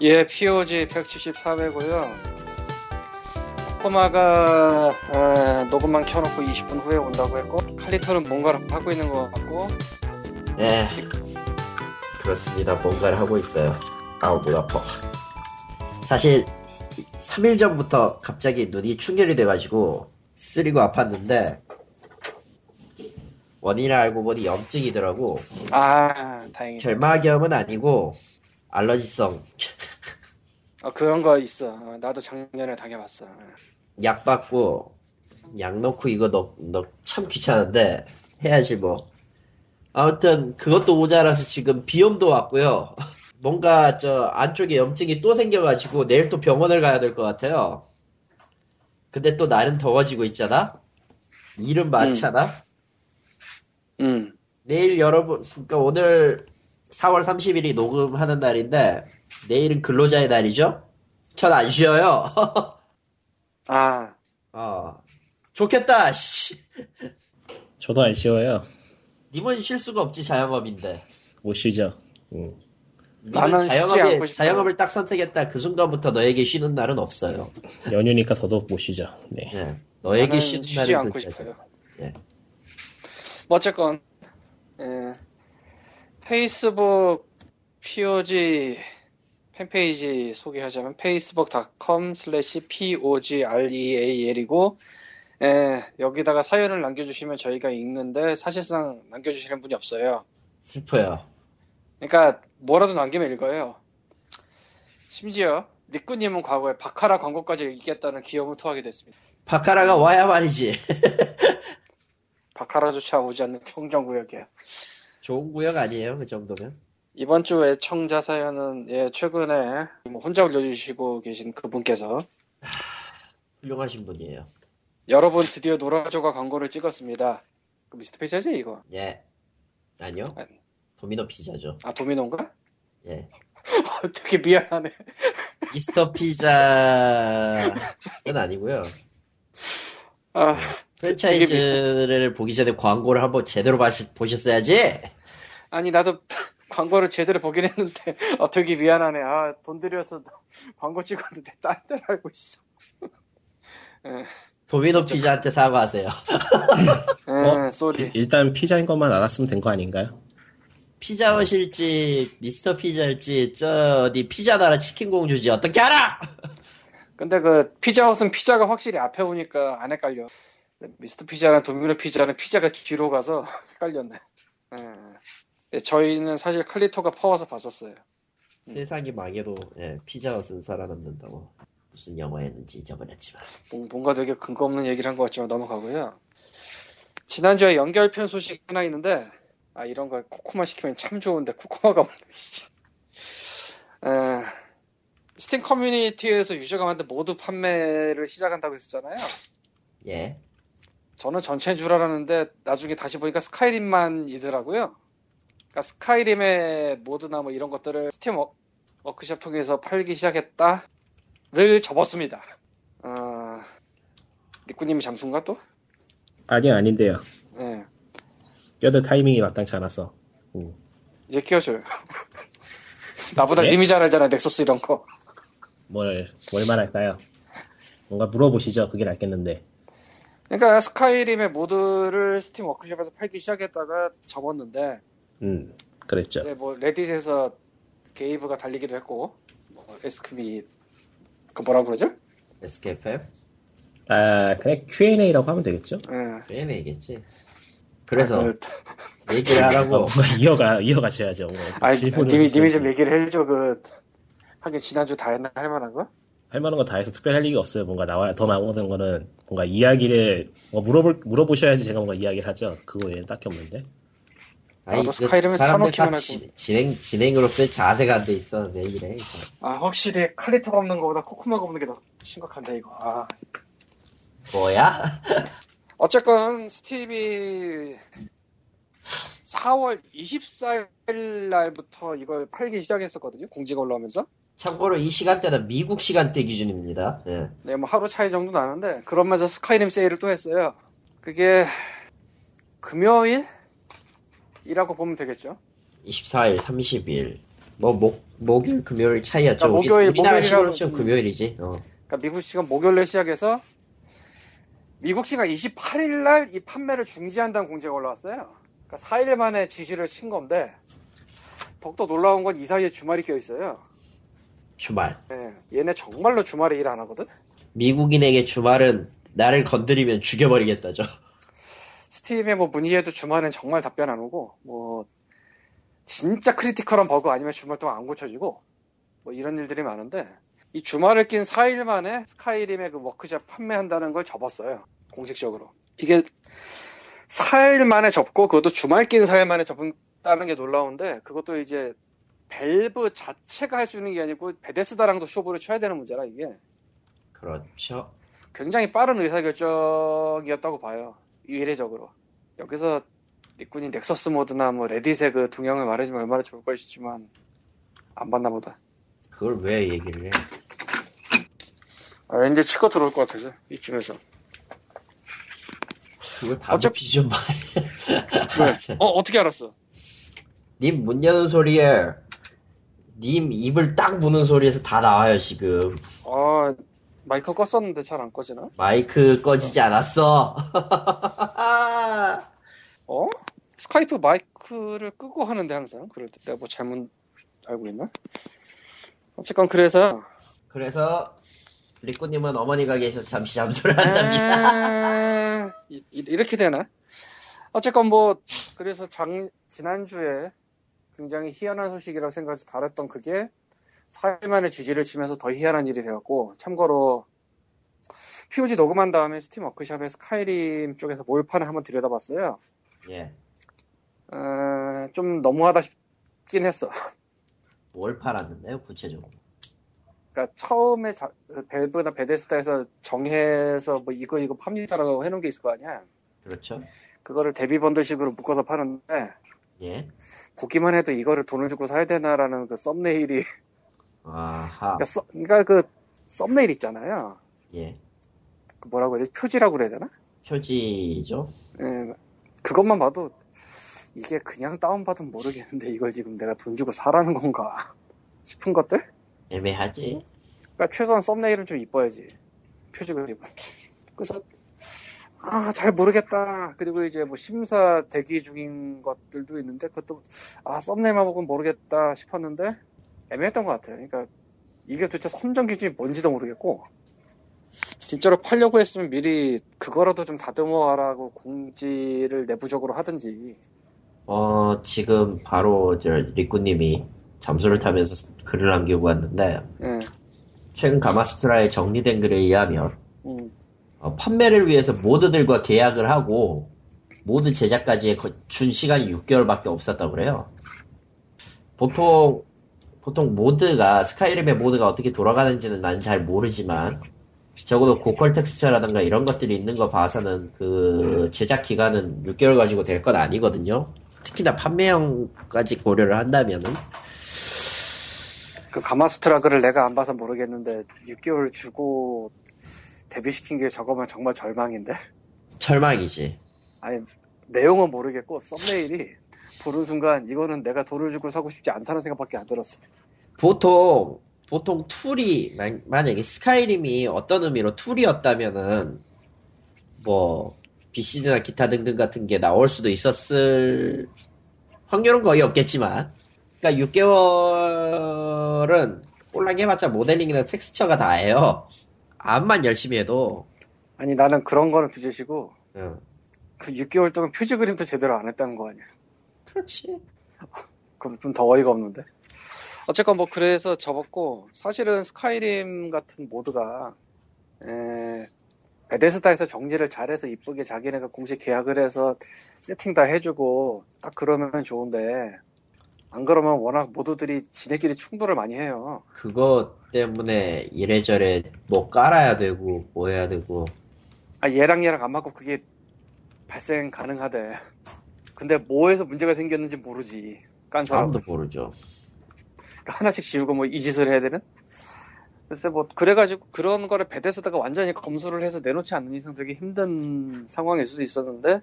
예, POG 174회고요. 코코마가 어, 녹음만 켜놓고 20분 후에 온다고 했고 칼리터는 뭔가를 하고 있는 것 같고 네. 그렇습니다. 뭔가를 하고 있어요. 아우, 문 아파. 사실, 3일 전부터 갑자기 눈이 충혈이 돼가지고, 쓰리고 아팠는데, 원인을 알고 보니 염증이더라고. 아 다행이다. 결막염은 아니고, 알러지성. 어, 그런 거 있어. 어, 나도 작년에 당해봤어. 약 받고, 약 넣고 이거 넣, 넣, 참 귀찮은데, 해야지 뭐. 아무튼, 그것도 모자라서 지금 비염도 왔고요. 뭔가 저 안쪽에 염증이 또 생겨가지고 내일 또 병원을 가야 될 것 같아요. 근데 또 날은 더워지고 있잖아? 일은 많잖아? 음. 내일 여러분, 그러니까 오늘 4월 30일이 녹음하는 날인데, 내일은 근로자의 날이죠? 전 안 쉬어요. 아 어. 좋겠다, 씨. 저도 안 쉬어요. 님은 쉴 수가 없지, 자영업인데. 못 쉬죠. 음. 나는 님은 쉬지 않고 자영업에, 싶어요. 자영업을 딱 선택했다. 그 순간부터 너에게 쉬는 날은 없어요. 연휴니까 더더욱 못 쉬죠. 네. 예. 너에게 나는 쉬는 쉬지 날은 않고 둘째죠. 싶어요. 예. 뭐 어쨌건 예, 페이스북 POG 팬페이지 소개하자면 facebook.com slash POGREAL이고 예, 여기다가 사연을 남겨주시면 저희가 읽는데 사실상 남겨주시는 분이 없어요. 슬퍼요. 그러니까 뭐라도 남기면 읽어요. 심지어 니꾸님은 과거에 바카라 광고까지 읽겠다는 기염을 토하게 됐습니다. 바카라가 와야 말이지. 바카라조차 오지 않는 청정구역이야. 좋은 구역 아니에요, 그 정도면. 이번 주 애청자 사연은 예, 최근에 뭐 혼자 올려주시고 계신 그분께서 훌륭하신 분이에요. 여러분 드디어 노라조가 광고를 찍었습니다. 그 미스터 피자지 이거? 예. 아니요. 아니. 도미노 피자죠. 아 도미노인가? 예. 되게 미안하네. 미스터 피자는 아니고요. 아, 프랜차이즈를 보기 전에 광고를 한번 제대로 보셨어야지. 아니 나도 광고를 제대로 보긴 했는데 어, 되게 미안하네. 아, 돈 들여서 광고 찍었는데 딴 데로 알고 있어. 예, 도미노 피자한테 사과하세요. 예, 어? sorry. 일단 피자인 것만 알았으면 된 거 아닌가요? 피자헛일지 미스터 피자일지 저 어디 피자 나라 치킨 공주지 어떻게 알아? 근데 그 피자헛은 피자가 확실히 앞에 오니까 안 헷갈려. 미스터 피자랑 도미노 피자는 피자가 뒤로 가서 헷갈렸네. 예. 예, 저희는 사실 칼리토가 퍼와서 봤었어요. 세상이 망해도 예, 피자헛은 살아남는다고 무슨 영화였는지 잊어버렸지만 뭐- 뭔가 되게 근거 없는 얘기를 한 것 같지만 넘어가고요. 지난주에 연결편 소식 하나 있는데 아 이런 거 코코마 시키면 참 좋은데 코코마가 없네. 씨. 에, 스팀 커뮤니티에서 유저가 만든 mod 판매를 시작한다고 했었잖아요. 예 저는 전체인 줄 알았는데 나중에 다시 보니까 스카이림만이더라고요. 그러니까 스카이림의 mod나 뭐 이런 것들을 스팀 워, 워크샵 통해서 팔기 시작했다를 접었습니다. 어, 니꾸님이 잠수인가 또? 아니요, 아닌데요. 예. 껴들 타이밍이 마땅치 않아서. 음. 이제 끼워줘요. 나보다 예? 님이 잘 알잖아, 넥서스 이런 거. 뭘, 뭘 말할까요? 뭔가 물어보시죠. 그게 낫겠는데. 그러니까 스카이림의 mod를 스팀 워크숍에서 팔기 시작했다가 접었는데, 음, 그랬죠. 이제 뭐 레딧에서 게이브가 달리기도 했고, 뭐 에스크미 그 뭐라 그러죠? SKFM 아, 그냥 Q&A라고 하면 되겠죠? 예. 얘네겠지 그래서 그, 얘기를 어, 하라고 뭔가 이어가, 이어가셔야죠. 뭐 아니, 님이, 님이. 좀 얘기를 해줘, 그, 하긴 지난주 다 했나 할 만한 거? 할 만한 거 다 해서 특별히 할 얘기 없어요. 뭔가 나와, 더 나오는 거는 뭔가 이야기를, 뭐 물어볼, 물어보셔야지 제가 뭔가 이야기를 하죠. 그거 외에는 딱히 없는데. 아니, 그 사람들 사놓기만 딱 하고. 지- 진행 진행으로서의 자세가 안 돼 있어 왜 이래 이거. 아, 확실히 칼리토가 없는 거보다 코코마가 없는 게 더 심각한데, 이거. 아. 뭐야? 어쨌건 스팀이 4월 24일 날부터 이걸 팔기 시작했었거든요. 공지가 올라오면서. 참고로 이 시간대는 미국 시간대 기준입니다. 예. 네, 뭐 하루 차이 정도 나는데 그러면서 스카이림 세일을 또 했어요. 그게 금요일? 이라고 보면 되겠죠. 24일, 30일. 뭐 목, 목요일 금요일 차이였죠. 그러니까 목요일, 우리나라 시간으로 치면 금요일이지. 어. 그러니까 미국 시간 목요일에 시작해서 미국 시간 28일 날 이 판매를 중지한다는 공지가 올라왔어요. 그러니까 4일 만에 지시를 친 건데 더욱더 놀라운 건 이 사이에 주말이 껴 있어요. 주말. 예, 얘네 정말로 주말에 일 안 하거든. 미국인에게 주말은 나를 건드리면 죽여버리겠다죠. 스팀에 뭐 문의해도 주말엔 정말 답변 안 오고 뭐 진짜 critical한 버그 아니면 주말 동안 안 고쳐지고 뭐 이런 일들이 많은데 이 주말을 낀 4일 만에 스카이림의 그 워크샵 판매한다는 걸 접었어요 공식적으로 이게 4일 만에 접고 그것도 주말 낀 4일 만에 접은다는 게 놀라운데 그것도 이제 밸브 자체가 할 수 있는 게 아니고 베데스다랑도 쇼부를 쳐야 되는 문제라 이게 그렇죠. 굉장히 빠른 의사결정이었다고 봐요. 이례적으로. 여기서 니꾼이 넥서스 모드나 뭐 레딧의 그 동향을 말해주면 얼마나 좋을 것이지만 안 봤나 보다. 그걸 왜 얘기를 해? 아, 왠지 치고 들어올 것 같아서 이쯤에서. 그걸 담배 어차피- 피지 좀 말해. 어 어떻게 알았어? 님 문 여는 소리에 님 입을 딱 무는 소리에서 다 나와요 지금. 아 마이크 껐었는데 잘 안 꺼지나? 마이크 꺼지지 않았어. 어? 스카이프 마이크를 끄고 하는데 항상 그럴 때 내가 뭐 잘못 알고 있나? 어쨌건 그래서 그래서 리꾸님은 어머니가 계셔서 잠시 잠수를 한답니다. 아, 이- 이- 이렇게 되나? 어쨌건 뭐 그래서 장 지난주에 굉장히 희한한 소식이라고 생각해서 다뤘던 그게 4일 만에 GG를 치면서 더 희한한 일이 되었고 참고로 POG 녹음한 다음에 스팀 워크샵에 스카이림 쪽에서 mod판을 한번 들여다봤어요. 예. 어, 좀 너무하다 싶긴 했어. 뭘 팔았는데요 구체적으로? 그러니까 처음에 자- 밸브나 베데스다에서 정해서 뭐 이거 이거 팝니다라고 해놓은 게 있을 거 아니야. 그렇죠. 그거를 데뷔 번들식으로 묶어서 파는데 예. 보기만 해도 이거를 돈을 주고 사야 되나라는 그 썸네일이 아하. 그러니까, 썸- 그러니까 그 썸네일 있잖아요. 예. 그 뭐라고 해야 되지? 표지라고 그래야 되나? 표지죠. 예, 그것만 봐도 이게 그냥 다운받으면 모르겠는데 이걸 지금 내가 돈 주고 사라는 건가 싶은 것들? 애매하지. 그러니까 최소한 썸네일은 좀 이뻐야지. 표지 그리고. 그래서 아, 잘 모르겠다. 그리고 이제 뭐 심사 대기 중인 것들도 있는데 그것도 아, 썸네일만 보고 모르겠다 싶었는데 애매했던 것 같아요. 그러니까 이게 도대체 선정 기준이 뭔지도 모르겠고 진짜로 팔려고 했으면 미리 그거라도 좀 다듬어라고 공지를 내부적으로 하든지 어 지금 바로 저 리꾸님이 잠수를 타면서 글을 남기고 왔는데 예. 최근 가마스트라에 정리된 글에 의하면 음, 어, 판매를 위해서 모드들과 계약을 하고 모드 제작까지 거- 준 시간이 6개월밖에 없었다고 그래요. 보통 보통 모드가 스카이림의 모드가 어떻게 돌아가는지는 난 잘 모르지만 적어도 고퀄 텍스처라든가 이런 것들이 있는 거 봐서는 그 제작 기간은 6개월 가지고 될 건 아니거든요. 특히나 판매형까지 고려를 한다면은 그 가마수트라 글을 내가 안 봐서 모르겠는데 6개월 주고 준비시킨 게 저거면 정말 절망인데 절망이지. 아니 내용은 모르겠고 썸네일이 보는 순간 이거는 내가 돈을 주고 사고 싶지 않다는 생각밖에 안 들었어. 보통 보통 tool이 만- 만약에 스카이림이 어떤 의미로 tool이었다면은 뭐 비시즈나 기타 등등 같은 게 나올 수도 있었을 확률은 거의 없겠지만 그러니까 6개월은 꼴랑 해봤자 모델링이나 텍스처가 다예요. 암만 열심히 해도. 아니 나는 그런 거는 두제시고 응. 그 6개월 동안 표지 그림도 제대로 안 했다는 거 아니야 그렇지. 그럼 좀 더 어이가 없는데? 어쨌건 뭐 그래서 접었고 사실은 스카이림 같은 모드가 에, 베데스다에서 정리를 잘해서 이쁘게 자기네가 공식 계약을 해서 세팅 다 해주고 딱 그러면 좋은데 안 그러면 워낙 모드들이 지네끼리 충돌을 많이 해요. 그거 때문에 이래저래 뭐 깔아야 되고 뭐 해야 되고. 아 얘랑 얘랑 안 맞고 그게 발생 가능하대 근데 뭐에서 문제가 생겼는지 모르지 깐 사람 사람도 모르죠 하나씩 지우고 뭐 이 짓을 해야 되는? 글쎄 뭐 그래가지고 그런 거를 베데스다가 완전히 검수를 해서 내놓지 않는 이상 되게 힘든 상황일 수도 있었는데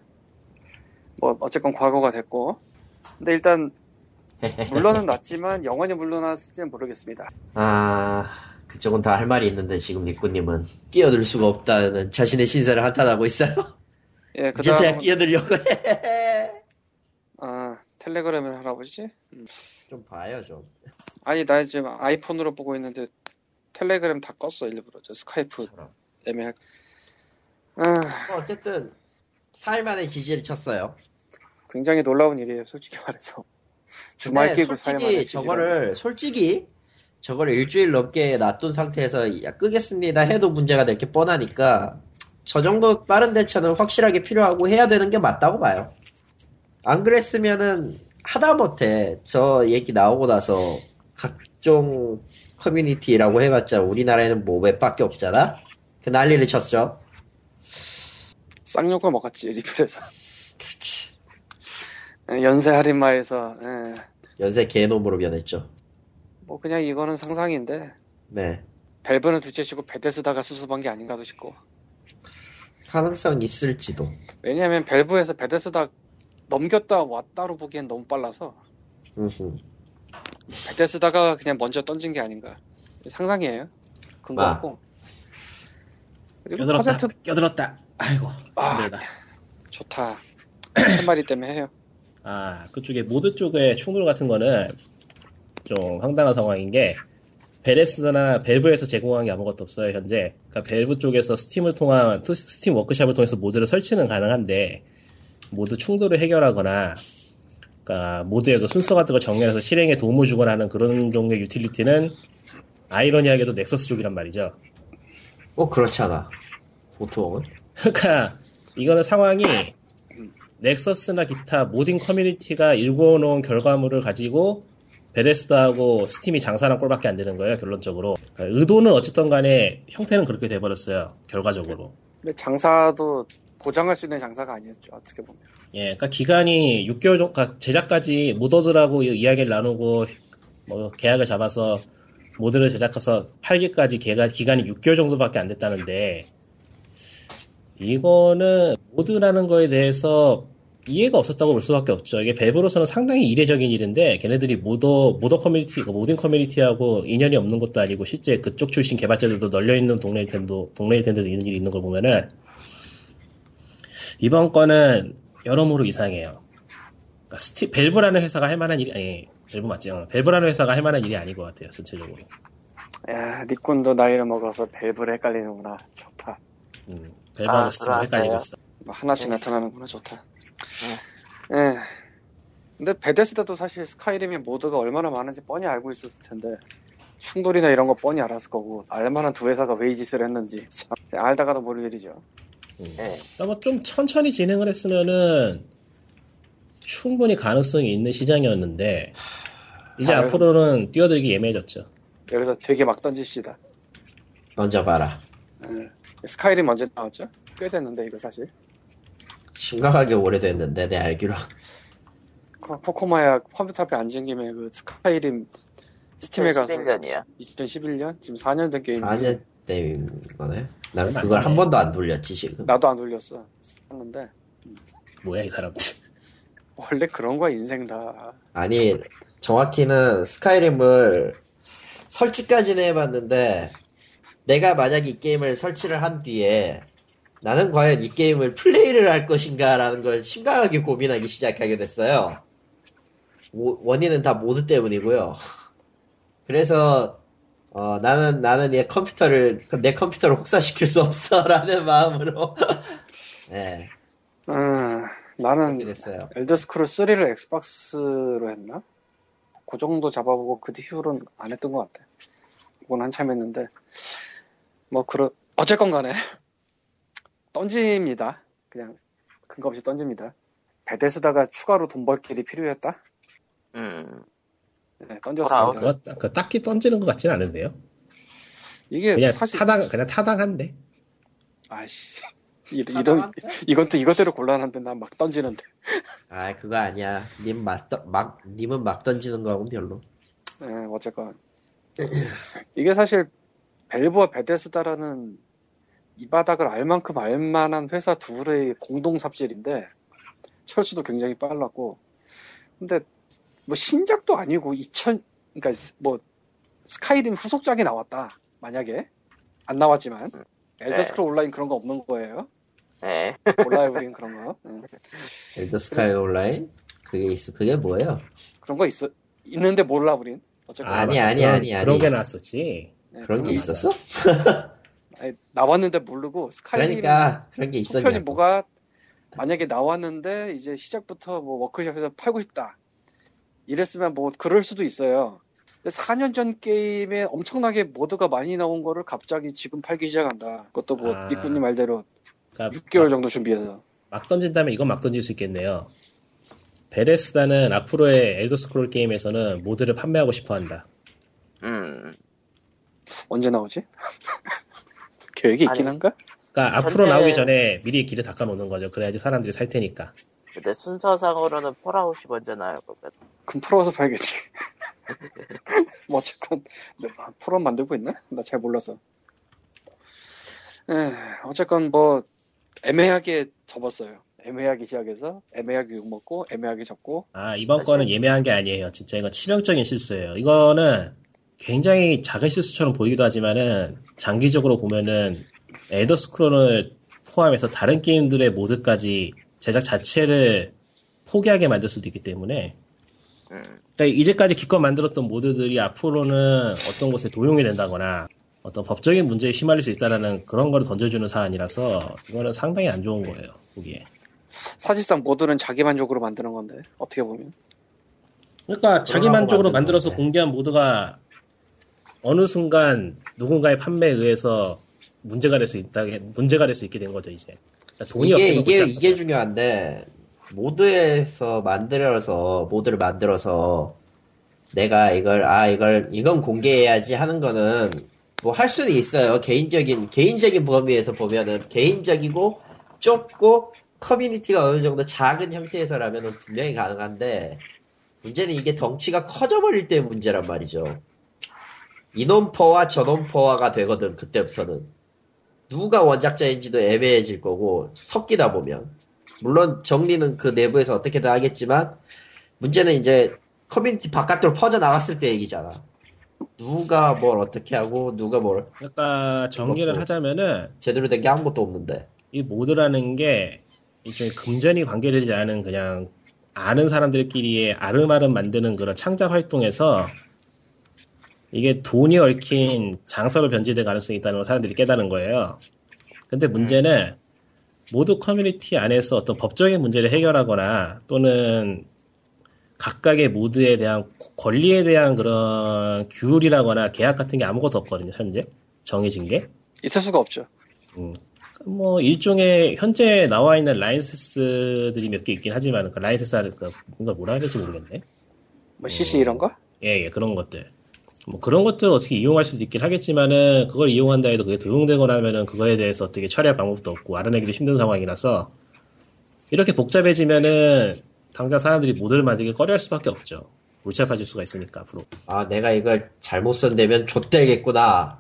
뭐 어쨌건 과거가 됐고 근데 일단 물론은 났지만 영원히 물러났을지는 모르겠습니다. 아, 그쪽은 다 할 말이 있는데 지금 니꾸님은 끼어들 수가 없다는 자신의 신세를 한탄하고 있어요. 예, 그 이제서야 다음 끼어들려고 해. 아 텔레그램에 할아버지? 좀 봐요 좀. 아니 나 지금 아이폰으로 보고 있는데 텔레그램 다 껐어 일부러 저 스카이프 저런. 애매하게. 아뭐 어쨌든 4일 만에 지지를 쳤어요. 굉장히 놀라운 일이에요 솔직히 말해서. 주말 근데 끼고 사흘 만에 솔직히 지지를 저거를 솔직히 저거를 일주일 넘게 놔둔 상태에서 야, 끄겠습니다 해도 문제가 될 게 뻔하니까 저 정도 빠른 대처는 확실하게 필요하고 해야 되는 게 맞다고 봐요. 안 그랬으면은 하다못해 저 얘기 나오고 나서 각종 커뮤니티라고 해봤자 우리나라에는 뭐 웹밖에 없잖아. 그 난리를 쳤죠. 쌍욕을 먹었지 리플에서. 그렇지. 예, 연세 할인마에서 예, 연쇄 개놈으로 변했죠. 뭐 그냥 이거는 상상인데 네. 밸브는 둘째치고 베데스다가 수습한 게 아닌가도 싶고. 가능성 있을지도. 왜냐하면 밸브에서 베데스다 넘겼다 왔다로 보기엔 너무 빨라서. 베데스다가 그냥 먼저 던진 게 아닌가 상상이에요 근거 아. 없고 그리고 껴들었다. 퍼센트 껴들었다. 아이고 아. 힘들다. 좋다 한 마리 때문에 해요 아 그쪽에 모드 쪽에 충돌 같은 거는 좀 황당한 상황인 게 베레스나 밸브에서 제공한 게 아무것도 없어요 현재. 그러니까 밸브 쪽에서 스팀을 통한 투- 스팀 워크샵을 통해서 모드를 설치는 가능한데 모드 충돌을 해결하거나 그러니까 mod의 그 순서 같은 걸 정리해서 실행에 도움을 주거나 하는 그런 종류의 유틸리티는 아이러니하게도 넥서스 쪽이란 말이죠. 꼭 그렇지 않아. 보통은. 그러니까 이거는 상황이 넥서스나 기타 modding 커뮤니티가 일궈놓은 결과물을 가지고 베데스다하고 스팀이 장사한 꼴밖에 안 되는 거예요 결론적으로 그러니까 의도는 어쨌든 간에 형태는 그렇게 돼버렸어요 결과적으로 근데 장사도 보장할 수 있는 장사가 아니었죠 어떻게 보면 예 그러니까 기간이 6개월 정도 그러니까 제작까지 modder들하고 이- 이야기를 나누고 뭐 계약을 잡아서 mod를 제작해서 팔기까지 기가, 기간이 6개월 정도밖에 안 됐다는데 이거는 mod라는 거에 대해서 이해가 없었다고 볼 수밖에 없죠. 이게 밸브로서는 상당히 이례적인 일인데 걔네들이 modder modder 커뮤니티, 그 mod 커뮤니티하고 인연이 없는 것도 아니고 실제 그쪽 출신 개발자들도 널려 있는 동네일 텐도 동네일 텐데도 이런 일이 있는 걸 보면은 이번 건은 여러모로 이상해요. 그러니까 스티 밸브라는 회사가 할 만한 일이 아니 밸브 맞죠? 밸브라는 회사가 할 만한 일이 아닌 것 같아요 전체적으로. 야 니꾼도 나이를 먹어서 밸브를 헷갈리는구나 좋다 음, 밸브하고 아, 스팀을 헷갈리고? 있어. 뭐 하나씩 네. 나타나는구나 좋다 예 근데 베데스다도 사실 스카이림의 mod가 얼마나 많은지 뻔히 알고 있었을 텐데 충돌이나 이런 거 뻔히 알았을 거고 알만한 두 회사가 왜 이 짓을 했는지 참 알다가도 모를 일이죠 네. 그러니까 뭐좀 천천히 진행을 했으면은 충분히 가능성이 있는 시장이었는데 이제 잘- 앞으로는 뛰어들기 예매해졌죠. 여기서 되게 막 던집시다 던져봐라. 예. 스카이림 언제 나왔죠? 꽤 됐는데 이거 사실 심각하게 오래됐는데 내 알기로. 코- 코코마야 컴퓨터 앞에 앉은 김에 그 스카이림 스팀에 가서 11년이야. 2011년? 지금 4년 된 게임이지 4년 때인 거네. 난 맞네. 그걸 한 번도 안 돌렸지 지금. 나도 안 돌렸어 샀는데 뭐야 이 사람들. 원래 그런 거야 인생 다 아니 정확히는 스카이림을 설치까지는 해봤는데 내가 만약 이 게임을 설치를 한 뒤에 나는 과연 이 게임을 플레이를 할 것인가라는 걸 심각하게 고민하기 시작하게 됐어요. 오- 원인은 다 모드 때문이고요. 그래서 어, 나는 나는 얘 컴퓨터를 내 컴퓨터를 혹사시킬 수 없어 라는 마음으로 네 음, 나는 됐어요. 엘더스크롤 3를 엑스박스로 했나? 그 정도 잡아보고 그 뒤로는 안 했던 것 같아 그건 한참 했는데 뭐 그런 어쨌건 간에 던집니다 그냥 근거 없이 던집니다 베데스다가 추가로 돈 벌 길이 필요했다? 음. 네. 던졌습니다 그거 그 딱히 던지는 것 같지는 않은데요. 이게 그냥 사실 타당 그냥 타당한데. 아이씨 이- 이런 이건 또 이것대로 곤란한데 난 막 던지는데 아 그거 아니야. 님 막, 막 님은 막 던지는 거하고 별로. 예, 어쨌건 이게 사실 벨브와 베데스다라는 이 바닥을 알 만큼 알 만한 회사 둘의 공동 삽질인데 철수도 굉장히 빨랐고 근데 뭐 신작도 아니고 2000 그러니까 스- 뭐 스카이림 후속작이 나왔다. 만약에 안 나왔지만 엘더 네. 스크롤 온라인 그런 거 없는 거예요. 네. 몰라요, 우린 그런 거. 응. 엘더 스카이 온라인? 그게 있어. 그게 뭐예요? 그런 거 있어 있는데 몰라 우린. 어쨌건 아니, 아니, 아니, 아니. 그런 게 나왔었지. 네, 그런 게거 있었어? 아니, 나왔는데 모르고 스카이림 그러니까 그런 게 있었냐? 뭐가 만약에 나왔는데 이제 시작부터 뭐 워크숍에서 팔고 싶다 이랬으면 뭐 그럴 수도 있어요. 근데 4년 전 게임에 엄청나게 모드가 많이 나온 거를 갑자기 지금 팔기 시작한다. 그것도 뭐 아. 니꾸님 말대로 그러니까 6개월 정도 준비해서. 막 던진다면 이건 막 던질 수 있겠네요. 베레스다는 앞으로의 엘더 스크롤 게임에서는 모드를 판매하고 싶어 한다. 음. 언제 나오지? 계획이 있긴 아니, 한가? 그러니까 앞으로 현재- 나오기 전에 미리 길을 닦아 놓는 거죠. 그래야지 사람들이 살 테니까. 근데 순서상으로는 폴아웃이 먼저 나올 것 같아. 그럼 풀어서 팔겠지. 뭐 어쨌건 네, 풀어 만들고 있나? 나 잘 몰라서. 에, 어쨌건 뭐 애매하게 접었어요. 애매하게 시작해서 애매하게 욕 먹고 애매하게 접고 아 이번 사실- 거는 예매한 게 아니에요. 진짜 이건 치명적인 실수예요. 이거는 굉장히 작은 실수처럼 보이기도 하지만은 장기적으로 보면은 엘더 스크롤을 포함해서 다른 게임들의 모드까지 제작 자체를 포기하게 만들 수도 있기 때문에 음. 그러니까 이제까지 기껏 만들었던 모드들이 앞으로는 어떤 곳에 도용이 된다거나 어떤 법적인 문제에 휘말릴 수 있다라는 그런 거를 던져주는 사안이라서 이거는 상당히 안 좋은 거예요. 보기에. 사실상 모두는 자기 만족으로 만드는 건데 어떻게 보면 그러니까 자기 그러라고 만족으로 만든 만들어서 건데. 공개한 모드가 어느 순간 누군가의 판매에 의해서 문제가 될 수 있다 문제가 될 수 있게 된 거죠 이제 그러니까 돈이 이게 이게 이게. 중요한데 모드에서 만들어서 모드를 만들어서 내가 이걸 아 이걸 이건 공개해야지 하는 거는 뭐 할 수는 있어요. 개인적인 개인적인 범위에서 보면은 개인적이고 좁고 커뮤니티가 어느 정도 작은 형태에서라면은 분명히 가능한데 문제는 이게 덩치가 커져버릴 때 문제란 말이죠. 이놈 퍼와 저놈 퍼와가 되거든 그때부터는. 누가 원작자인지도 애매해질 거고 섞이다 보면 물론 정리는 그 내부에서 어떻게든 하겠지만 문제는 이제 커뮤니티 바깥으로 퍼져 나갔을 때 얘기잖아. 누가 뭘 어떻게 하고 누가 뭘 그러니까 정리를 하자면은 제대로 된 게 아무것도 없는데. 이 mod라는 게 일종의 금전이 관계되지 않은 그냥 아는 사람들끼리의 아름아름 만드는 그런 창작 활동에서 이게 돈이 얽힌 장사로 변질될 가능성이 있다는 걸 사람들이 깨달은 거예요. 근데 문제는 모두 커뮤니티 안에서 어떤 법적인 문제를 해결하거나 또는 각각의 모드에 대한 권리에 대한 그런 규율이라거나 계약 같은 게 아무것도 없거든요, 현재. 정해진 게. 있을 수가 없죠. 뭐 일종의 현재 나와 있는 라이센스들이 몇 개 있긴 하지만 그 라이센스 그 뭔가 뭐라 해야 될지 모르겠네. 뭐 CC 이런 거? 예, 예, 그런 것들. 뭐 그런 것들을 어떻게 이용할 수도 있긴 하겠지만은 그걸 이용한다 해도 그게 도용되거나 하면은 그거에 대해서 어떻게 처리할 방법도 없고 알아내기도 힘든 상황이라서 이렇게 복잡해지면은 당장 사람들이 mod를 만들기 꺼려할 수밖에 없죠. 골치 아파질 수가 있으니까 앞으로. 아 내가 이걸 잘못 손대면 좆되겠구나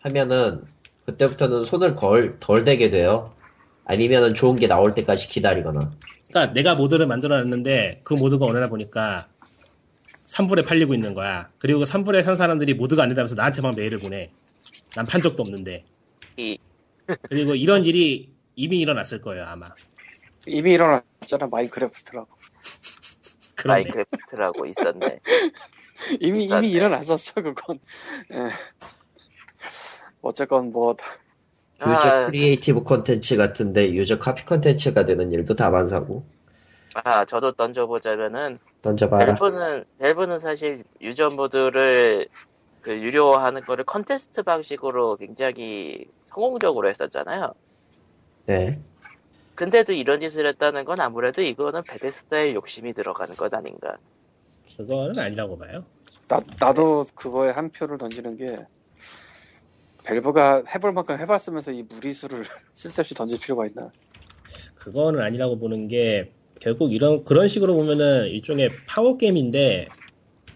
하면은 그때부터는 손을 걸, 덜 대게 돼요. 아니면은 좋은 게 나올 때까지 기다리거나. 그러니까 내가 모드를 만들어놨는데 그 모드가 어느 날 보니까 3불에 팔리고 있는 거야. 그리고 3불에 산 사람들이 모드가 안 된다면서 나한테 막 메일을 보내. 난 판 적도 없는데. 이- 그리고 이런 일이 이미 일어났을 거예요, 아마. 이미 일어났잖아 마인크래프트라고. 그런데. 마인크래프트라고 있었네. 이미 있었네. 이미 일어났었어 그건. 예. 어쨌건 뭐 user 아, creative 콘텐츠 같은데 user 카피 콘텐츠가 되는 일도 다반사고. 아, 저도 던져보자면은 던져봐라. 밸브는 밸브는 사실 user mod를 그 유료화하는 거를 컨테스트 방식으로 굉장히 성공적으로 했었잖아요. 네. 근데도 이런 짓을 했다는 건 아무래도 이거는 베데스다의 욕심이 들어가는 것 아닌가. 그거는 아니라고 봐요. 나, 나도 그거에 한 표를 던지는 게 밸브가 해볼 만큼 해봤으면서 이 무리수를 쓸데없이 던질 필요가 있나 그거는 아니라고 보는 게 결국 이런 그런 식으로 보면은 일종의 파워 게임인데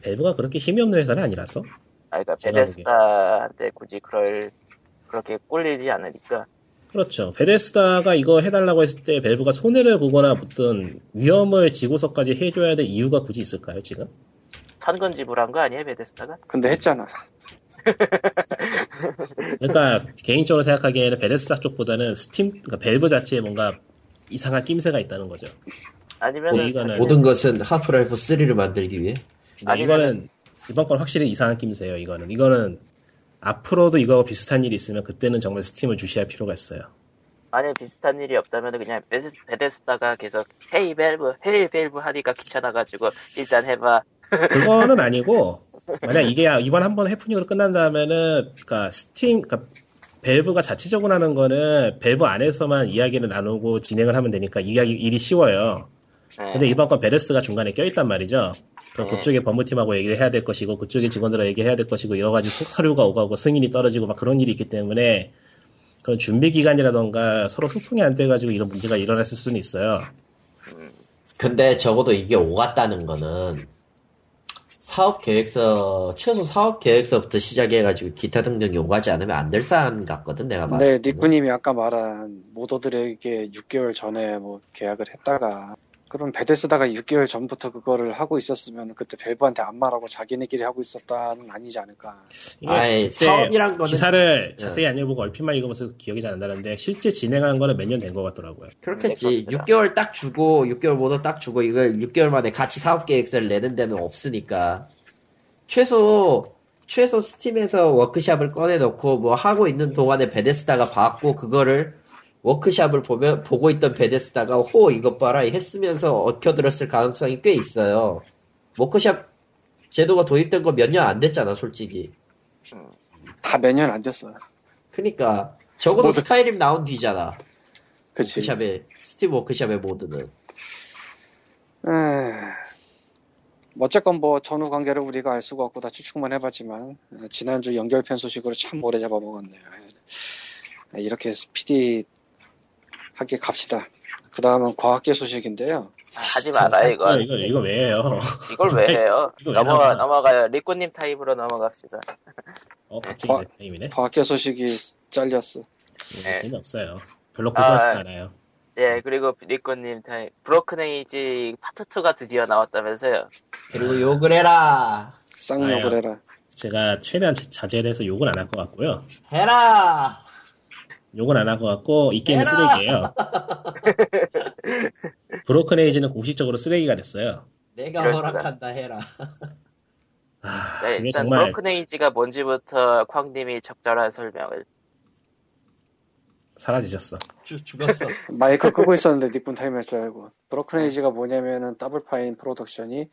밸브가 그렇게 힘이 없는 회사는 아니라서 아, 그러니까 베데스다한테 굳이 그럴 그렇게 꿀리지 않으니까. 그렇죠. 베데스다가 이거 해달라고 했을 때 밸브가 손해를 보거나 어떤 위험을 지고서까지 해줘야 될 이유가 굳이 있을까요, 지금? 천건 지불한 거 아니에요 베데스다가? 근데 했잖아. 그러니까 개인적으로 생각하기에는 베데스다 쪽보다는 스팀, 그러니까 밸브 자체에 뭔가 이상한 낌새가 있다는 거죠. 이거는 저기- 모든 것은 하프라이프 3를 만들기 위해. 근데 아니면은- 이거는 이번 건 확실히 이상한 낌새예요. 이거는 이거는 앞으로도 이거 비슷한 일이 있으면 그때는 정말 스팀을 주시할 필요가 있어요. 만약 비슷한 일이 없다면 그냥 베스, 베데스다가 계속 hey 밸브 hey 밸브 하니까 귀찮아가지고 일단 해봐 그거는 아니고 만약 이게 이번 한 번 해프닝으로 끝난다면은 그러니까 스팀 그러니까 밸브가 자체적으로 하는 거는 밸브 안에서만 이야기를 나누고 진행을 하면 되니까 이야기 일이 쉬워요. 네. 근데 이번 건 베데스다가 중간에 껴있단 말이죠. 그 네. 그쪽에 법무팀하고 얘기를 해야 될 것이고 그쪽에 직원들하고 얘기해야 될 것이고 여러 가지 속 서류가 오가고 승인이 떨어지고 막 그런 일이 있기 때문에 그런 준비 기간이라던가 서로 소통이 안 돼가지고 이런 문제가 일어났을 수는 있어요. 근데 적어도 이게 오갔다는 거는 사업 계획서 최소 사업 계획서부터 시작해가지고 기타 등등이 오가지 않으면 안 될 사안 같거든 내가 봤을 때. 니꾸님이 아까 말한 모더들에게 6개월 전에 뭐 계약을 했다가 그럼 베데스다가 6개월 전부터 그거를 하고 있었으면 그때 밸브한테 안 말하고 자기네끼리 하고 있었다는 아니지 않을까. 아이, 사업이란 거는- 기사를 자세히 안 읽어보고 얼핏만 읽으면서 기억이 잘 안 나는데 실제 진행한 거는 몇 년 된 것 같더라고요. 그렇겠지. 넥서스라. 6개월 딱 주고 6개월 모두 딱 주고 이걸 6개월 만에 같이 사업 계획서를 내는 데는 없으니까 최소 최소 스팀에서 워크샵을 꺼내놓고 뭐 하고 있는 동안에 베데스다가 봤고 그거를 워크샵을 보면 보고 있던 베데스다가 호 이것 봐라 했으면서 얽혀들었을 가능성이 꽤 있어요. 워크샵 제도가 도입된 거 몇 년 안 됐잖아, 솔직히. 다 몇 년 안 됐어. 그니까 적어도 모두- 스카이림 나온 뒤잖아. 그치. 워크샵의 스팀 워크샵의 mod는. 에이, 뭐 어쨌건 뭐 전후 관계를 우리가 알 수가 없고 다 추측만 해봤지만 에, 지난주 연결편 소식으로 참 오래 잡아먹었네요. 에, 이렇게 스피디 하게 갑시다. 그 다음은 과학계 소식인데요. 아, 하지 마라 이거 이건 이거 이거 왜 해요? 이걸 왜 해요 이거 왜 넘어가? 넘어가요 리꾸님 타임으로 넘어갑시다 어 갑자기 과- 내 타임이네. 과학계 소식이 잘렸어. 네. 재미없어요. 별로 아, 고소하지도 않아요. 예 그리고 리꾸님 타임 브로큰 에이지 파트 2가 드디어 나왔다면서요 그리고 욕을 해라. 쌍욕을. 해라. 제가 최대한 자- 자제를 해서 욕은 안 할 것 같고요. 해라. 욕은 안할것 같고 이 게임은 해라! 쓰레기예요. 브로큰 에이지는 공식적으로 쓰레기가 됐어요. 내가 이럴. 허락한다 해라. 아, 자, 일단 정말 브로큰 에이지가 뭔지부터 쾅님이 적절한 설명을 사라지셨어. 죽, 죽었어. 마이크 끄고 있었는데 니꾸 타임 할 줄 알고. 브로큰 에이지가 뭐냐면은 더블파인 프로덕션이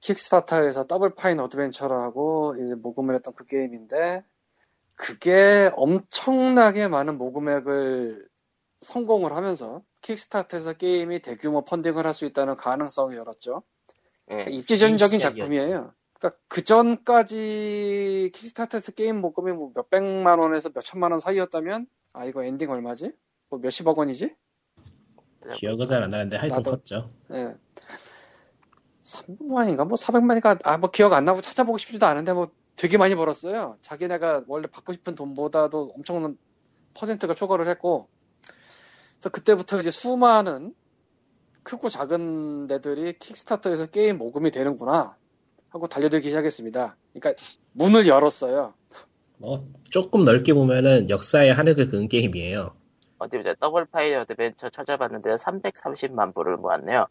킥스타터에서 더블파인 어드벤처라고 이제 모금을 했던 그 게임인데 그게 엄청나게 많은 모금액을 성공을 하면서 킥스타터에서 게임이 대규모 펀딩을 할 수 있다는 가능성을 열었죠. 예. 입지전적인 시작이었지. 작품이에요. 그러니까 그 전까지 킥스타터에서 게임 모금이 뭐 몇백만 원에서 몇천만 원 사이였다면 아 이거 엔딩 얼마지? 뭐 몇십억 원이지? 기억은 잘 안 나는데 하여튼 나도- 컸죠. 예. 300만인가 뭐 400만인가 아 뭐 기억 안 나고 찾아보고 싶지도 않은데 뭐 되게 많이 벌었어요. 자기네가 원래 받고 싶은 돈보다도 엄청난 퍼센트가 초과를 했고 그래서 그때부터 이제 수많은 크고 작은 데들이 킥스타터에서 게임 모금이 되는구나 하고 달려들기 시작했습니다. 그러니까 문을 열었어요. 뭐 조금 넓게 보면은 역사의 한 획을 그은 게임이에요. 어디 보자 더블 파인 어드벤처 찾아봤는데 330만 불을 모았네요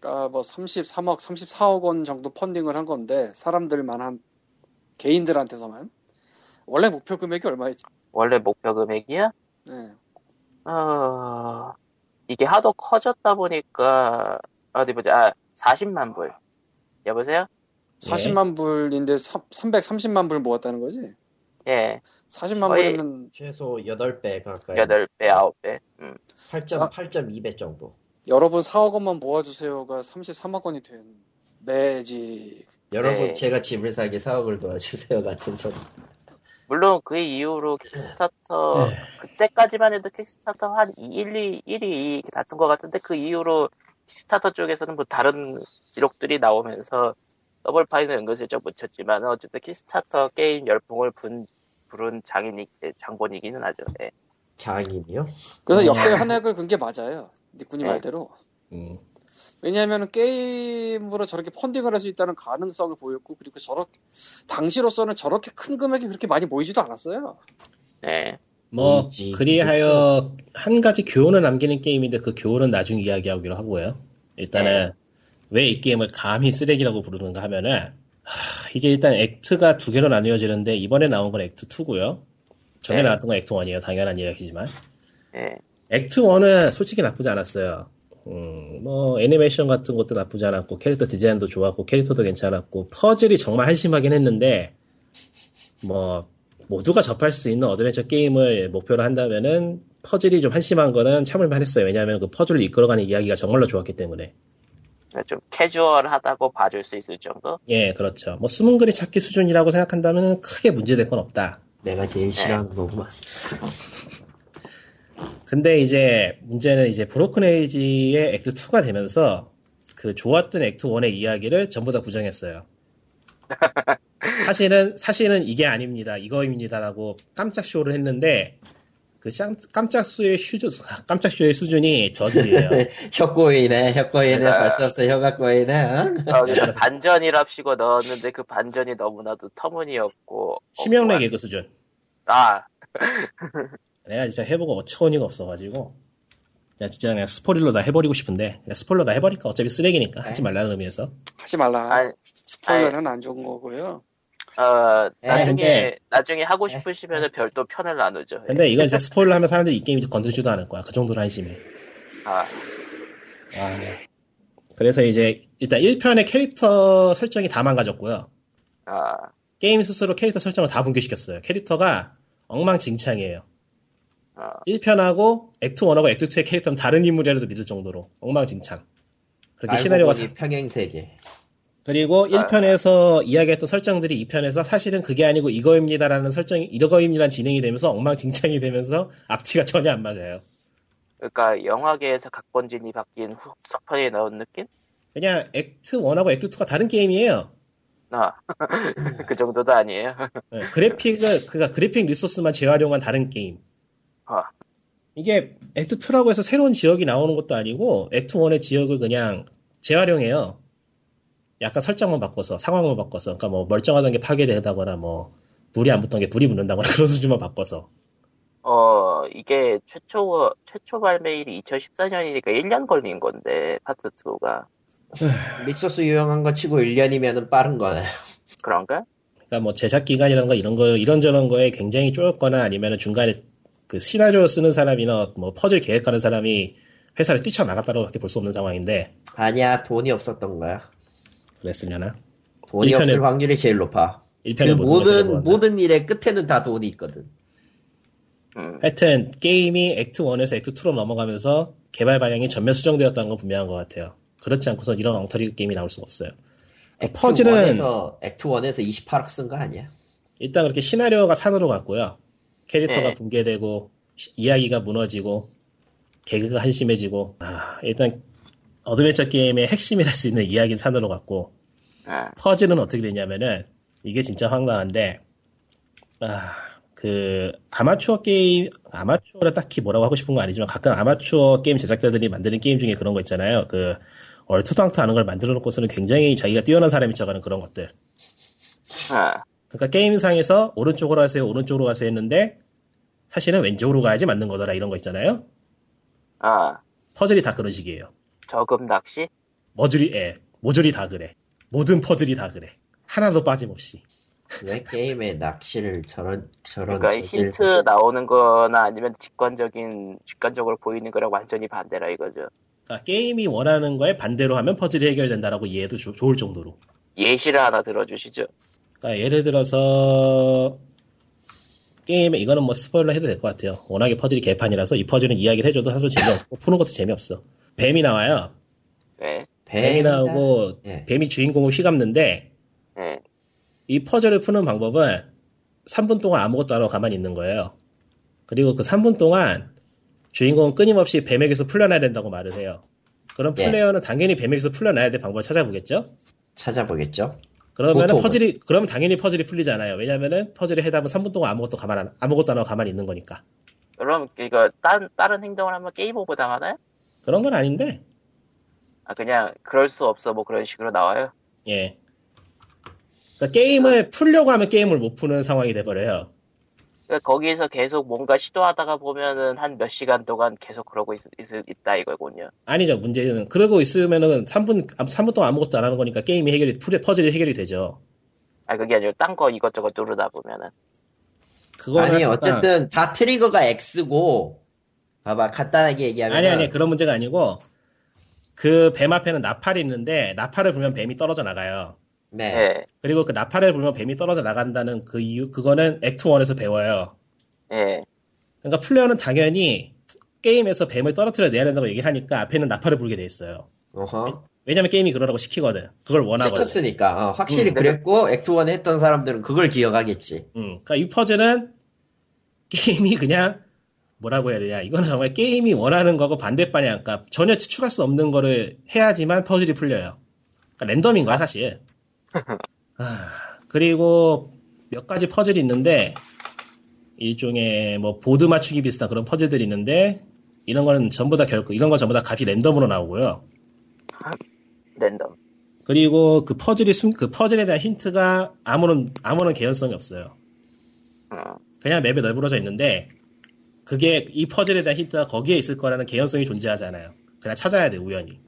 그러니까 뭐 33억, 34억 원 정도 펀딩을 한 건데 사람들만 한 개인들한테서만 원래 목표 금액이 얼마였지? 원래 목표 금액이야? 네. 어... 이게 하도 커졌다 보니까 어디 보자 아 40만 불 여보세요? 40만 불인데 330만 불 모았다는 거지? 예 40만 거의- 불이면 최소 8배 가까이. 8배 9배 음. 8점, 아. 8.2배 정도. 여러분 4억 원만 모아주세요가 33억 원이 된 매직 여러분, 네. 제가 집을 사기 사업을 도와주세요. 같은 소리. 물론 그 이후로 킥스타터 네. 그때까지만 해도 킥스타터 한 1, 2, 1위 다툰 것 같은데 그 이후로 킥스타터 쪽에서는 뭐 다른 기록들이 나오면서 더블 파이는 은근슬쩍 묻혔지만 어쨌든 킥스타터 게임 열풍을 분, 부른 장인이 장본이기는 하죠. 예. 장인이요? 그래서 음. 역사의 한 획을 근게 맞아요 니꾸님 네. 말대로 음. 왜냐하면 게임으로 저렇게 펀딩을 할 수 있다는 가능성을 보였고 그리고 저렇게 당시로서는 저렇게 큰 금액이 그렇게 많이 모이지도 않았어요. 네. 뭐 보이지. 그리하여 한 가지 교훈을 남기는 게임인데 그 교훈은 나중에 이야기하기로 하고요. 일단은 왜이 게임을 감히 쓰레기라고 부르는가 하면은 하, 이게 일단 액트가 두 개로 나뉘어지는데 이번에 나온 건 액트 2고요. 전에 네. 나왔던 건 액트 1이에요. 당연한 이야기지만 네. Act 1은 솔직히 나쁘지 않았어요. 음, 뭐 애니메이션 같은 것도 나쁘지 않았고 캐릭터 디자인도 좋았고 캐릭터도 괜찮았고 퍼즐이 정말 한심하긴 했는데 뭐 모두가 접할 수 있는 어드벤처 게임을 목표로 한다면은 퍼즐이 좀 한심한 거는 참을만 했어요. 왜냐하면 그 퍼즐을 이끌어가는 이야기가 정말로 좋았기 때문에. 좀 캐주얼하다고 봐줄 수 있을 정도? 예, 그렇죠. 뭐 숨은 그림 찾기 수준이라고 생각한다면 크게 문제될 건 없다. 내가 제일 싫어하는 거구만. 근데 이제 문제는 이제 브로큰 에이지의 액트 2가 되면서 그 좋았던 액트 1의 이야기를 전부 다 부정했어요. 사실은 사실은 이게 아닙니다. 이거입니다라고 깜짝 쇼를 했는데 그 깜- 깜짝 쇼의 수준 깜짝 쇼의 수준이 저질이에요. 혀꼬이네, 혀꼬이네, 내가- 벌써부터 혀가 꼬이네. 응? 여기서 반전이랍시고 넣었는데 그 반전이 너무나도 터무니없고 심형래 개그 수준. 아 내가 진짜 해보고 어처구니가 없어가지고 그냥 진짜 그냥 스포일러 다 해버리고 싶은데 스포일러 다 해버릴까? 어차피 쓰레기니까. 하지 말라는 의미에서. 하지 말라. 아니, 스포일러는 안 좋은 거고요. 어, 에, 나중에 근데- 나중에 하고 싶으시면 별도 편을 나누죠. 근데 이건 진짜 스포일러 하면 사람들이 이 게임 건들지도 않을 거야. 그 정도로 한심해. 아, 아, 그래서 이제 일단 1편의 캐릭터 설정이 다 망가졌고요. 아, 게임 스스로 캐릭터 설정을 다 붕괴시켰어요. 캐릭터가 엉망진창이에요 아, 1편하고 act 1하고 act 2의 캐릭터는 다른 인물이라도 믿을 정도로 엉망진창 그렇게 시나리오가 보니 평행 세계. 그리고 아. 1편에서 이야기했던 설정들이 2편에서 사실은 그게 아니고 이거입니다라는 설정이 이거입니다라는 진행이 되면서 엉망진창이 되면서 앞뒤가 전혀 안 맞아요. 그러니까 영화계에서 각본진이 바뀐 후, 속편에 넣은 느낌? 그냥 act 1하고 act 2가 다른 게임이에요. 아, 그 정도도 아니에요. 네, 그래픽을 그러니까 그래픽 resource만 재활용한 다른 게임. 아, 이게 act 2라고 해서 새로운 지역이 나오는 것도 아니고 act 1의 지역을 그냥 재활용해요. 약간 설정만 바꿔서 상황만 바꿔서 그러니까 뭐 멀쩡하던 게 파괴되다거나 뭐 불이 안 붙던 게 불이 붙는다거나 그런 수준만 바꿔서 어, 이게 최초, 최초 발매일이 2014년이니까 1년 걸린 건데, 파트 2가. resource 유용한 거 치고 1년이면은 빠른 거네. 그런가? 그러니까 뭐 제작 기간이라든가 이런 거 이런저런 거에 굉장히 쪼였거나 아니면 중간에 그 시나리오 쓰는 사람이나 뭐 퍼즐 계획하는 사람이 회사를 뛰쳐나갔다고밖에 볼 수 없는 상황인데 아니야, 돈이 없었던 거야. 그랬으려나 돈이 일편에- 없을 확률이 제일 높아. 그 1편에 모든, 모든 일의 끝에는 다 돈이 있거든. 음, 하여튼 게임이 act 1에서 act 2로 넘어가면서 개발 방향이 전면 수정되었다는 건 분명한 것 같아요 그렇지 않고서 이런 엉터리 게임이 나올 수가 없어요 act 퍼즐은- 1에서, act 1에서 28억 쓴 거 아니야? 일단 그렇게 시나리오가 산으로 갔고요 캐릭터가 네. 붕괴되고 시- 이야기가 무너지고 개그가 한심해지고 아, 일단 어드벤처 게임의 핵심이랄 수 있는 이야기는 산으로 갔고 아, 퍼즐은 어떻게 되냐면은 이게 진짜 황당한데 아, 그 아마추어 게임 아마추어를 딱히 뭐라고 하고 싶은 건 아니지만 가끔 아마추어 게임 제작자들이 만드는 게임 중에 그런 거 있잖아요. 그 얼토당토 하는 걸 만들어 놓고서는 굉장히 자기가 뛰어난 사람이 척하는 그런 것들. 아, 그러니까 게임상에서 오른쪽으로 하세요, 오른쪽으로 가세요 했는데 사실은 왼쪽으로 가야지 맞는 거더라 이런 거 있잖아요. 아, 퍼즐이 다 그런 식이에요. 저금 낚시? 머줄이 예, 모듈이 다 그래. 모든 퍼즐이 다 그래. 하나도 빠짐없이. 왜 게임에 낚시를 저런, 저런. 그러니까 저질- 힌트 나오는 거나 아니면 직관적인, 직관적으로 보이는 거랑 완전히 반대라 이거죠. 그러니까 게임이 원하는 거에 반대로 하면 퍼즐이 해결된다라고 이해해도 조- 좋을 정도로. 예시를 하나 들어주시죠. 그러니까 예를 들어서 게임에 이거는 뭐 스포일러 해도 될 것 같아요. 워낙에 퍼즐이 개판이라서 이 퍼즐은 이야기를 해줘도 사실 재미없고 푸는 것도 재미없어. 뱀이 나와요. 네, 뱀이 뱀이다. 나오고 예. 뱀이 주인공을 휘감는데 네, 이 퍼즐을 푸는 방법은 3분 동안 아무것도 안 하고 가만히 있는 거예요. 그리고 그 3분 동안 주인공은 끊임없이 뱀에게서 풀려나야 된다고 말을 해요. 그럼 예. 플레이어는 당연히 뱀에게서 풀려나야 될 방법을 찾아보겠죠? 찾아보겠죠? 보통은. 퍼즐이 그러면 당연히 퍼즐이 풀리잖아요. 왜냐면은 퍼즐의 해답은 3분 동안 아무것도 가만 안 아무것도 안 하고 가만히 있는 거니까. 그럼 이거 딴, 다른 행동을 하면 game over 당하나요? 그런 건 아닌데 아 그냥 그럴 수 없어 뭐 그런 식으로 나와요. 예. 그러니까 게임을 풀려고 하면 게임을 못 푸는 상황이 돼 버려요. 그러니까 거기에서 계속 뭔가 시도하다가 보면은 한 몇 시간 동안 계속 그러고 있, 다 이거군요. 아니죠. 문제는 그러고 있으면은 3분 3분 동안 아무것도 안 하는 거니까 게임이 해결이 풀- 퍼즐이 해결이 되죠. 아 그게 아니라 딴거 이것저것 누르다 보면은 아니 어쨌든 다 trigger가 X고 봐봐 간단하게 얘기하면 아니 아니 그런 문제가 아니고 그 뱀 앞에는 나팔이 있는데 나팔을 불면 뱀이 떨어져 나가요. 네. 예, 그리고 그 나팔을 불면 뱀이 떨어져 나간다는 그 이유 그거는 act 1에서 배워요. 예. 그러니까 플레이어는 당연히 게임에서 뱀을 떨어뜨려 내야 된다고 얘기를 하니까 앞에는 나팔을 불게 돼 있어요. 어허. 왜냐면 게임이 그러라고 시키거든. 그걸 원하거든. 시켰으니까 어, 확실히 음, 그랬고 act 1 했던 사람들은 그걸 기억하겠지. 음, 그러니까 이 퍼즐은 게임이 그냥 뭐라고 해야 되냐. 이거는 정말 게임이 원하는 거고 반대 방향. 그러니까 전혀 추측할 수 없는 거를 해야지만 퍼즐이 풀려요. 그러니까 랜덤인 거야 사실. 아, 그리고 몇 가지 퍼즐이 있는데 일종의 뭐 보드 맞추기 비슷한 그런 퍼즐들이 있는데 이런 거는 전부 다 결국 이런 건 전부 다 값이 랜덤으로 나오고요. 랜덤. 그리고 그 퍼즐이 숨, 그 퍼즐에 대한 힌트가 아무런 아무런 개연성이 없어요. 음, 그냥 map에 널브러져 있는데 그게 이 퍼즐에 대한 힌트가 거기에 있을 거라는 개연성이 존재하지 않아요. 그냥 찾아야 돼 우연히.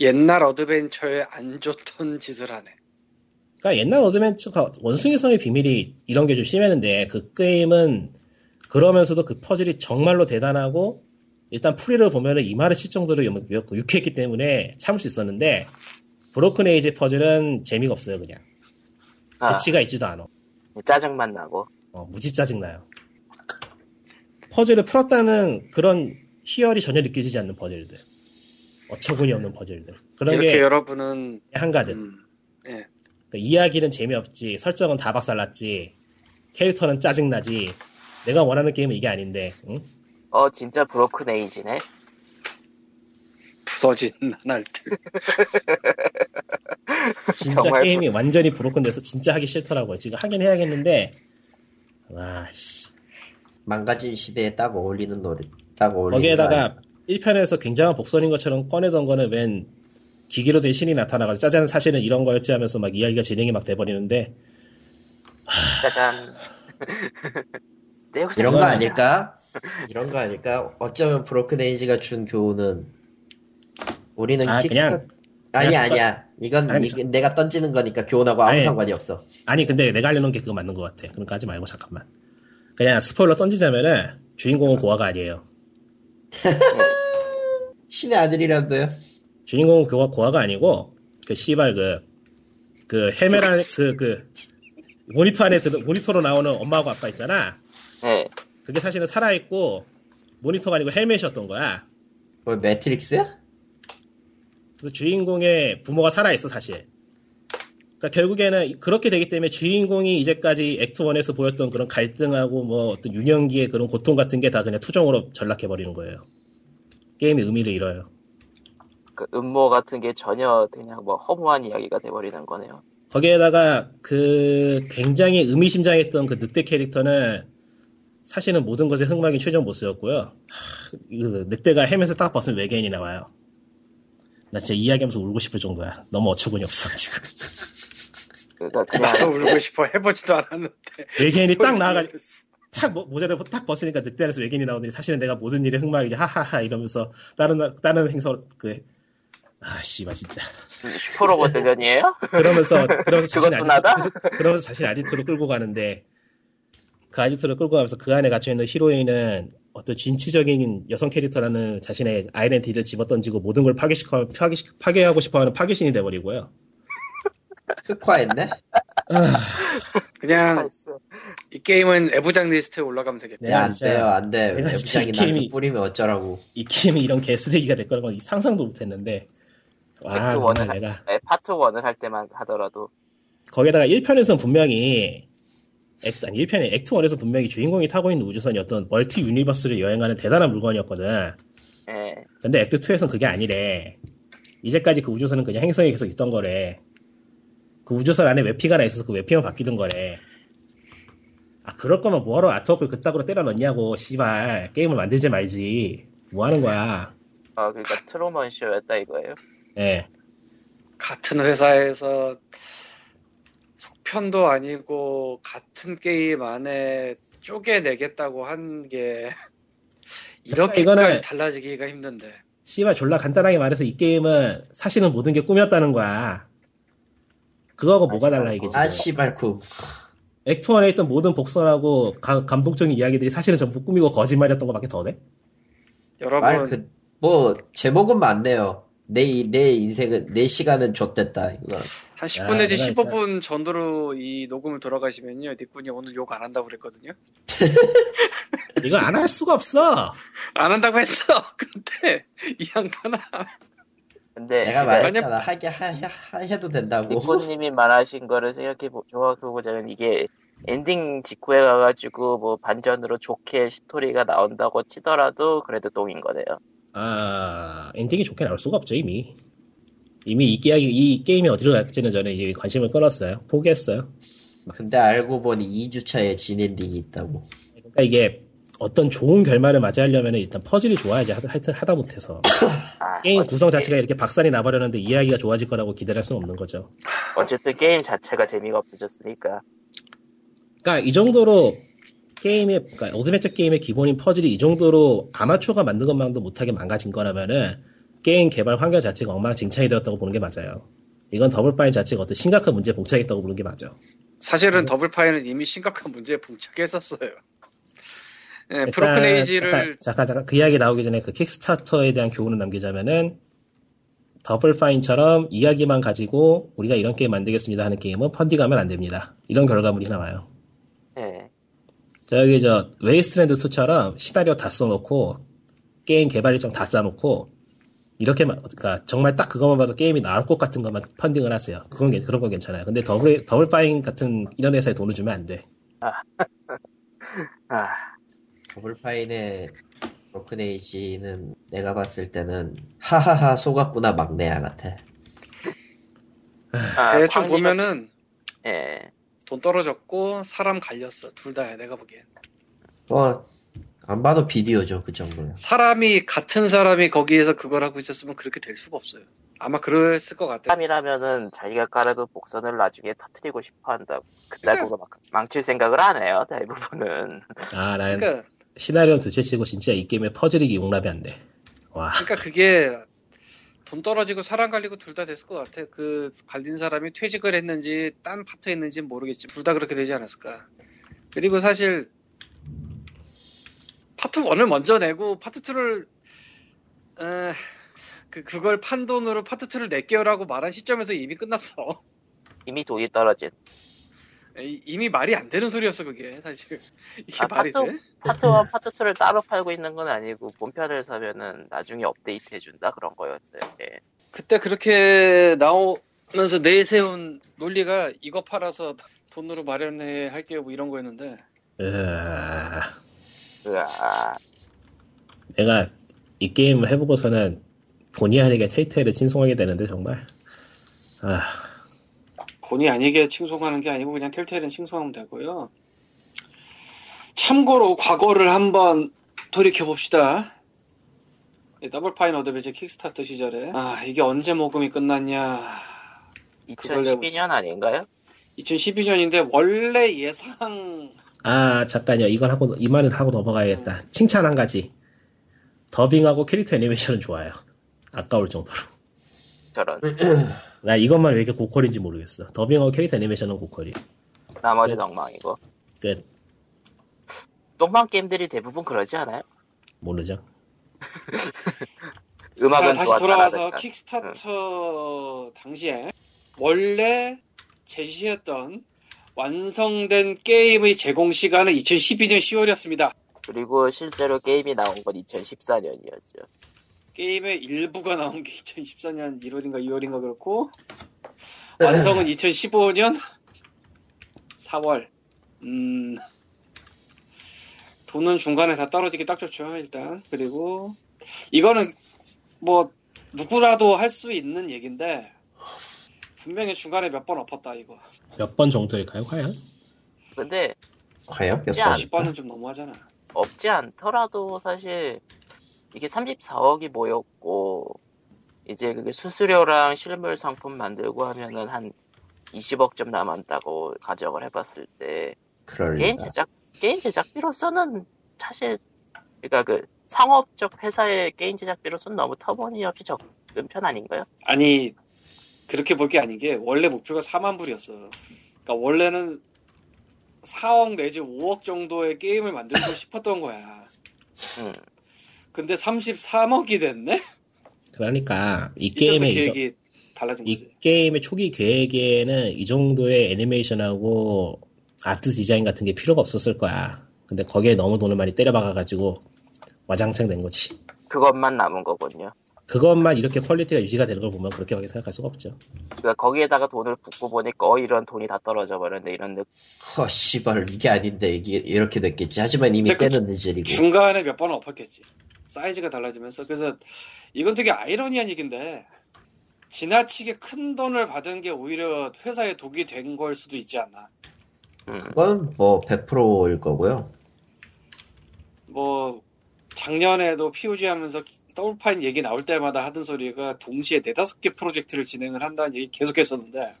옛날 어드벤처에 안 좋던 짓을 하네. 그러니까 옛날 어드벤처가 원숭이 섬의 비밀이 이런 게 좀 심했는데 그 게임은 그러면서도 그 퍼즐이 정말로 대단하고 일단 풀이를 보면은 이마를 칠 정도로 유- 유- 유쾌했기 때문에 참을 수 있었는데 Broken Age 퍼즐은 재미가 없어요 그냥. 아, 재치가 있지도 않아. 짜증만 나고. 어, 무지 짜증나요. 퍼즐을 풀었다는 그런 희열이 전혀 느껴지지 않는 퍼즐들. 어처구니 없는 퍼즐들. 그런 이렇게 게 여러분은 한가득. 음, 예. 그러니까 이야기는 재미없지, 설정은 다 박살났지, 캐릭터는 짜증나지, 내가 원하는 게임은 이게 아닌데, 응? 어 진짜 브로큰 에이지네. 부서진 나날들. 진짜 게임이 완전히 브로큰 돼서 진짜 하기 싫더라고요. 지금 하긴 해야겠는데, 와, 씨. 망가진 시대에 딱 어울리는 노래. 딱 어울리는 거기에다가 1편에서 굉장한 복선인 것처럼 꺼내던 거는 웬 기계로 된 신이 나타나가지고 짜잔 사실은 이런 거였지 하면서 막 이야기가 진행이 막 돼버리는데, 짜잔. 내 혹시 이런 거 아닐까? 이런 거 아닐까? 어쩌면 브로큰 에이지가 준 교훈은 우리는 아, 킥스타- 그냥- 아니 그냥 아니야. 이건 아니, 이- 내가 던지는 거니까 교훈하고 아무 아니. 상관이 없어. 아니 근데 내가 알려놓은 게 그거 맞는 것 같아. 그러니까 하지 말고 잠깐만. 그냥 스포일러 던지자면은 주인공은 고아가 아니에요. 신의 아들이라도요. 주인공은 고아, 고아가 아니고 그 씨발 그, 그 헤메란 그, 그 모니터 안에 들 모니터로 나오는 엄마하고 아빠 있잖아. 예. 그게 사실은 살아 있고 모니터가 아니고 헬멧이었던 거야. 뭐 매트릭스야? 그래서 주인공의 부모가 살아 있어 사실. 그러니까 결국에는 그렇게 되기 때문에 주인공이 이제까지 액트 1에서 보였던 그런 갈등하고 뭐 어떤 유년기의 그런 고통 같은 게 다 그냥 투정으로 전락해 버리는 거예요. 게임의 의미를 잃어요. 그 음모 같은 게 전혀 그냥 뭐 허무한 이야기가 돼버리는 거네요. 거기에다가 그 굉장히 의미심장했던 그 늑대 캐릭터는 사실은 모든 것에 흑막인 최종 보스였고요. 하, 그 늑대가 헬멧을 딱 벗으면 외계인이 나와요. 나 진짜 이야기하면서 울고 싶을 정도야. 너무 어처구니 없어 지금. 그러니까 그냥 나도 울고 싶어 해보지도 않았는데. 외계인이 딱 나와가지고 탁 모- 모자를 딱 벗으니까 늑대 안에서 외계인이 나오더니 사실은 내가 모든 일에 흑막이지 하하하 이러면서 다른 나- 다른 행사 그 아, 씨발, 진짜. 슈퍼로봇 대전이에요? 그러면서, 그러면서 자신 나다? 아지트, 그러면서 자신 아지트로 끌고 가는데, 그 아지트로 끌고 가면서 그 안에 갇혀 있는 히로인은 어떤 진취적인 여성 캐릭터라는 자신의 아이덴티티를 집어던지고 모든 걸 파괴시켜, 파괴, 파괴하고 싶어 하는 파괴신이 돼버리고요. 흑화했네? 그냥 이 게임은 애부장 리스트에 올라가면 되겠다. 내가 야, 안 진짜- 돼요, 안 돼. 내가 진짜 웹장이 이 나한테 게임이- 뿌리면 어쩌라고. 이 게임이 이런 개쓰레기가 될 거라고 상상도 못했는데, 와, 파트 정말 1을 할. 네, 파트 1을 할 때만 하더라도 거기다가 1편에서는 분명히 액트, 아니 1편에 액트 1에서 분명히 주인공이 타고 있는 우주선이 어떤 멀티 유니버스를 여행하는 대단한 물건이었거든. 예. 근데 액트 2에서는 그게 아니래. 이제까지 그 우주선은 그냥 행성에 계속 있던 거래. 그 우주선 안에 웹피가 하나 있어서 그 웹피만 바뀌던 거래. 아 그럴 거면 뭐하러 artwork를 그따구로 때려 넣냐고 씨발 게임을 만들지 말지. 뭐 하는 거야. 아 그러니까 트루먼 쇼였다 이거예요. 예. 같은 회사에서 속편도 아니고 같은 게임 안에 쪼개내겠다고 한 게 이렇게까지 달라지기가 힘든데 씨발 졸라 간단하게 말해서 이 게임은 사실은 모든 게 꿈이었다는 거야. 그거하고 뭐가 달라 이게 지금. 아 씨발쿵. 액트 1에 있던 모든 복선하고 가- 감동적인 이야기들이 사실은 전부 꿈이고 거짓말이었던 것밖에 더 돼? 여러분 말그뭐 제목은 맞네요. 내 내 인생은 내 시간은 좆됐다 이거. 한 10분 내지 내가 15분 전으로 이 녹음을 돌아가시면요 니꾼이 오늘 욕 안 한다고 그랬거든요 이거 안 할 수가 없어. 안 한다고 했어 근데 이 양반아 근데 내가 말했잖아 하게 하, 하- 해도 된다고. 니코님이 말하신 거를 생각해 보자면 이게 엔딩 직후에 가가지고 뭐 반전으로 좋게 스토리가 나온다고 치더라도 그래도 똥인 거네요. 아 엔딩이 좋게 나올 수가 없죠 이미. 이미 이, 게, 이 게임이 어디로 갈지는 저는 이제 관심을 끊었어요. 포기했어요. 근데 알고 보니 2주차에 진엔딩이 있다고. 그러니까 이게 어떤 좋은 결말을 맞이하려면 일단 퍼즐이 좋아야지 하다, 하여튼 하다 못해서 아, 게임 어쨌든 구성 자체가 이렇게 박살이 나버렸는데 이야기가 좋아질 거라고 기대할 수는 없는 거죠. 어쨌든 게임 자체가 재미가 없어졌으니까 그러니까 이 정도로 게임의 그러니까 어드벤처 게임의 기본인 퍼즐이 이 정도로 아마추어가 만든 것만도 못하게 망가진 거라면은 게임 개발 환경 자체가 엉망진창이 되었다고 보는 게 맞아요. 이건 더블파인 자체가 어떤 심각한 문제에 봉착했다고 보는 게 맞죠. 사실은 더블파인은 이미 심각한 문제에 봉착했었어요 예, 일단 브로큰 에이지를 잠깐, 잠깐 잠깐 그 이야기 나오기 전에 그 킥스타터에 대한 교훈을 남기자면은 더블파인처럼 이야기만 가지고 우리가 이런 게임 만들겠습니다 하는 게임은 펀딩하면 안 됩니다. 이런 결과물이 나와요. 예. 저기 저 웨이스트랜드 2처럼 시나리오 다 써놓고 게임 개발 일정 다 짜놓고 이렇게 만 그러니까 정말 딱 그것만 봐도 게임이 나올 것 같은 것만 펀딩을 하세요. 그건 괜- 그런 건 괜찮아요. 근데 더블 더블 파인 같은 이런 회사에 돈을 주면 안 돼. 아, 더블 파인의 브로큰 에이지는 내가 봤을 때는 하하하 속았구나 막내야 같아. 아, 대충 광기가- 보면은 예. 돈 떨어졌고 사람 갈렸어. 둘 다야 내가 보기엔. 뭐 안 봐도 비디오죠 그 정도면. 사람이 같은 사람이 거기에서 그걸 하고 있었으면 그렇게 될 수가 없어요. 아마 그랬을 것 같아 사람이라면은 자기가 깔아둔 복선을 나중에 터트리고 싶어 한다고. 그따구로 막 망칠 생각을 안 해요 대부분은. 아 나는 그러니까. 시나리오는 둘째치고 진짜 이 게임의 퍼즐이 용납이 안 돼. 와. 그러니까 그게 돈 떨어지고 사람 갈리고 둘 다 됐을 것 같아. 그 갈린 사람이 퇴직을 했는지 딴 파트에 있는지 는 모르겠지. 둘 다 그렇게 되지 않았을까. 그리고 사실 파트 1을 먼저 내고 파트 2를 그 그걸 판 돈으로 파트 2를 낼게요라고 말한 시점에서 이미 끝났어. 이미 돈이 떨어진 이- 이미 말이 안 되는 소리였어 그게 사실. 이게 아, 말이 파트- 돼? 파트 1, 파트 2를 따로 팔고 있는 건 아니고 본편을 사면은 나중에 업데이트 해준다? 그런 거였는데 예. 그때 그렇게 나오면서 내세운 논리가 이거 팔아서 돈으로 마련해 할게요 뭐 이런 거였는데. 으아, 으아. 내가 이 게임을 해보고서는 본의 아니게 테이테를 칭송하게 되는데 정말. 아 본의 아니게 칭송하는 게 아니고 그냥 텔테일은 칭송하면 되고요. 참고로 과거를 한번 돌이켜 봅시다. 더블 파인 어드벤처 킥스타터 시절에 아 이게 언제 모금이 끝났냐 2012년 아닌가요? 2012년인데 원래 예상 아, 잠깐요. 이건 하고, 이 말은 하고 넘어가야겠다. 칭찬 한 가지. 더빙하고 캐릭터 애니메이션은 좋아요. 아까울 정도로. 저런 나 이것만 왜 이렇게 고퀄인지 모르겠어. 더빙하고 캐릭터 애니메이션은 고퀄이. 나머지는 엉망이고 끝. 똥망 게임들이 대부분 그러지 않아요? 모르죠. 음악은 자, 다시 돌아와서. 킥스타터 당시에 원래 제시했던 완성된 게임의 제공 시간은 2012년 10월이었습니다. 그리고 실제로 게임이 나온 건 2014년이었죠 게임의 일부가 나온 게 2014년 1월인가 2월인가 그렇고 완성은 2015년 4월. 음. 돈은 중간에 다 떨어지기 딱 좋죠, 일단. 그리고 이거는 뭐 누구라도 할 수 있는 얘기인데 분명히 중간에 몇 번 엎었다 이거. 몇 번 정도일까요, 과연? 근데 과연 몇 짜. 번? 10번은 좀 너무하잖아. 없지 않더라도 사실 이게 34억이 모였고 이제 그게 수수료랑 실물 상품 만들고 하면은 한 20억 점 남았다고 가정을 해봤을 때. 게임 제작 게임 제작비로서는 사실 그러니까 그 상업적 회사의 게임 제작비로서는 너무 터무니없이 적은 편 아닌가요? 아니 그렇게 볼 게 아닌 게 원래 목표가 4만 불이었어. 그러니까 원래는 4억 내지 5억 정도의 게임을 만들고 싶었던 거야. 음. 근데 33억이 됐네? 그러니까 이 게임의 이, 계획이 달라진 이 거지. 게임의 초기 계획에는 이 정도의 애니메이션하고 아트 디자인 같은 게 필요가 없었을 거야. 근데 거기에 너무 돈을 많이 때려박아가지고 와장창 된 거지. 그것만 남은 거군요. 그것만 이렇게 퀄리티가 유지가 되는 걸 보면 그렇게밖에 생각할 수가 없죠. 그러니까 거기에다가 돈을 붓고 보니까 어 이런 돈이 다 떨어져 버렸네 이런 느허 씨발 이게 아닌데 이게 이렇게 됐겠지. 하지만 이미 그 때는 늦으리고. 중간에 몇 번은 엎었겠지. 사이즈가 달라지면서. 그래서 이건 되게 아이러니한 얘기인데 지나치게 큰 돈을 받은 게 오히려 회사에 독이 된 걸 수도 있지 않나. 음. 그건 뭐 100%일 거고요. 뭐 작년에도 POG 하면서 더블파인 얘기 나올 때마다 하던 소리가 동시에 네다섯 개 프로젝트를 진행을 한다는 얘기 계속했었는데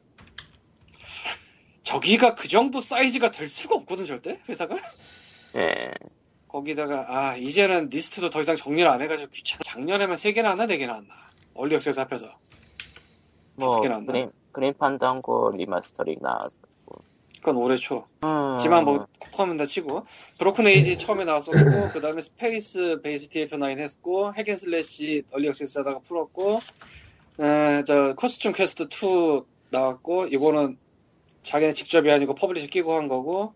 저기가 그 정도 사이즈가 될 수가 없거든 절대 회사가 예. 거기다가 아 이제는 리스트도 더 이상 정리를 안 해가지고 귀찮아 작년에만 세 개나 왔나 네 개나 왔나 early access 합해서 뭐 다섯 개 나왔나? 그림 그림 판당고 리마스터링 나왔고. 그건 올해 초 음. 지만 뭐 포함한다 치고 브로큰 에이지 처음에 나왔었고 그 다음에 스페이스 베이스 DF9 했고 핵앤슬래시 early access 하다가 풀었고 에, 저 코스튬 퀘스트 2 나왔고 이거는 자기네 직접이 아니고 publisher 끼고 한 거고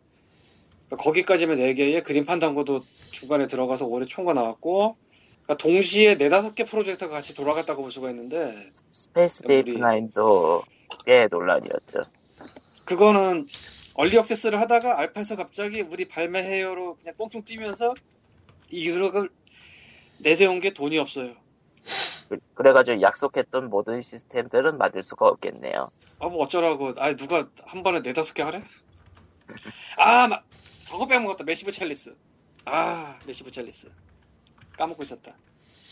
그러니까 거기까지면 4개에 그림 판당고도 중간에 들어가서 올해 총과 나왔고 그러니까 동시에 네다섯 개 프로젝트가 같이 돌아갔다고 볼 수가 있는데 스페이스 우리- 베이스 DF9도 꽤 논란이었죠. 그거는 early access를 하다가 알파에서 갑자기 우리 발매해요로 그냥 뻥뻥 뛰면서 이유라고 내세운 게 돈이 없어요. 그- 그래가지고 약속했던 모든 시스템들은 만들 수가 없겠네요. 아 뭐 어쩌라고 아 누가 한 번에 네다섯 개 하래? 아 마, 저거 빼먹었다 매시브 챌리스. 아 매시브 챌리스. 까먹고 있었다.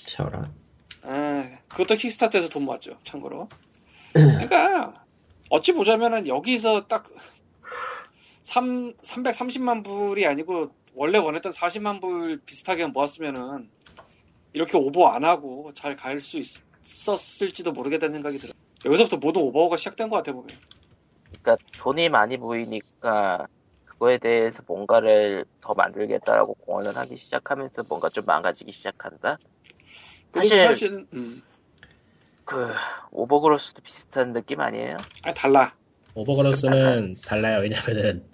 저런. 아 그것도 킥스타트에서 돈 모았죠 참고로. 그러니까 어찌 보자면은 여기서 딱 3, 330만 불이 아니고 원래 원했던 40만 불 비슷하게 모았으면은 이렇게 오버 안 하고 잘 갈 수 있었을지도 모르겠다는 생각이 들어요. 여기서부터 모든 오버가 시작된 것 같아 보면. 그러니까 돈이 많이 모이니까 그거에 대해서 뭔가를 더 만들겠다라고 공언을 하기 시작하면서 뭔가 좀 망가지기 시작한다. 사실 사실 음. 그 오버그로스도 비슷한 느낌 아니에요? 아 달라. 오버그로스는 달라요. 왜냐면은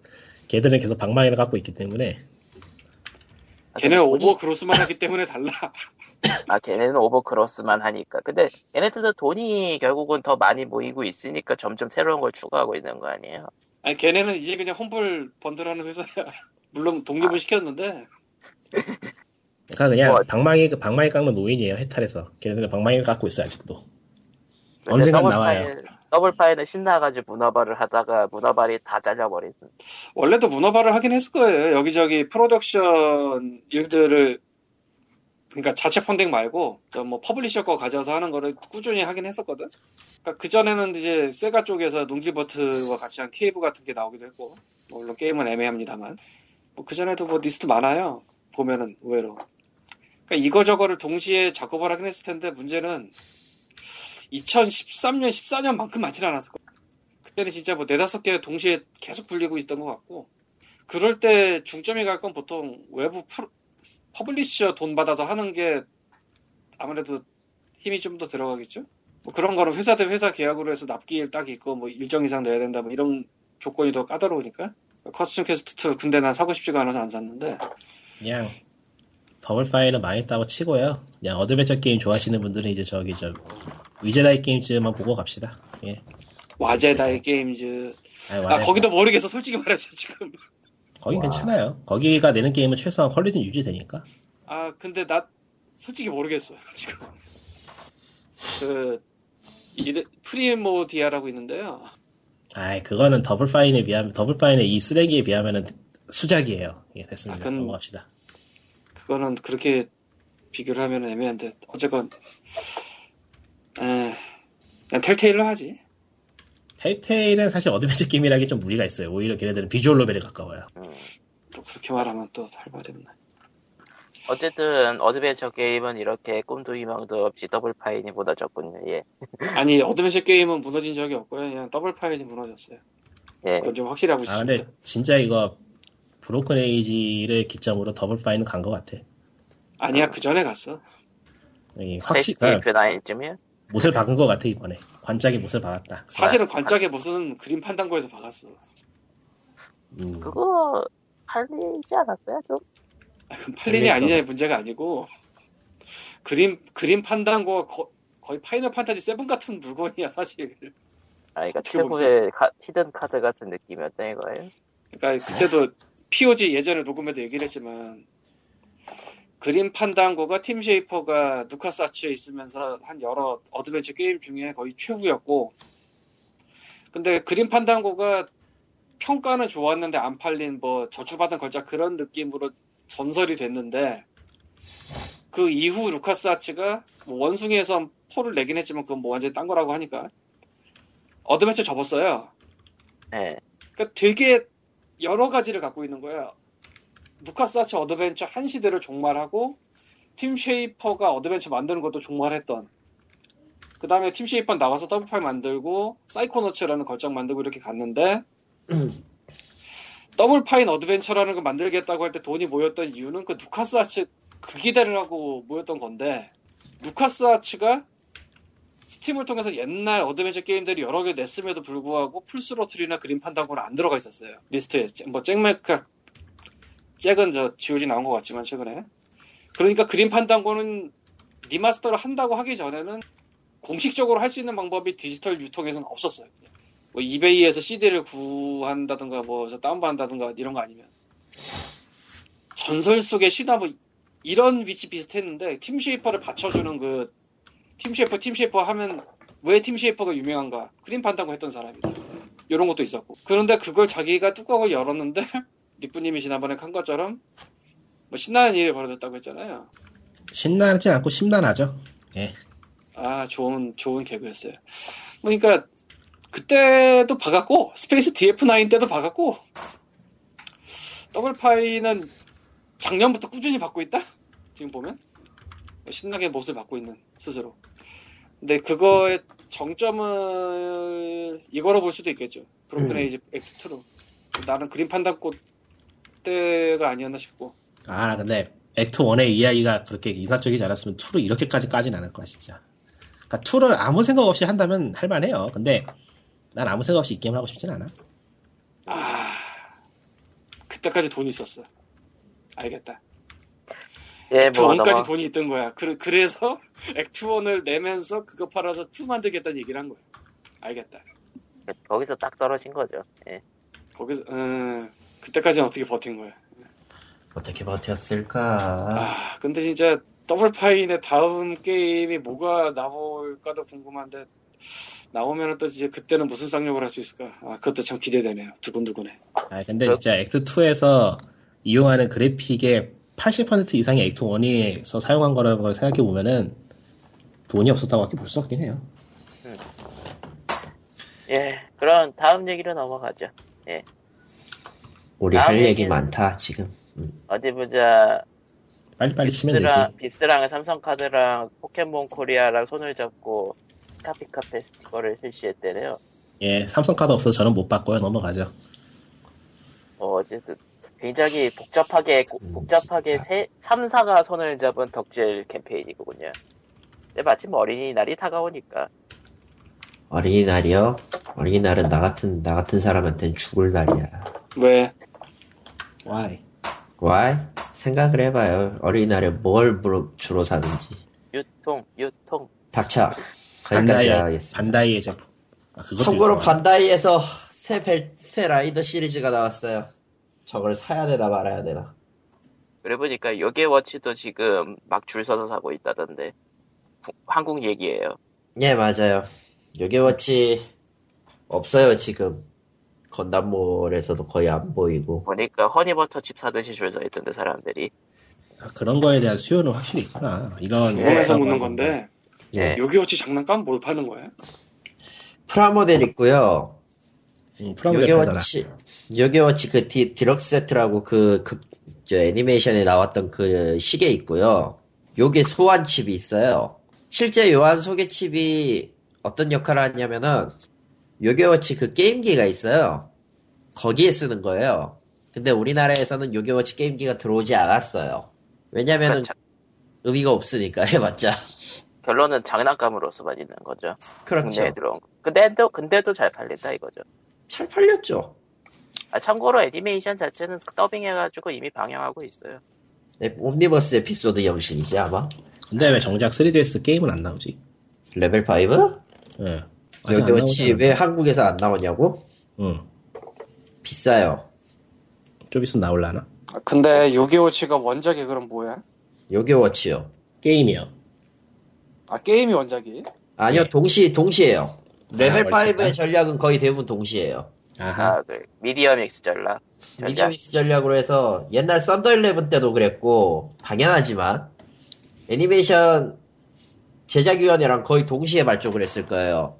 걔들은 계속 방망이를 갖고 있기 때문에 걔네 돈이- 오버 그로스만 하기 때문에 달라. 아 걔네는 오버그로스만 하니까 근데 얘네들도 돈이 결국은 더 많이 모이고 있으니까 점점 새로운 걸 추가하고 있는 거 아니에요? 아니 걔네는 이제 그냥 험블 번들하는 회사야. 물론 독립을 시켰는데 그러니까 그냥 뭐- 방망이 방망이 깎는 노인이에요. 해탈해서 걔네들은 방망이를 갖고 있어 아직도. 근데 언젠간 나와요. 파일- 더블 파인은 신나가지고 문어발을 하다가 문어발이 다 잘려버린 원래도 문어발을 하긴 했을 거예요. 여기저기 프로덕션 일들을 그러니까 자체 펀딩 말고 저뭐 publisher 거 가져와서 하는 거를 꾸준히 하긴 했었거든. 그러니까 그 전에는 이제 Sega 쪽에서 론 길버트와 같이 한 Cave 같은 게 나오기도 했고 뭐 물론 게임은 애매합니다만 뭐 그 전에도 뭐 리스트 많아요. 보면은 의외로. 그러니까 이거 저거를 동시에 작업을 하긴 했을 텐데 문제는 2013년 14년만큼 많지는 않았을 거야. 그때는 진짜 뭐 네다섯 개 동시에 계속 굴리고 있던 것 같고 그럴 때 중점이 갈 건 보통 외부 프로, publisher 돈 받아서 하는 게 아무래도 힘이 좀 더 들어가겠죠. 뭐 그런 거는 회사 대 회사 계약으로 해서 납기일 딱 있고 뭐 일정 이상 내야 된다 뭐 이런 조건이 더 까다로우니까 Costume Quest 2 근데 난 사고 싶지가 않아서 안 샀는데 그냥 Double Fine은 망했다고 치고요. 그냥 어드벤처 게임 좋아하시는 분들은 이제 저기 저 Wadjet Eye Games만 보고 갑시다. 예. Wadjet Eye Games 아니, 아. 거기도 모르겠어 솔직히 말해서 지금 거긴 와. 괜찮아요. 거기가 내는 게임은 최소한 quality는 유지되니까. 아 근데 나 솔직히 모르겠어요 지금 그 Primordia라고 있는데요 아이 그거는 Double Fine에 비하면 Double Fine의 이 쓰레기에 비하면은 수작이에요. 예, 됐습니다. 아, 그건- 넘어갑시다. 그거는 그렇게 비교를 하면 애매한데 어쨌건 에, 난 Telltale로 하지. Telltale은 사실 어드벤처 게임이라기 좀 무리가 있어요. 오히려 걔네들은 visual novel에 가까워요. 음. 또 그렇게 말하면 또 살벌했네. 어쨌든 어드벤처 게임은 이렇게 꿈도 희망도 없이 Double Fine이 무너졌군요. 예. 아니 어드벤처 게임은 무너진 적이 없고요. 그냥 Double Fine이 무너졌어요. 예. 그건 좀 확실히 하고 아 싶습니다. 근데 진짜 이거 Broken Age를 기점으로 Double Fine은 간것 같아. 아니야 그 전에 갔어. 이 Space 확실히 DF 9쯤이요? 못을 박은 것 같아 이번에. 관짝에 못을 박았다. 사실은 관짝에 무슨 Grim Fandango에서 박았어. 음. 그거 팔리지 않았어요? 좀? 팔린이 그러니까. 아니냐의 문제가 아니고 Grim Grim Fandango 거, 거의 Final Fantasy 7 같은 물건이야 사실. 아, 그러니까 최고의 카- hidden card 같은 느낌이었다 이거예요? 그러니까 그때도 POG 예전에 녹음에도 얘기를 했지만 Grim Fandango가 팀 쉐이퍼가 누카스 아츠에 있으면서 한 여러 어드벤처 게임 중에 거의 최후였고 근데 Grim Fandango가 평가는 좋았는데 안 팔린 뭐 저주받은 걸작 그런 느낌으로 전설이 됐는데 그 이후 루카스 아츠가 뭐 원숭이섬 four를 내긴 했지만 그건 뭐 완전히 딴 거라고 하니까 어드벤처 접었어요. 예. 그러니까 되게 여러 가지를 갖고 있는 거야. 누카스 아츠 어드벤처 한 시대를 종말하고 팀 쉐이퍼가 어드벤처 만드는 것도 종말했던. 그 다음에 팀 쉐이퍼 나와서 Double Fine 만들고 사이코너츠라는 걸작 만들고 이렇게 갔는데 Double Fine 어드벤처라는 거 만들겠다고 할 때 돈이 모였던 이유는 그 누카스 아츠 그 기대를 하고 모였던 건데 LucasArts가 Steam을 통해서 옛날 어드벤처 게임들이 여러 개 냈음에도 불구하고 Full Throttle이나 Grim Fandango는 안 들어가 있었어요. 리스트에. 뭐, 잭메카, 잭은 저, GOG 나온 것 같지만, 최근에. 그러니까 Grim Fandango는 remaster를 한다고 하기 전에는 공식적으로 할 수 있는 방법이 디지털 유통에서는 없었어요. 뭐, eBay에서 CD를 구한다든가, 뭐, 저 다운받는다든가, 이런 거 아니면. 전설 속의 CD다, 뭐, 이런 위치 비슷했는데, 팀 쉐이퍼를 받쳐주는 그, 팀 쉐이퍼, 팀 쉐이퍼 하면 왜 팀 쉐이퍼가 유명한가? Grim Fandango 했던 사람이다. 이런 것도 있었고. 그런데 그걸 자기가 뚜껑을 열었는데, 니꾸님이 지난번에 한 것처럼, 뭐 신나는 일이 벌어졌다고 했잖아요. 신나지 않고 심란하죠. 예. 아, 좋은, 좋은 개그였어요. 그러니까, 그때도 박았고, Space DF9 때도 박았고, Double Fine은 작년부터 꾸준히 박고 있다? 지금 보면? 신나게 못을 박고 있는, 스스로. 근데 그거의 정점은 이거로 볼 수도 있겠죠. Broken 음. Age Act 2로. 나는 그림 판단꽃 때가 아니었나 싶고. 아, 나 근데 액트 1의 이야기가 그렇게 인상적이지 않았으면 2로 이렇게까지 까진 않을 거야, 진짜. 그러니까 2를 아무 생각 없이 한다면 할만해요. 근데 난 아무 생각 없이 이 게임을 하고 싶진 않아. 아, 그때까지 돈이 있었어. 알겠다. 예, 액트 뭐 1까지 넘어. 돈이 있던 거야. 그, 그래서 액트 1을 내면서 그거 팔아서 2 만들겠다는 얘기를 한 거야. 알겠다. 거기서 딱 떨어진 거죠. 예. 거기서, 음, 그때까지는 어떻게 버틴 거야. 어떻게 버텼을까? 아, 근데 진짜 Double Fine의 다음 게임이 뭐가 나올까도 궁금한데, 나오면은 또 이제 그때는 무슨 쌍욕을 할 수 있을까? 아, 그것도 참 기대되네요. 두근두근해. 아, 근데 그- 진짜 Act 2에서 이용하는 그래픽의 80% 이상이 Act 1에서 사용한 거라는 걸 생각해 보면은 돈이 없었다고밖에 볼 수 없긴 해요. 예. 그럼 다음 얘기로 넘어가죠. 우리 다음 할 얘기 많다 지금. 음. 어디 보자. 빨리빨리 치면 VIPS랑, 되지. VIPS랑 삼성카드랑 포켓몬 코리아랑 손을 잡고 스카피카 페스티벌을 실시했대네요. 예, 삼성카드 없어서 저는 못 봤고요. 넘어가죠. 어, 어쨌든 굉장히 복잡하게 음, 복잡하게. 세, 3사가 손을 잡은 덕질 캠페인이거든요. 근데 마침 어린이날이 다가오니까 어린이날이요? 어린이날은 나 같은 나 같은 사람한테는 죽을 날이야. 왜? Why? Why? 생각을 해봐요. 어린이날에 뭘 주로- 주로 사는지. 유통 유통 닥쳐. 거기까지 반다이의, 제품. 아, 참고로 요즘 반다이에서 새, 벨, 새 라이더 시리즈가 나왔어요. 저걸 사야 되나 말아야 되나. 그래 보니까 요괴워치도 지금 막 줄 서서 사고 있다던데 구- 한국 얘기예요. 예, 맞아요. 요괴워치 없어요, 지금. 건담몰에서도 거의 안 보이고. 보니까 허니버터 칩 사듯이 줄 서 있던데 사람들이 아, 그런 거에 대한 수요는 확실히 있구나. 이런 궁금해서 묻는 건데, 예. 요괴워치 장난감 뭘 파는 거야? 프라모델 있고요. 음, 프라모델 팔더라. 요게워치, 요게워치 그 디, 디럭스 세트라고 그, 그, 저 애니메이션에 나왔던 그 시계 있고요. 요게 소환 칩이 있어요. 실제 요한 소개 칩이 어떤 역할을 하냐면은, 요게워치 그 게임기가 있어요. 거기에 쓰는 거예요. 근데 우리나라에서는 요게워치 게임기가 들어오지 않았어요. 왜냐면은 의미가 없으니까 해봤자. 결론은 장난감으로서만 있는 거죠. 그렇죠. 국내에 들어온 거. 근데도 근데도 잘 팔린다 이거죠. 잘 팔렸죠. 아, 참고로 애니메이션 자체는 더빙해가지고 이미 방영하고 있어요. 에- 옴니버스 에피소드 형식이지 아마. 근데 왜 정작 3DS 게임은 안 나오지? 레벨 5? 예. 아직 나오잖아. 왜 한국에서 안 나오냐고? 응. 비싸요. 좀 있으면 나올라나? 아, 근데 요기워치가 원작이 그럼 뭐야? 요게워치요. 게임이요. 아 게임이 원작이? 아니요, 동시, 동시에요. 레벨 아, 5의 원작이다? 전략은 거의 대부분 동시에요. 아하. 아, 그 미디어 믹스 전략. 전략. 미디어 믹스 전략으로 해서 옛날 썬더 11 때도 그랬고, 당연하지만, 애니메이션 제작위원회랑 거의 동시에 발족을 했을 거예요.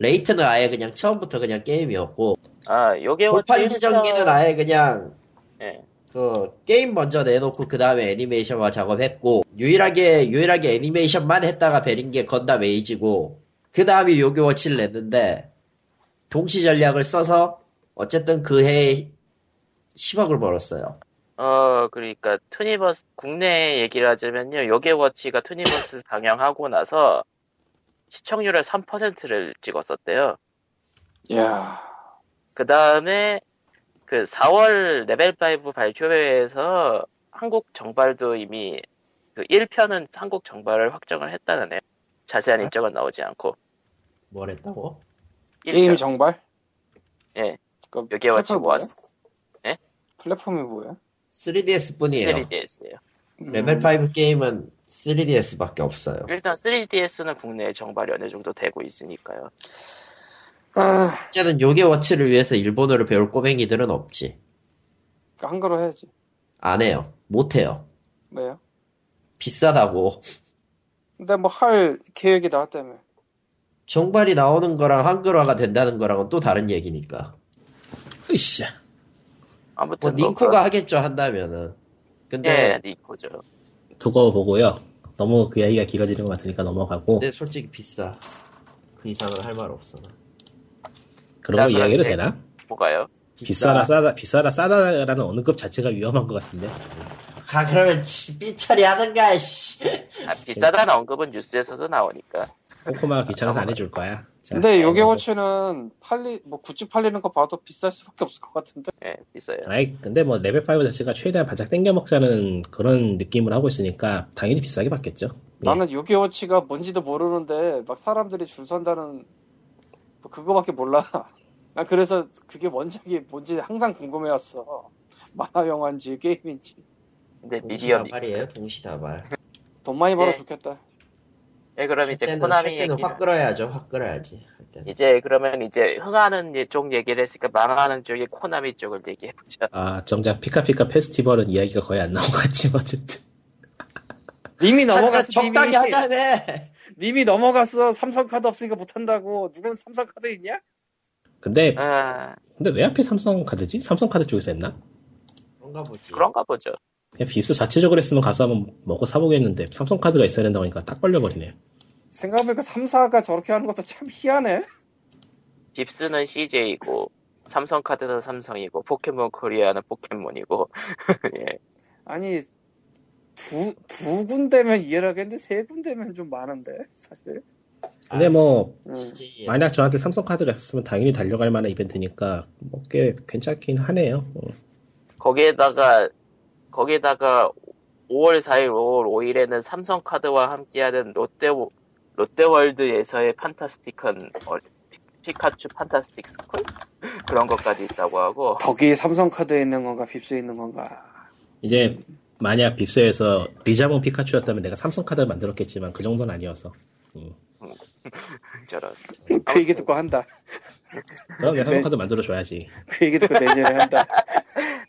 레이트는 아예 그냥 처음부터 그냥 게임이었고, 아, 요게워치 돌판 지정기는 아예 그냥 예. 그 게임 먼저 내놓고 그 다음에 애니메이션화 작업했고 유일하게 유일하게 애니메이션만 했다가 베린 게 건담 에이지고 그 다음에 요교워치를 냈는데 동시 전략을 써서 어쨌든 그 해에 10억을 벌었어요. 어, 그러니까 투니버스 국내 얘기를 하자면요. 요게워치가 투니버스 방영하고 나서 시청률의 3%를 찍었었대요. 야 그 다음에 그 4월 레벨 5 발표회에서 한국 정발도 이미 그 1편은 한국 정발을 확정을 했다는 애. 자세한 일정은 나오지 않고. 뭘 했다고? 1편. 게임 정발? 예. 그 요게워치 플랫폼이 원. 예? 플랫폼이 뭐야? 3DS 뿐이에요. 3DS예요. 음, 레벨 5 게임은 3DS밖에 없어요. 일단 3DS는 국내에 정발이 어느 정도 되고 있으니까요. 아, 이제는 요게워치를 위해서 일본어를 배울 꼬맹이들은 없지. 한글로 해야지. 안 해요. 못 해요. 왜요? 비싸다고. 근데 뭐 할 계획이 나왔다며. 정발이 나오는 거랑 한글화가 된다는 거랑은 또 다른 얘기니까. 으쌰. 아무튼 뭐뭐 닌코가 하겠죠 한다면은. 근데 예, 닌코죠. 두고 보고요. 너무 그 이야기가 길어지는 것 같으니까 넘어가고. 근데 솔직히 비싸. 그 이상은 할 말 없어. 나. 그런 자, 거 이야기해도 되나? 뭐가요? 비싸라 싸다 비싸라 싸다라는 언급 자체가 위험한 것 같은데. 아 그러면 삐처리 하든가. 씨. 아, 비싸다는 언급은 뉴스에서도 나오니까. 코코마가 귀찮아서 안 해줄 거야. 자, 근데 요게 워치는 팔리 뭐 굿즈 팔리는 거 봐도 비쌀 수밖에 없을 것 같은데. 예, 비싸요. 아이 근데 뭐 레벨 5 자체가 최대한 바짝 땡겨 먹자는 그런 느낌을 하고 있으니까 당연히 비싸게 받겠죠. 예. 나는 요게 워치가 뭔지도 모르는데 막 사람들이 줄 선다는 뭐 그거밖에 몰라. 난 그래서 그게 원작이 뭔지 항상 궁금해왔어. 만화 영화인지 게임인지. 근데 미디어 동시다발이에요. 믹스. 동시다발. 돈 많이 벌어 예. 좋겠다. 예, 그럼 할 이제 때는, 코나미 얘기를. 확 끌어야죠. 확 끌어야지. 이제 그러면 이제 흥하는 예, 쪽 얘기를 했으니까 망하는 쪽이 코나미 쪽을 얘기해보자. 아 정작 피카피카 페스티벌은 이야기가 거의 안 나온 것 같지만 어쨌든. 님이 넘어갔어. 적당히. 하자네. 님이 넘어갔어. 삼성 카드 없으니까 못한다고. 누군 삼성 카드 있냐? 근데 아, 근데 왜 하필 삼성 카드지? 삼성 카드 쪽에서 했나? 그런가 보지. 그런가 보죠. 그냥 빕스 자체적으로 했으면 가서 한번 먹고 사보겠는데 삼성 카드가 있어야 된다고 하니까 딱 걸려버리네. 생각해보니까 3사가 저렇게 하는 것도 참 희한해. 빕스는 CJ이고, 삼성카드는 삼성이고, 포켓몬 코리아는 포켓몬이고, 예. 아니 두, 두 군데면 이해를 하겠는데 세 군데면 좀 많은데 사실. 근데 뭐 음. CJ. 만약 저한테 삼성 카드가 있었으면 당연히 달려갈 만한 이벤트니까 뭐 꽤 괜찮긴 하네요. 어. 거기에다가, 거기에다가 5월 4일, 5월 5일에는 삼성카드와 함께하는 롯데, 롯데월드에서의 판타스틱한, 어, 피- 피카츄 판타스틱 스쿨? 그런 것까지 있다고 하고, 거기 삼성 카드에 있는 건가 빕스에 있는 건가. 이제 만약 빕스에서 리자몽 피카츄였다면 내가 삼성 카드를 만들었겠지만 그 정도는 아니어서. 저런. 그 얘기 듣고 한다. 그럼 내가 네. 삼성 카드 만들어줘야지. 그 얘기 듣고 내년에 한다.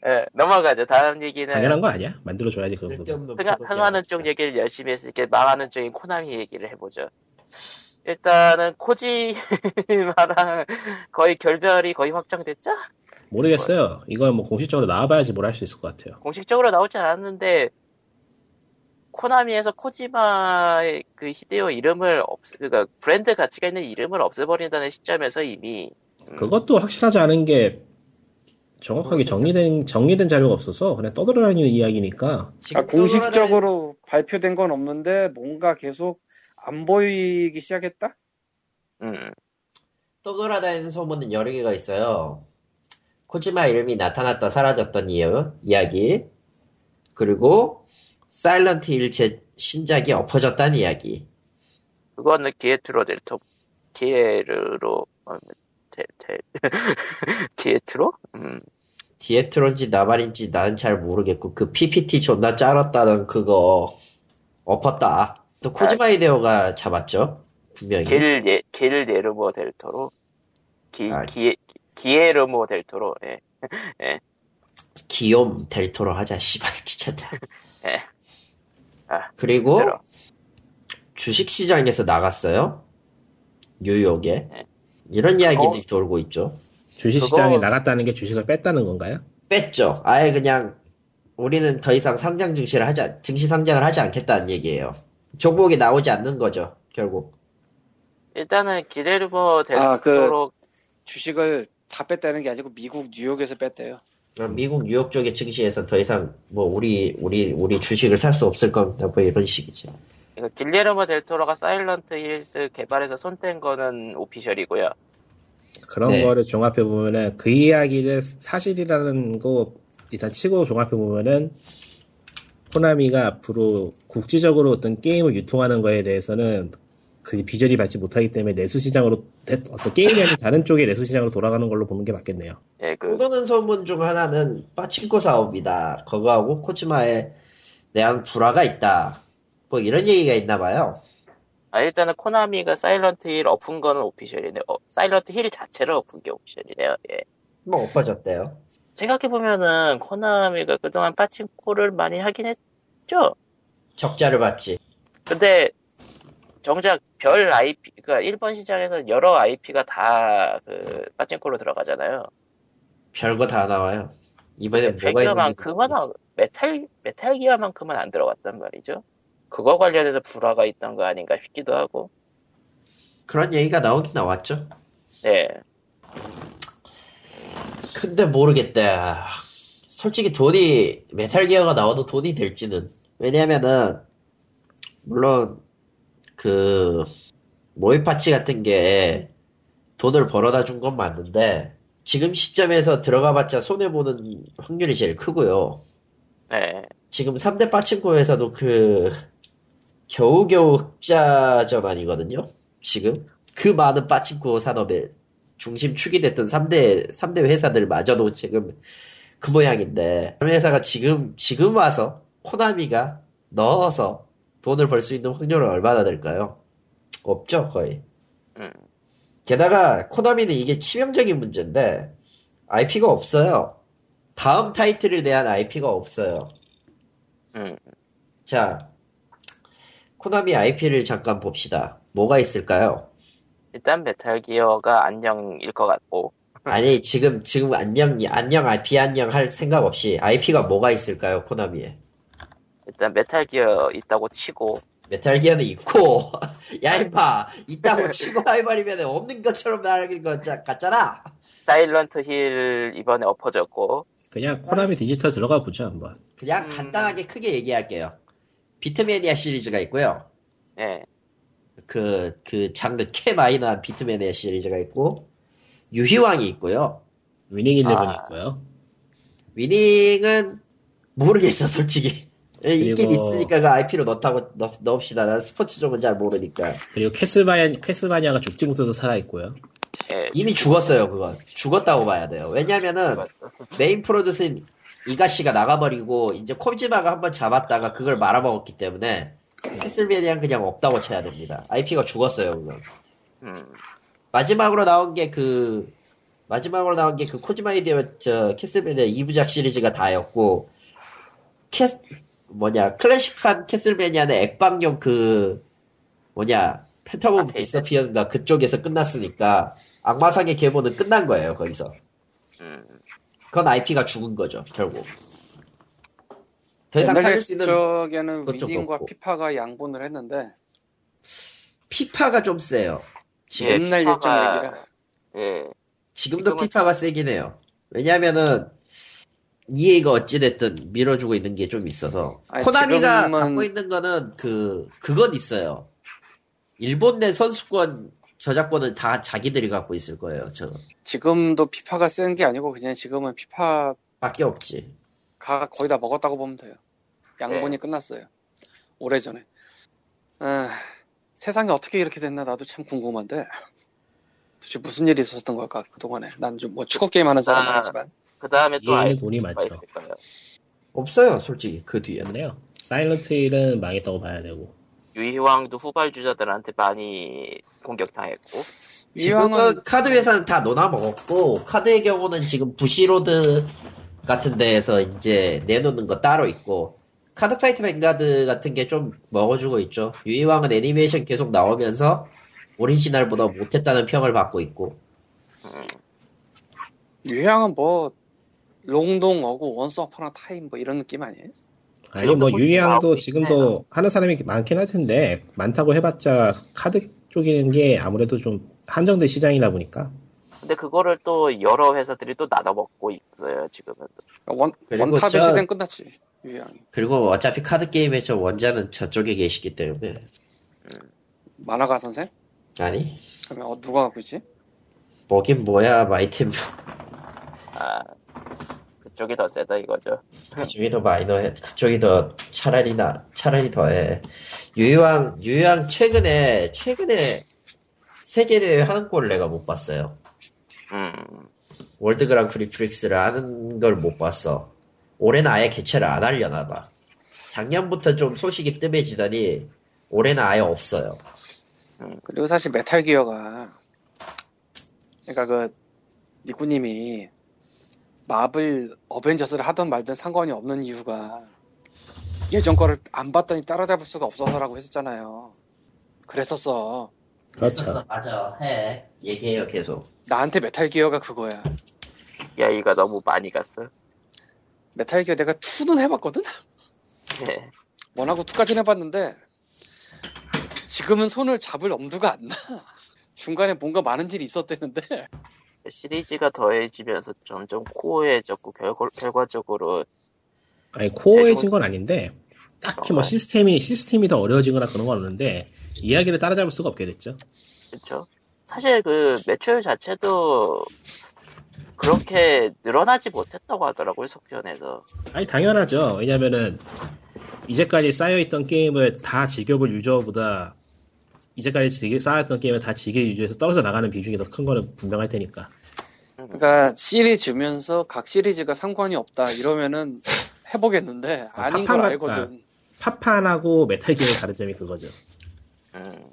예, 넘어가죠. 다음 얘기는. 당연한 거 아니야? 만들어줘야지 그 흥하, 프로그램. 흥하는 쪽 얘기를 열심히 했으니까 망하는 쪽인 코나미 얘기를 해보죠. 일단은 코지마랑 거의 결별이 거의 확정됐죠? 모르겠어요. 이건 뭐 공식적으로 나와봐야지 뭘 할 수 있을 것 같아요. 공식적으로 나오진 않았는데 코나미에서 코지마의 그 히데오 이름을 없, 그니까 브랜드 가치가 있는 이름을 없애버린다는 시점에서 이미 음, 그것도 확실하지 않은 게 정확하게 정리된 정리된 자료가 없어서 그냥 떠돌아다니는 이야기니까 아, 공식적으로 발표된 건 없는데 뭔가 계속 안 보이기 시작했다? 음, 떠돌아다니는 소문은 여러 개가 있어요. 코지마 이름이 나타났다 사라졌던 이유, 이야기. 그리고 사일런트 일체 신작이 엎어졌다는 이야기. 그거는 기에트로 델토 기에르로 기에트로? 음, 디에트론지 나발인지 나는 잘 모르겠고 그 PPT 존나 짤었다는 그거 엎었다. 또 코지마 이데오가 잡았죠. 분명히. 길, 예, 길 예르모 델토로 기, 아. 기, 기에르모 델토로 예. 기욤 델토로 하자. 씨발 귀찮다. 예. 아, 그리고 들어. 주식시장에서 나갔어요. 뉴욕에. 네. 이런 이야기들이 어? 돌고 있죠. 주식시장에 그거- 나갔다는 게 주식을 뺐다는 건가요? 뺐죠. 아예 그냥 우리는 더 이상 상장 증시를 하지 않- 증시 상장을 하지 않겠다는 얘기예요. 종목이 나오지 않는 거죠. 결국. 일단은 기레르모 아, 그- 델토로 주식을 다 뺐다는 게 아니고 미국 뉴욕에서 뺐대요. 미국 뉴욕 쪽의 증시에서 더 이상 뭐 우리 우리 우리 주식을 살 수 없을 겁니다. 뭐 이런 식이죠. 그러니까 길레르모 델토로가 사일런트 힐스 개발해서 손 뗀 거는 오피셜이고요. 그런 네. 거를 종합해 보면은 그 이야기를 사실이라는 거 일단 치고 종합해 보면은 코나미가 앞으로 국지적으로 어떤 게임을 유통하는 거에 대해서는 그 비전이 밟지 못하기 때문에 내수 시장으로 어떤 게임이 아닌 다른 쪽의 내수 시장으로 돌아가는 걸로 보는 게 맞겠네요. 예, 그 꾸도는 소문 중 하나는 빠친코 사업이다. 그거하고 코치마에 대한 불화가 있다. 뭐 이런 얘기가 있나 봐요. 아, 일단은 코나미가 사일런트 힐 엎은 거는 official이네요. 어, 사일런트 힐 자체를 엎은 게 official이네요. 예. 뭐 엎어졌대요. 생각해보면은 코나미가 그동안 빠친코를 많이 하긴 했죠. 적자를 봤지. 근데 정작 별 IP, 그러니까 일본 시장에서 여러 IP가 다 그 빠친코로 들어가잖아요. 별거 다 나와요. 이번에 메탈기어만큼은 안- 메탈 메탈기어만큼은 안 들어갔단 말이죠. 그거 관련해서 불화가 있던 거 아닌가 싶기도 하고. 그런 얘기가 나오긴 나왔죠. 예. 근데 모르겠다. 솔직히 돈이 메탈 기어가 나와도 돈이 될지는 왜냐면은 물론 그 모의 파츠 같은 게 돈을 벌어다 준 건 맞는데 지금 시점에서 들어가봤자 손해 보는 확률이 제일 크고요. 예. 지금 3대 빠친코에서도 그 겨우겨우 흑자 전환이거든요. 지금 그 많은 빠친코 산업의 중심 축이 됐던 3대 3대 회사들 마저도 지금 그 모양인데 그런 회사가 지금 지금 와서 코나미가 넣어서 돈을 벌 수 있는 확률은 얼마나 될까요? 없죠 거의. 음. 게다가 코나미는 이게 치명적인 문제인데 IP가 없어요. 다음 타이틀에 대한 IP가 없어요. 음. 자, 코나미 IP를 잠깐 봅시다. 뭐가 있을까요? 일단 메탈 기어가 안녕일 것 같고. 아니, 지금, 지금 안녕, 안녕, IP 안녕 할 생각 없이 IP가 뭐가 있을까요, 코나미에? 일단 메탈 기어 있다고 치고. 메탈 기어는 있고, 야, 임마, 있다고 치고 해버리면 없는 것처럼 말하는 거 자- 같잖아? 사일런트 힐 이번에 엎어졌고. 그냥 코나미 디지털 들어가 보자 한번. 그냥 음. 간단하게 크게 얘기할게요. 비트매니아 시리즈가 있고요. 예. 그, 그 장르 캐 마이너한 비트매니아 시리즈가 있고, 유희왕이 있고요. 위닝 일레븐 아. 있고요. 위닝은 모르겠어 솔직히 예, 있긴 그리고- 있으니까 그 IP로 넣다고 넣, 넣읍시다 난 스포츠 쪽은 잘 모르니까 그리고 캐스바냐 캐스바냐가 죽지 못해서 살아 있고요. 예. 이미 죽었어요 그건 죽었다고 봐야 돼요 왜냐면은 메인 프로듀스인 이가씨가 나가버리고 이제 코지마가 한번 잡았다가 그걸 말아먹었기 때문에 캐슬베니아 그냥 없다고 쳐야 됩니다 IP가 죽었어요 그건 음. 마지막으로 나온 게 그 마지막으로 나온 게 그 코지마 이디어 저 캐슬베니아 2부작 시리즈가 다였고 캐스 뭐냐 클래식한 캐슬베니아는 액방용 그 뭐냐 Phantom of. Despair인가 그쪽에서 끝났으니까 악마성의 계보는 끝난 거예요 거기서. 음, 그건 IP가 죽은 거죠 결국. 더 이상 살릴 수 있는 그것도 위닝과 그렇고. 피파가 양분을 했는데 피파가 좀 세요. 지금 예, 옛날 피파가- 예전 얘기라. 예, 지금도 지금은- 피파가 세긴 해요. 왜냐면은 EA가 어찌됐든 밀어주고 있는 게 좀 있어서 아니, 코나미가 지금은- 갖고 있는 거는 그 그건 있어요. 일본 내 선수권 저작권은 다 자기들이 갖고 있을 거예요. 저 지금도 피파가 센게 아니고 그냥 지금은 피파가 밖에 없지. 거의 다 먹었다고 보면 돼요. 양분이 네. 끝났어요. 오래 전에. 아, 세상이 어떻게 이렇게 됐나 나도 참 궁금한데 도대체 무슨 일이 있었던 걸까 그 동안에 난 좀 뭐 축구 게임 하는 사람 아, 아니지만 그 다음에 또 아이가 돈이 많죠. 있을까요? 없어요, 솔직히 그 뒤에. 없네요. 사일런트 힐은 망했다고 봐야 되고. 유희왕도 후발주자들한테 많이 공격당했고 유희왕은 지금은 카드 회사는 다 나눠 먹었고 카드의 경우는 지금 부시로드 같은 데에서 이제 내놓는 거 따로 있고 카드 파이트 뱅가드 같은 게 좀 먹어주고 있죠. 유희왕은 애니메이션 계속 나오면서 오리지널보다 못했다는 평을 받고 있고 음, 유희왕은 뭐 long long ago once upon a time 뭐 이런 느낌 아니에요? 아니 뭐 유희왕도 지금도 있네요. 하는 사람이 많긴 할 텐데 많다고 해봤자 카드 쪽이는 게 아무래도 좀 한정된 시장이다 보니까. 근데 그거를 또 여러 회사들이 또 나눠 먹고 있어요 지금은. 원, 그리고 원탑의 저- 시대는 끝났지 유희왕이. 그리고 어차피 카드 게임의 저 원조는 저쪽에 계시기 때문에. 만화가 선생? 아니? 그러면 어, 누가 갖고 있지? 뭐긴 뭐야 마이템. 아 그쪽이 더 세다 이거죠. 그쪽이 더 마이너해? 그쪽이 더 차라리 나 차라리 더해. 유희왕 유희왕 최근에 최근에 세계 대회 하는 꼴 내가 못 봤어요. 음. 월드 그랑프리 프릭스를 하는 걸 못 봤어. 올해는 아예 개최를 안 하려나 봐. 작년부터 좀 소식이 뜸해지더니 올해는 아예 없어요. 그리고 사실 메탈 기어가 그러니까 그 니꾸님이 마블 어벤져스를 하던 말든 상관이 없는 이유가 예전 거를 안 봤더니 따라잡을 수가 없어서라고 했었잖아요. 그랬었어. 그렇죠. 맞아 해 얘기해요 계속 나한테 메탈 기어가 그거야. 얘기가 너무 많이 갔어 메탈 기어 내가 2는 해봤거든? 예. 원하고 2까지는 해봤는데 지금은 손을 잡을 엄두가 안 나. 중간에 뭔가 많은 일이 있었대는데 시리즈가 더해지면서 점점 코어해졌고 결과, 결과적으로 아니 코어해진 건 아닌데 딱히 뭐 어. 시스템이 시스템이 더 어려워지거나 그런 건 없는데 이야기를 따라잡을 수가 없게 됐죠. 그렇죠. 사실 그 매출 자체도 그렇게 늘어나지 못했다고 하더라고요 속편에서. 아니 당연하죠. 왜냐면은 이제까지 쌓여있던 게임을 다 즐겨볼 유저보다 이제까지 즐겨 쌓였던 게임을 다 즐겨 유저에서 떨어져 나가는 비중이 더 큰 거는 분명할 테니까. 그러니까 시리즈면서 각 시리즈가 상관이 없다 이러면은 해보겠는데 아, 아닌 걸 알거든. 파판하고 메탈 기어의 다른 점이 그거죠. 음,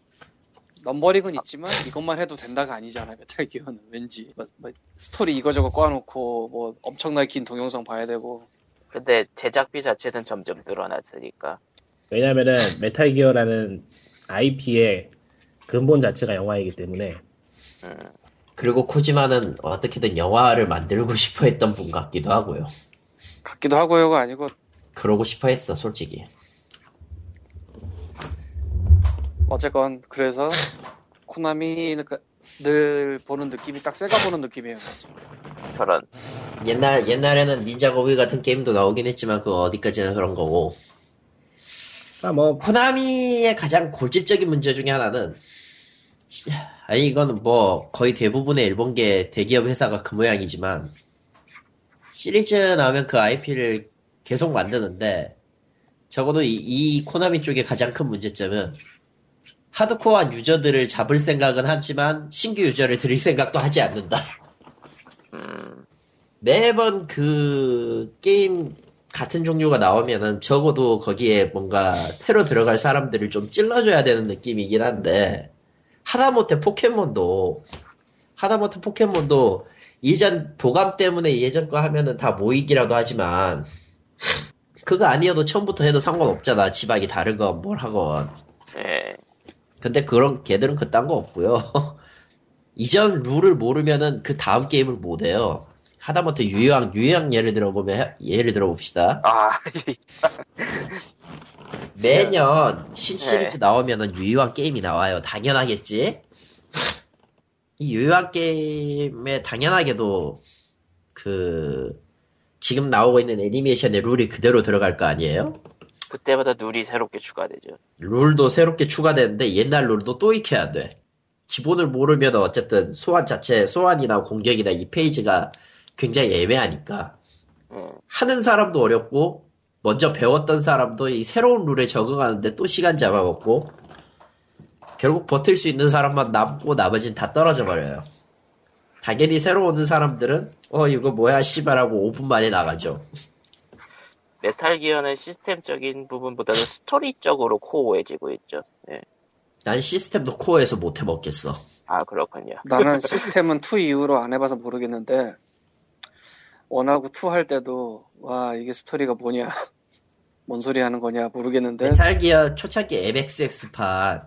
넘버링은 있지만 이것만 해도 된다가 아니잖아 메탈 기어는 왠지 뭐, 뭐 스토리 이거저거 꽈놓고 뭐 엄청나게 긴 동영상 봐야 되고 근데 제작비 자체는 점점 늘어났으니까. 왜냐면은 메탈 기어라는 IP의 근본 자체가 영화이기 때문에. 음, 그리고 코지마는 어떻게든 영화를 만들고 싶어 했던 분 같기도 하고요. 같기도 하고요가 아니고. 그러고 싶어 했어 솔직히. 어쨌건 그래서 코나미 늘 보는 느낌이 딱 세가 보는 느낌이에요. 저런. 옛날 옛날에는 닌자 고비 같은 게임도 나오긴 했지만 그거 어디까지나 그런 거고. 아, 뭐 코나미의 가장 골집적인 문제 중에 하나는 시- 아니 이거는 뭐 거의 대부분의 일본계 대기업 회사가 그 모양이지만 시리즈 나오면 그 IP를 계속 만드는데 적어도 이, 이 코나미 쪽의 가장 큰 문제점은 하드코어한 유저들을 잡을 생각은 하지만 신규 유저를 들일 생각도 하지 않는다. 음, 매번 그 게임 같은 종류가 나오면은 적어도 거기에 뭔가 새로 들어갈 사람들을 좀 찔러줘야 되는 느낌이긴 한데 하다못해 포켓몬도 하다못해 포켓몬도 이전 도감 때문에 예전 거 하면은 다 모이기라도 하지만 그거 아니어도 처음부터 해도 상관없잖아 지박이 다르건 뭘 하건 예. 근데 그런 걔들은 그딴 거 없고요. 이전 룰을 모르면은 그 다음 게임을 못 해요. 하다못해 유형 유형 예를 들어 보면 예를 들어 봅시다. 아, 매년 신 네. 시리즈 나오면은 유효한 게임이 나와요. 당연하겠지. 이 유효한 게임에 당연하게도 그 지금 나오고 있는 애니메이션의 룰이 그대로 들어갈 거 아니에요? 그때마다 룰이 새롭게 추가되죠. 룰도 새롭게 추가되는데 옛날 룰도 또 익혀야 돼. 기본을 모르면 어쨌든 소환 자체, 소환이나 공격이나 이 페이지가 굉장히 애매하니까. 음, 하는 사람도 어렵고, 먼저 배웠던 사람도 이 새로운 룰에 적응하는데 또 시간 잡아먹고, 결국 버틸 수 있는 사람만 남고 나머진 다 떨어져 버려요. 당연히 새로 오는 사람들은, 어, 이거 뭐야, 씨발하고 5분 만에 나가죠. 메탈 기어는 시스템적인 부분보다는 스토리적으로 코어해지고 있죠. 네. 난 시스템도 코어해서 못 해먹겠어. 아, 그렇군요. 나는 시스템은 2 이후로 안 해봐서 모르겠는데 one하고 2할 때도 와 이게 스토리가 뭐냐 뭔 소리 하는 거냐 모르겠는데 메탈기어 초창기 MSX판,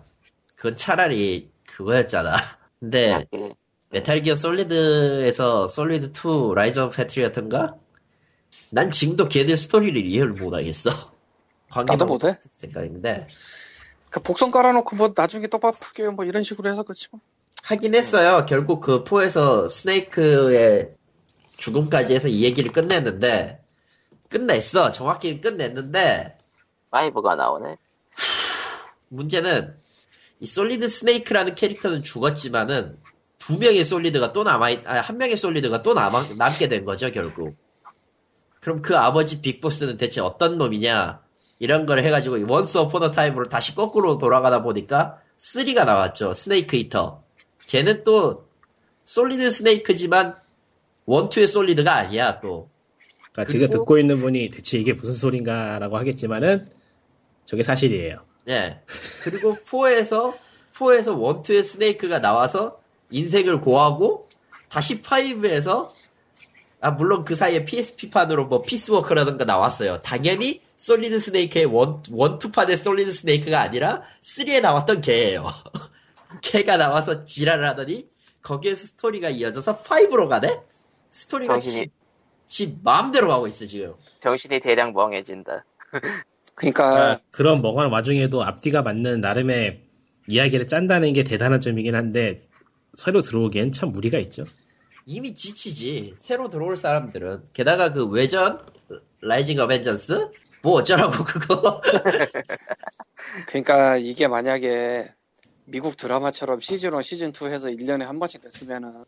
그건 차라리 그거였잖아. 근데, 예. 메탈기어 솔리드에서 솔리드 2 Rise of Patriot인가? 난 지금도 걔들 스토리를 이해를 못하겠어. 나도 못해 생각인데 그 복선 깔아놓고 뭐 나중에 떡밥 풀게요 뭐 이런 식으로 해서 그렇지 뭐. 하긴 했어요. 결국 그 4에서 스네이크의 죽음까지 해서 이 얘기를 끝냈는데 끝냈어. 정확히 끝냈는데 5가 나오네. 문제는 이 솔리드 스네이크라는 캐릭터는 죽었지만은 두 명의 솔리드가 또 남아 있, 아, 한 명의 솔리드가 또 남아, 남게 된 거죠, 결국. 그럼 그 아버지 빅보스는 대체 어떤 놈이냐? 이런 걸 해가지고 once upon a time으로 다시 거꾸로 돌아가다 보니까 3가 나왔죠. Snake Eater. 걔는 또 솔리드 스네이크지만 one two의 솔리드가 아니야, 또. 그러니까 지금 듣고 있는 분이 대체 이게 무슨 소린가라고 하겠지만은 저게 사실이에요. 예. 그리고 4에서 4에서 one two의 스네이크가 나와서 인생을 고하고 다시 5에서 아 물론 그 사이에 PSP판으로 뭐 피스워크라든가 나왔어요. 당연히 솔리드 스네이크의 one one two판의 솔리드 스네이크가 아니라 3에 나왔던 걔예요. 걔가 나와서 지랄을 하더니 거기에서 스토리가 이어져서 5로 가네? 스토리가 정신이- 지, 지 마음대로 가고 있어 지금. 정신이 대량 멍해진다. 그러니까 그러니까 그런 멍한 와중에도 앞뒤가 맞는 나름의 이야기를 짠다는 게 대단한 점이긴 한데 새로 들어오기엔 참 무리가 있죠. 이미 지치지. 새로 들어올 사람들은. 게다가 그 외전 라이징 어벤져스 뭐 어쩌라고 그거. 그러니까 이게 만약에 미국 드라마처럼 시즌 1, 시즌 2 해서 1년에 한 번씩 됐으면은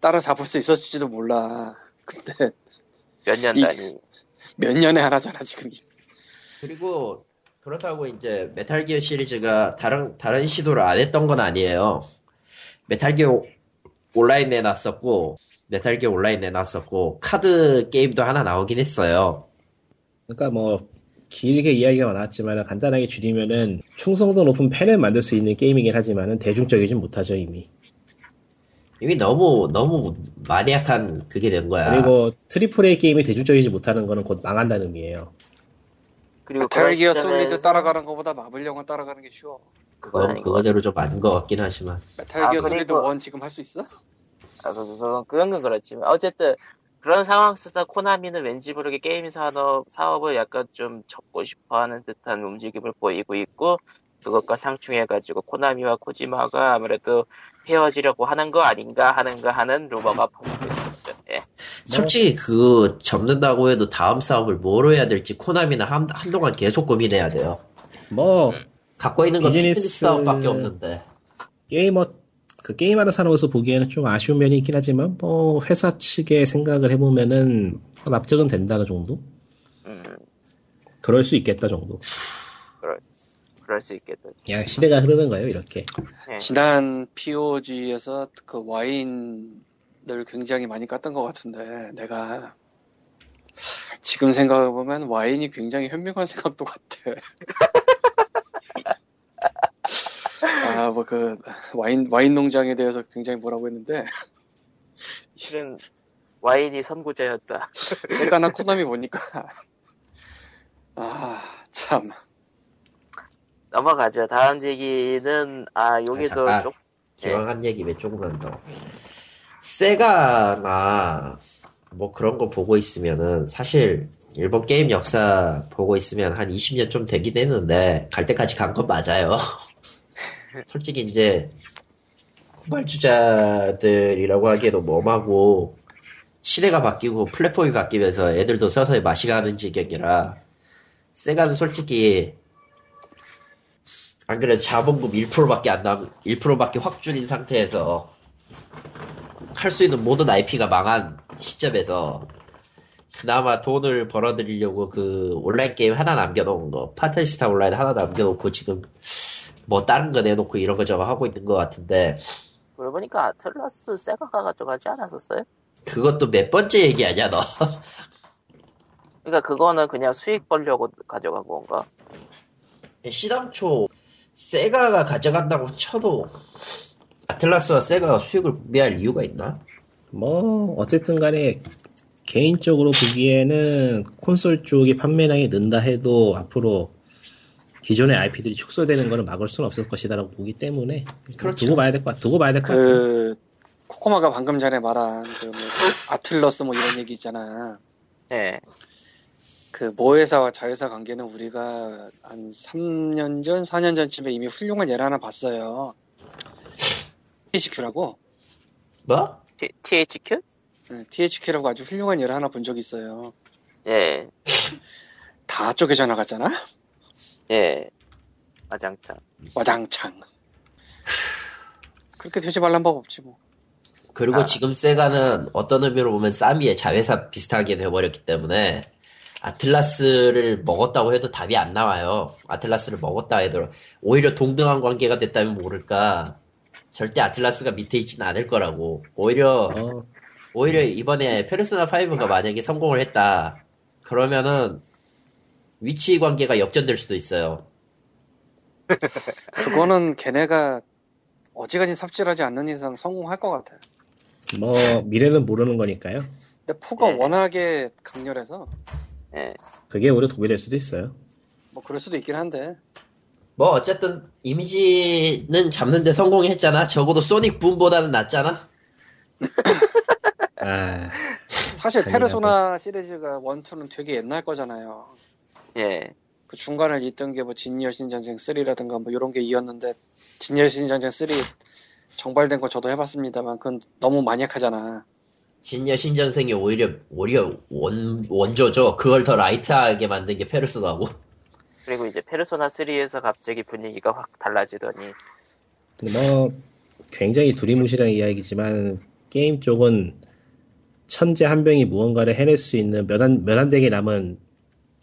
따라잡을 수 있었을지도 몰라. 근데 몇년 이- 단위. 몇 년에 하나잖아 지금. 그리고 그렇다고 이제 메탈 기어 시리즈가 다른 다른 시도를 안 했던 건 아니에요. 메탈 기어 온라인 내놨었고 메탈 기어 온라인 내놨었고 카드 게임도 하나 나오긴 했어요. 그러니까 뭐 길게 이야기가 많았지만 간단하게 줄이면은 충성도 높은 팬을 만들 수 있는 게임이긴 하지만은 대중적이진 못하죠 이미. 이미 너무 너무 마니악한 그게 된 거야. 그리고 triple A 게임이 대중적이지 못하는 거는 곧 망한다는 의미예요. 그리고 메탈 기어 그런 솔리드 따라가는 것보다 마블 영화 따라가는 게 쉬워. 그건 그거, 그거대로 좀 아닌 것 같긴 하지만. 메탈 아, 기어 솔리드 그리고- 1 지금 할 수 있어? 아, 그- 그건, 그건 건 그렇지만. 어쨌든, 그런 상황 속에서 코나미는 왠지 모르게 게임 산업, 사업을 약간 좀 접고 싶어 하는 듯한 움직임을 보이고 있고, 그것과 상충해가지고 코나미와 코지마가 아무래도 헤어지려고 하는 거 아닌가 하는가 하는 루머가 퍼지고 있었죠. 예. 솔직히 그 접는다고 해도 다음 사업을 뭐로 해야 될지 코나미는 한, 한동안 계속 고민해야 돼요. 뭐 음. 갖고 있는 건 피트니스- 피트니스 사업밖에 없는데. 게이머 그 게임하는 산업에서 보기에는 좀 아쉬운 면이 있긴 하지만 뭐 회사 측의 생각을 해보면은 뭐 납득은 된다는 정도. 음, 그럴 수 있겠다 정도. 그럴 수 있겠다. 그냥 시대가 흐르는 거예요 이렇게. 예. 지난 POG에서 그 와인을 굉장히 많이 깠던 것 같은데 내가 지금 생각해보면 와인이 굉장히 현명한 생각도 같아. 아, 뭐 그 와인 와인 농장에 대해서 굉장히 뭐라고 했는데 실은 와인이 선구자였다. 세가나 코나미 보니까 아, 참. 넘어가죠. 다음 얘기는 아 여기도 잠깐. 쪽 기왕 한 얘기 왜 조금만 더. 세가나 뭐 그런 거 보고 있으면은 사실 일본 게임 역사 보고 있으면 한 20년 좀 되긴 했는데 갈 때까지 간 건 맞아요. 솔직히 이제 후발주자들이라고 하기에도 멈하고 시대가 바뀌고 플랫폼이 바뀌면서 애들도 서서히 맛이 가는 지경이라 세가는 솔직히 안 그래도 자본금 1%밖에 안 남, 1%밖에 확 줄인 상태에서 할 수 있는 모든 IP가 망한 시점에서 그나마 돈을 벌어들이려고 그 온라인 게임 하나 남겨놓은 거, 파테스타 온라인 하나 남겨놓고 지금 뭐 다른 거 내놓고 이런 거 저거 하고 있는 것 같은데 그러고 보니까 아틀라스 세가가 가져가지 않았었어요? 그것도 몇 번째 얘기 아니야 너? 그러니까 그거는 그냥 수익 벌려고 가져간 건가? 시당초 세가가 가져간다고 쳐도 아틀라스와 세가가 수익을 분배할 이유가 있나? 뭐 어쨌든 간에 개인적으로 보기에는 콘솔 쪽이 판매량이 는다 해도 앞으로 기존의 IP들이 축소되는 거는 막을 수는 없을 것이다라고 보기 때문에 그렇죠. 두고 봐야 될 것 같, 두고 봐야 될 것 같아요. 그 코코마가 방금 전에 말한 그 뭐 아틀러스 뭐 이런 얘기 있잖아. 예. 그 모회사와 자회사 관계는 우리가 한 3년 전, 4년 전쯤에 이미 훌륭한 예를 하나 봤어요. THQ라고. 뭐? T- THQ? THQ라고 아주 훌륭한 예를 하나 본 적이 있어요. 예. 다 쪼개져 나갔잖아? 예. 마장창. 와장창. 그렇게 되지 말란 법 없지 뭐. 그리고 아. 지금 세가는 어떤 의미로 보면 싸미의 자회사 비슷하게 돼버렸기 때문에 아틀라스를 먹었다고 해도 답이 안 나와요. 아틀라스를 먹었다 해도 오히려 동등한 관계가 됐다면 모를까. 절대 아틀라스가 밑에 있지는 않을 거라고. 오히려 어, 오히려 이번에 페르소나 5가 만약에 성공을 했다. 그러면은 위치 관계가 역전될 수도 있어요. 그거는 걔네가 어지간히 삽질하지 않는 이상 성공할 것 같아. 뭐 미래는 모르는 거니까요. 근데 포가 네. 워낙에 강렬해서 예. 그게 오히려 도움이 될 수도 있어요. 뭐 그럴 수도 있긴 한데 뭐 어쨌든 이미지는 잡는데 성공했잖아. 적어도 소닉 붐보다는 낫잖아. 아, 사실. 페르소나 시리즈가 1, 2는 되게 옛날 거잖아요. 예. 그 중간을 잇던 게 뭐 진여신 전쟁 3라든가 뭐 이런 게 이었는데 진여신 전쟁 3 정발된 거 저도 해봤습니다만 그건 너무 마니악하잖아. 진여 신전생이 오히려 오히려 원 원조죠. 그걸 더 라이트하게 만든 게 페르소나고. 그리고 이제 페르소나 3에서 갑자기 분위기가 확 달라지더니 근데 뭐 굉장히 두리뭉실한 이야기지만 게임 쪽은 천재 한 명이 무언가를 해낼 수 있는 몇안 몇안 되게 남은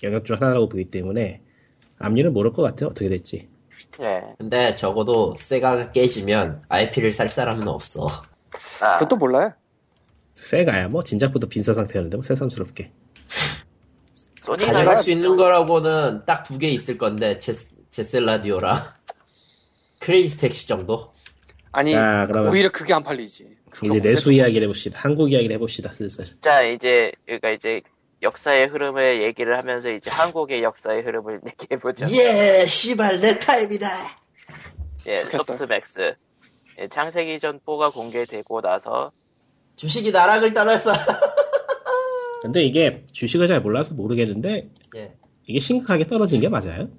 영역 중 하나라고 보기 때문에 앞일은 모를 것 같아요. 어떻게 될지. 예. 근데 적어도 세가가 깨지면 IP를 살 사람은 없어. 아, 그것도 몰라요. 세가야 뭐 진작부터 빈사 상태였는데 뭐 새삼스럽게. 소니가 가져갈 수 좀- 있는 거라고는 딱 두 개 있을 건데 제, 제셀라디오랑 크레이지 택시 정도. 아니 자, 그러면 오히려 그게 안 팔리지. 이제 내수 이야기를 해봅시다. 한국 이야기를 해봅시다. 슬슬. 자 이제 그러니까 이제 역사의 흐름을 얘기를 하면서 이제 한국의 역사의 흐름을 얘기해 보죠. 예, 씨발 내 타임이다. 예. 소프트맥스. 예, 창세기 전 4가 공개되고 나서 주식이 나락을 떠났어. 근데 이게 주식을 잘 몰라서 모르겠는데 예. 이게 심각하게 떨어진 게 맞아요?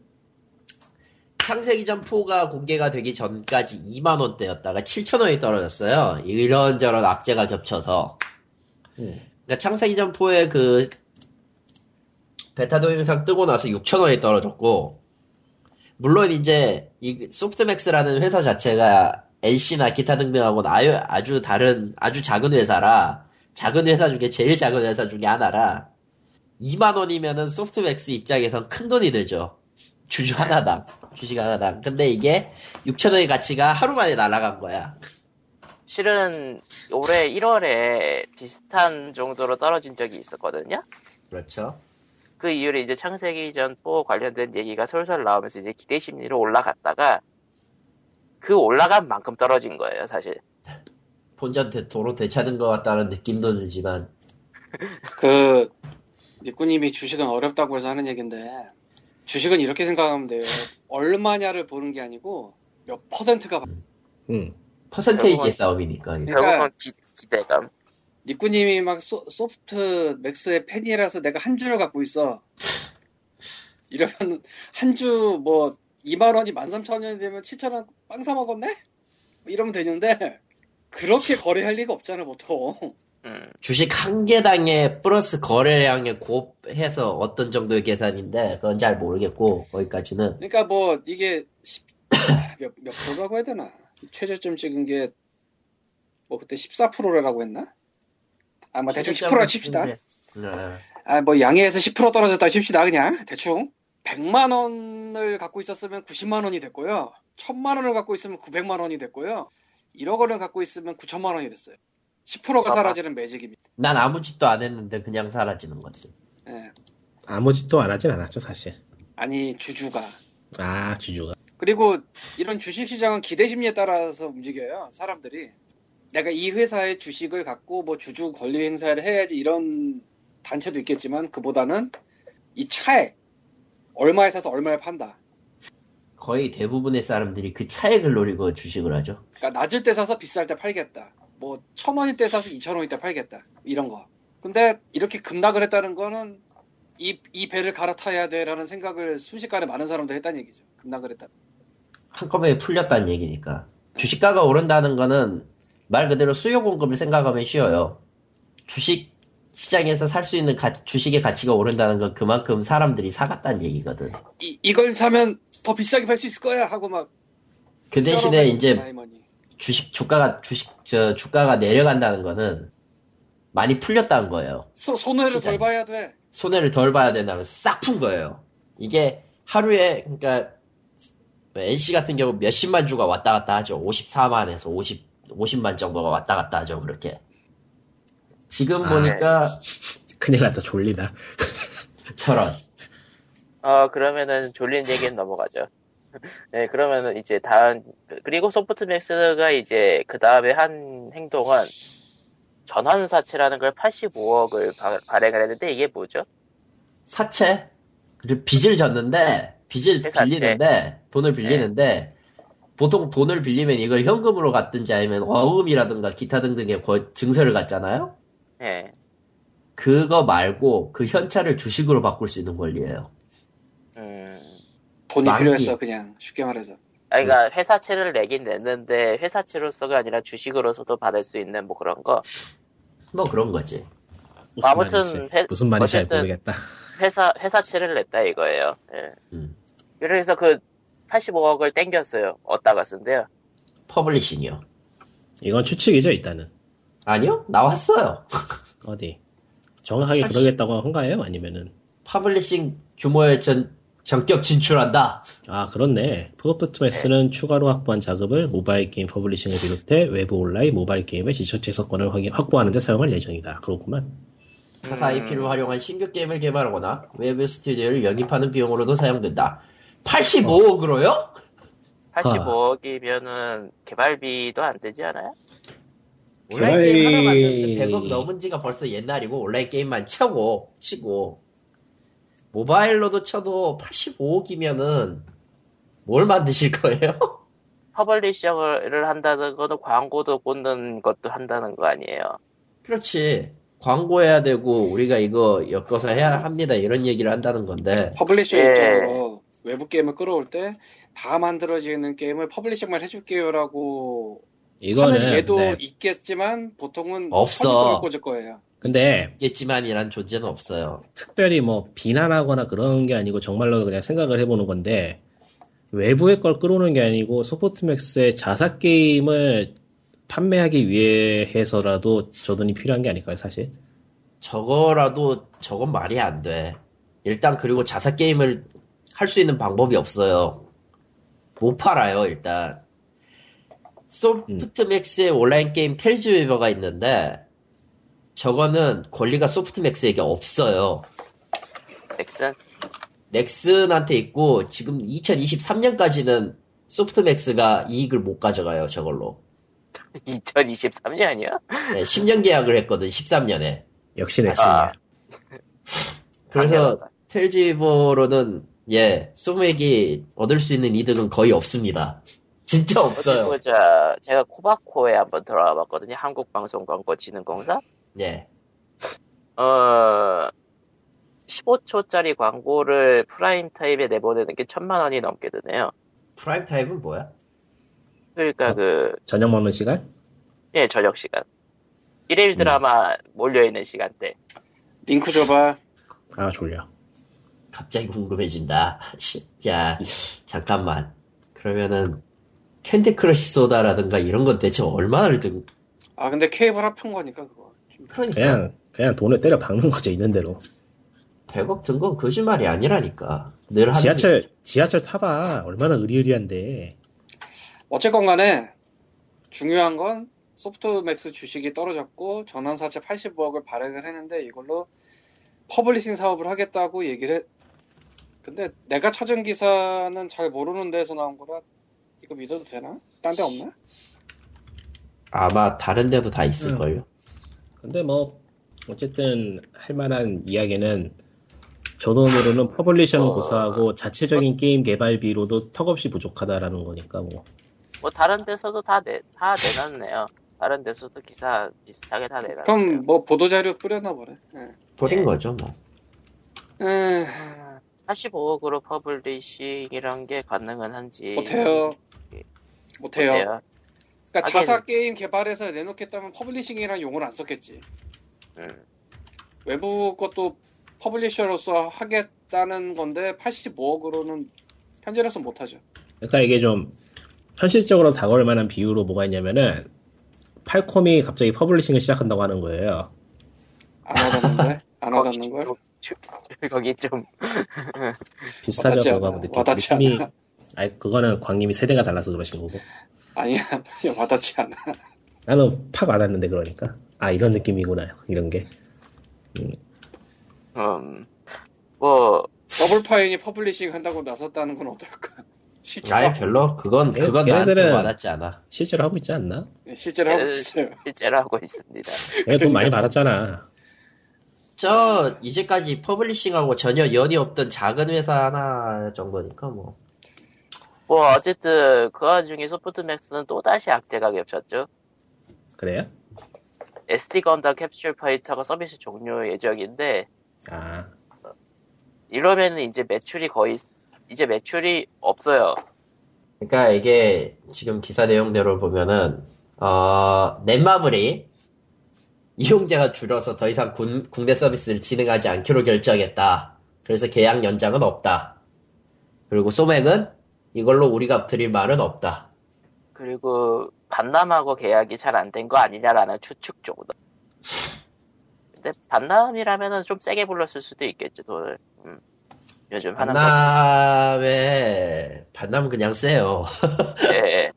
창세기전 4가 공개가 되기 전까지 2만 원대였다가 7천 원이 떨어졌어요. 이런저런 악재가 겹쳐서. 음. 그러니까 창세기전 4의 그 베타 동영상 뜨고 나서 6천 원이 떨어졌고, 물론 이제 이 소프트맥스라는 회사 자체가 NC나 기타 등등하고는 아유, 아주 다른 아주 작은 회사라 작은 회사 중에 제일 작은 회사 중에 하나라 2만 원이면은 소프트맥스 입장에선 큰 돈이 되죠. 주주 하나당 주식 하나당. 근데 이게 6천 원의 가치가 하루 만에 날아간 거야. 실은 올해 1월에 비슷한 정도로 떨어진 적이 있었거든요. 그렇죠. 그 이후로 이제 창세기 전4 관련된 얘기가 솔솔 나오면서 이제 기대 심리로 올라갔다가 그 올라간 만큼 떨어진 거예요, 사실. 본전 대- 도로 되찾은 것 같다는 느낌도 들지만 그 니꾸님이 주식은 어렵다고 해서 하는 얘긴데 주식은 이렇게 생각하면 돼요. 얼마냐를 보는 게 아니고 몇 퍼센트가 음. 퍼센테이지의 결국은- 싸움이니까. 그러니까- 결국은 기, 기대감. 니꾸님이 막 소, 소프트 맥스의 팬이라서 내가 한 주를 갖고 있어. 이러면 한 주 뭐 2만 원이 13,000원이 되면 7,000원 빵 사 먹었네? 이러면 되는데 그렇게 거래할 리가 없잖아 보통. 음. 주식 한 개당에 플러스 거래량에 곱해서 어떤 정도의 계산인데 그건 잘 모르겠고 거기까지는 그러니까 뭐 이게 10, 몇, 몇 프로라고 해야 되나? 최저점 찍은 게 뭐 그때 14%라고 했나? 아뭐 대충 10% 칩시다. 네. 아뭐 양해에서 10% 떨어졌다 칩시다 그냥 대충 100만 원을 갖고 있었으면 90만 원이 됐고요 1000만 원을 갖고 있으면 900만 원이 됐고요 1억 원을 갖고 있으면 9천만 원이 됐어요 10%가 아하. 사라지는 매직입니다 난 아무 짓도 안 했는데 그냥 사라지는 거지. 예. 아무 짓도 안 하진 않았죠, 사실. 아니 주주가 아, 주주가. 그리고 이런 주식시장은 기대 심리에 따라서 움직여요 사람들이 내가 이 회사의 주식을 갖고 뭐 주주 권리 행사를 해야지 이런 단체도 있겠지만 그보다는 이 차액 얼마에 사서 얼마에 판다 거의 대부분의 사람들이 그 차액을 노리고 주식을 하죠. 그러니까 낮을 때 사서 비쌀 때 팔겠다. 뭐 천 원일 때 사서 이천 원일 때 팔겠다. 이런 거. 근데 이렇게 급락을 했다는 거는 이, 이 배를 갈아타야 돼라는 생각을 순식간에 많은 사람들이 했다는 얘기죠. 급락을 했다. 한꺼번에 풀렸다는 얘기니까. 주식가가 오른다는 거는 말 그대로 수요 공급을 생각하면 쉬워요. 주식 시장에서 살 수 있는 가- 주식의 가치가 오른다는 건 그만큼 사람들이 사갔다는 얘기거든. 이, 이걸 사면 더 비싸게 팔 수 있을 거야 하고 막 그 대신에 썰어가는 이제. 주식 주가가 주식 저 주가가 내려간다는 거는 많이 풀렸다는 거예요. 소, 손해를 시장. 덜 봐야 돼. 손해를 덜 봐야 된다면 싹 푼 거예요. 이게 하루에 그러니까 NC 같은 경우 몇십만 주가 왔다 갔다 하죠. 54만에서 50 50만 정도가 왔다 갔다 하죠. 그렇게. 지금 아, 보니까 큰일 났다, 졸리다. 저런 어, 그러면은 졸린 얘기는 넘어가죠. 네, 그러면은 이제 다음, 그리고 소프트맥스가 이제 그 다음에 한 행동은 전환 사채라는 걸 85억을 발행을 했는데 이게 뭐죠? 사채 그리고 빚을 졌는데 빚을 회사채. 빌리는데 돈을 빌리는데 보통 돈을 빌리면 이걸 현금으로 갖든지 아니면 어음이라든가 기타 등등의 거- 증서를 갖잖아요. 예. 그거 말고 그 현찰을 주식으로 바꿀 수 있는 권리예요. 음. 돈이 만기. 필요했어 그냥 쉽게 말해서. 아, 그러니까 회사채를 내긴 냈는데 회사채로서가 아니라 주식으로서도 받을 수 있는 뭐 그런 거. 뭐 그런 거지. 무슨 아무튼 말인지, 회- 무슨 말인지 잘 모르겠다. 회사 회사채를 냈다 이거예요. 예. 음. 그래서 그 85억을 땡겼어요. 어디다가 쓴대요. publishing이요. 이건 추측이죠, 일단은. 아니요? 나왔어요. 어디? 정확하게 사실- 그러겠다고 한가요? 아니면은? publishing 규모의 전, 전격 진출한다. 아, 그렇네. 소프트맥스는 추가로 확보한 자금을 모바일 게임 publishing을 비롯해 외부 온라인 모바일 게임의 지적 재산권을 확인- 확보하는 데 사용할 예정이다. 그렇구만. 타사 음. IP를 활용한 신규 게임을 개발하거나 외부 스튜디오를 영입하는 비용으로도 사용된다. 85억으로요? 85억이면은 개발비도 안 되지 않아요? 온라인 개발이- 게임 하나 만드는데 100억 넘은 지가 벌써 옛날이고 온라인 게임만 쳐고 치고 모바일로도 쳐도 85억이면은 뭘 만드실 거예요? publisher를 한다는 거는 광고도 꽂는 것도 한다는 거 아니에요. 그렇지. 광고해야 되고 우리가 이거 엮어서 해야 합니다. 이런 얘기를 한다는 건데 publisher 예. 입장으로 외부 게임을 끌어올 때 다 만들어지는 게임을 publishing만 해줄게요라고 이거는 하는 예도 네. 있겠지만 보통은 없어. 꽂을 거예요. 근데 있겠지만이란 존재는 없어요. 특별히 뭐 비난하거나 그런 게 아니고 정말로 그냥 생각을 해보는 건데 외부의 걸 끌어오는 게 아니고 소프트맥스의 자사 게임을 판매하기 위해서라도 저 돈이 필요한 게 아닐까요, 사실? 저거라도 저건 말이 안 돼. 일단 그리고 자사 게임을 할 수 있는 방법이 없어요. 못 팔아요, 일단. 소프트맥스의 온라인 게임 텔즈 웨버가 있는데 저거는 권리가 소프트맥스에게 없어요. 넥슨? 넥슨한테 있고 지금 2023년까지는 소프트맥스가 이익을 못 가져가요, 저걸로. 2023년이야? 네, 10년 계약을 했거든, 13년에. 역시 넥슨이야. 아. 그래서. 테일즈위버로는 예, 소맥이 얻을 수 있는 이득은 거의 없습니다. 진짜 어디 없어요. 보자. 제가 코바코에 한번 들어가 봤거든요. 한국방송광고진흥공사. 예. 어, 15초짜리 광고를 프라임 타임에 내보내는 게 천만 원이 넘게 드네요. 프라임 타임은 뭐야? 그러니까 어? 그, 저녁 먹는 시간? 예, 저녁 시간. 일일 드라마 몰려있는 시간대. 링크 줘봐. 아 졸려. 갑자기 궁금해진다. 씨, 야, 잠깐만. 그러면은 캔디 크러쉬 소다라든가 이런 건 대체 얼마를 든? 아 근데 케이블 합한 거니까 그거. 좀- 그러니까 그냥 그냥 돈을 때려 박는 거죠 있는 대로. 100억 든 건 거짓말이 아니라니까. 늘 하는 지하철 지하철 타봐 얼마나 으리으리한데. 어쨌건 간에 중요한 건 소프트맥스 주식이 떨어졌고 전환사채 85억을 발행을 했는데 이걸로 publishing 사업을 하겠다고 얘기를 했. 근데 내가 찾은 기사는 잘 모르는 데서 나온 거라 이거 믿어도 되나? 딴 데 없나? 아마 다른 데도 다 있을걸요. 근데 뭐 어쨌든 할 만한 이야기는 저 돈으로는 publisher는 어. 고사하고 자체적인 게임 개발비로도 턱없이 부족하다라는 거니까 뭐. 뭐 다른 데서도 다 내, 다 내놨네요. 다른 데서도 기사 비슷하게 다 내놨네요. 그럼 뭐 보도 자료 뿌렸나 보네. 예. 버린 예. 거죠, 뭐. 에, 85억으로 publishing이란 게 가능은 한지. 못해요. 못해요. 못해요. 그러니까 하긴- 자사 게임 개발해서 내놓겠다면 publishing이라는 용어를 안 썼겠지. 음. 외부 것도 publisher로서 하겠다는 건데 85억으로는 현재로서 못하죠. 그러니까 이게 좀 현실적으로 다가올 만한 비유로 뭐가 있냐면은 팔콤이 갑자기 publishing을 시작한다고 하는 거예요. 안 와닿는데? 안 와닿는 거야? 거기 좀 비슷하죠 와닿지 않아. 아니 그거는 광님이 세대가 달라서 그러신 거고. 아니야, 와닿지 않아. 나는 팍 와닿는데 그러니까 아 이런 느낌이구나 이런 게. 음, 뭐 더블파인이 publishing 한다고 나섰다는 건 어떨까? 실제로, 아예 별로 그건 걔- 그건 나한테 와닿지 않아. 실제로 하고 있지 않나? 네, 실제로 하고 걔네들- 있어요. 실제로 하고 있습니다. 내가 돈 많이 받았잖아. 저 이제까지 publishing하고 전혀 연이 없던 작은 회사 하나 정도니까 뭐. 뭐 어쨌든 그 와중에 소프트맥스는 또 다시 악재가 겹쳤죠. 그래요? SD 건담 캡슐 파이터가 서비스 종료 예정인데 아 이러면은 이제 매출이 거의 이제 매출이 없어요. 그러니까 이게 지금 기사 내용대로 보면은 어 넷마블이 이용자가 줄어서 더 이상 군- 국내 서비스를 진행하지 않기로 결정했다. 그래서 계약 연장은 없다. 그리고 소맥은 이걸로 우리가 드릴 말은 없다. 그리고 반남하고 계약이 잘 안 된 거 아니냐라는 추측 정도. 근데 반남이라면은 좀 세게 불렀을 수도 있겠죠 돈을. 음. 요즘 하는 거. 반남에 반남은 그냥 세요. 예.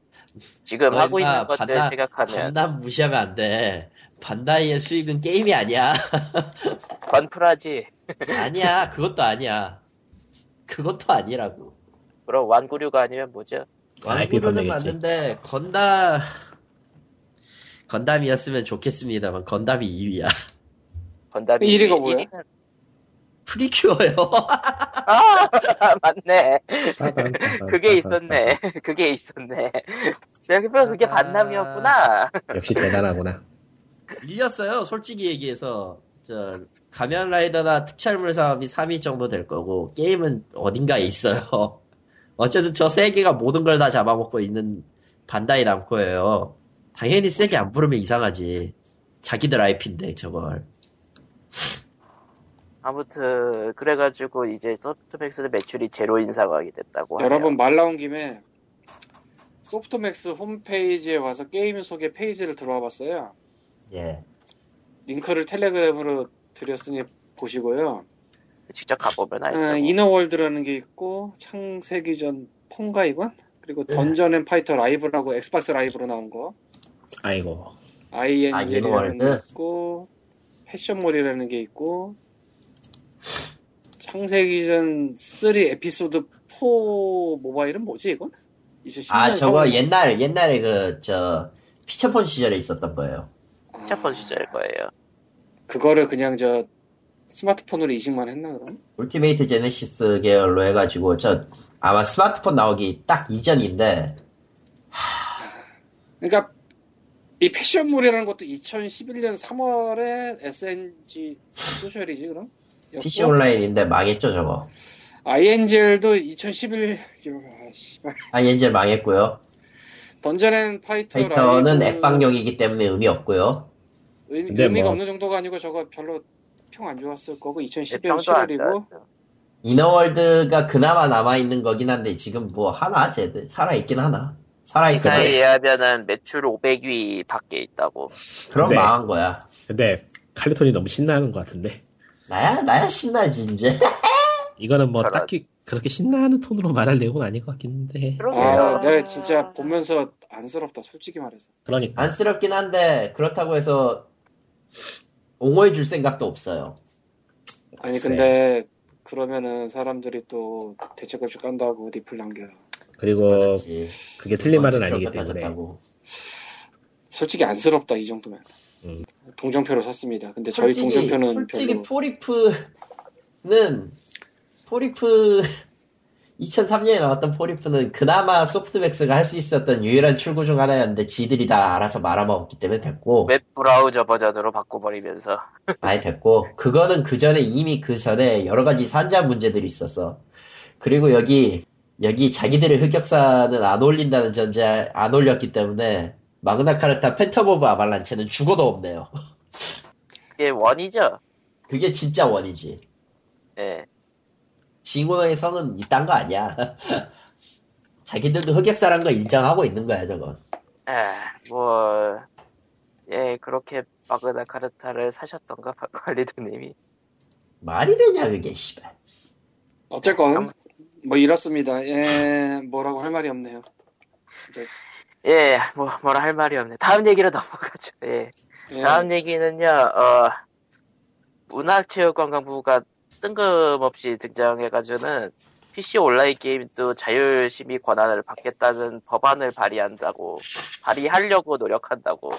지금 너 하고 있는 것들 반남- 생각하면 반남 무시하면 안 돼. 반다이의 수익은 게임이 아니야. 건프라지. 아니야. 그것도 아니야. 그것도 아니라고. 그럼 완구류가 아니면 뭐죠? 판매겠지. 맞는데 건담 건담이었으면 좋겠습니다.만 건담이 2위야. 건담이 1위가 뭐야? 1위는 프리큐어요. 아 맞네. 그게 있었네. 그게 있었네. 생각해보면 그게 반남이었구나. 역시 대단하구나. 밀렸어요. 솔직히 얘기해서 저 가면 라이더나 특촬물 사업이 3위 정도 될 거고 게임은 어딘가에 있어요. 어쨌든 저 세 개가 모든 걸 다 잡아먹고 있는 반다이 남코예요. 당연히 세게 안 부르면 이상하지. 자기들 IP인데 저걸. 아무튼 그래가지고 이제 소프트맥스는 매출이 제로인 상황이 됐다고 하네요. 여러분 말 나온 김에 소프트맥스 홈페이지에 와서 게임 소개 페이지를 들어와 봤어요. 예. 링크를 텔레그램으로 드렸으니 보시고요. 직접 가보면 알죠. 아, 이너월드라는 게 있고 창세기전 통과 이건 그리고 던전 앤 파이터 라이브라고 엑스박스 라이브로 나온 거 아이고. 아이엔젤이라는 게 이너월드? 있고 패션몰이라는 게 있고 창세기전 3 에피소드 4 모바일은 뭐지 이건? 2010년 아 저거 옛날 옛날에 그 저 피처폰 시절에 있었던 거예요. 첫 번째 시절일 거예요. 그거를 그냥 저 스마트폰으로 이식만 했나 그럼? 울티메이트 제네시스 계열로 해가지고 저 아마 스마트폰 나오기 딱 이전인데 그러니까 이 패션물이라는 것도 2011년 3월에 SNG 소셜이지 그럼? PC 온라인인데 망했죠 저거. INGL도 2011 아. 아 엔젤 망했고요. 던전 앤 파이터 페이터는 라이브 엑박용이기 때문에 의미 없고요. 의, 근데 의미가 뭐- 없는 정도가 아니고 저거 별로 평 안 좋았을 거고 2011년 평도 안 7월이고 좋았죠. 이너월드가 그나마 남아 있는 거긴 한데 지금 뭐 하나 쟤들 살아 있긴 하나. 살아있거든. 기사에 의하면은 매출 500위 밖에 있다고. 그럼 네. 망한 거야. 근데 칼리톤이 너무 신나는 것 같은데 나야 나야 신나지 이제. 이거는 뭐 그렇- 딱히 그렇게 신나는 톤으로 말할 내용은 아닌 것 같긴 한데 그러게요. 아 내가 진짜 보면서 안쓰럽다 솔직히 말해서 그러니까 안쓰럽긴 한데 그렇다고 해서 옹호해 줄 생각도 없어요. 아니 글쎄. 근데 그러면은 사람들이 또 대책 없이 깐다고 리플 남겨요 그리고 그렇지. 그게 틀린 말은 아니기 때문에 따졌다고. 솔직히 안쓰럽다 이 정도면 음. 동정표로 샀습니다 근데 저희 솔직히, 동정표는 솔직히 별로 포리프는 포리프 2003년에 나왔던 포리프는 그나마 소프트맥스가 할 수 있었던 유일한 출구 중 하나였는데 지들이 다 알아서 말아먹었기 때문에 됐고 웹 브라우저 버전으로 바꿔버리면서 많이 됐고 그거는 그 전에 이미 그 전에 여러 가지 산자 문제들이 있었어. 그리고 여기 여기 자기들의 흑역사는 안 올린다는 전제 안 올렸기 때문에 마그나카르타 팬텀 오브 아발란체는 죽어도 없네요. 이게 원이죠. 그게 진짜 원이지. 예. 진홍의 성흔 이딴 거 아니야. 자기들도 흑역사란 거 인정하고 있는 거야, 저건. 에, 뭐, 예, 그렇게 마그나 카르타를 사셨던가, 관리드님이. 말이 되냐, 그게, 씨발. 어쨌건 뭐 이렇습니다 예 뭐라고 할 말이 없네요 진짜 예, 뭐, 뭐라 할 말이 없네. 다음 얘기로 넘어가죠. 예. 예. 다음 얘기는요, 어, 문화체육관광부가 뜬금없이 등장해가지고는 PC 온라인 게임도 자율심의 권한을 받겠다는 법안을 발의한다고, 발의하려고 노력한다고.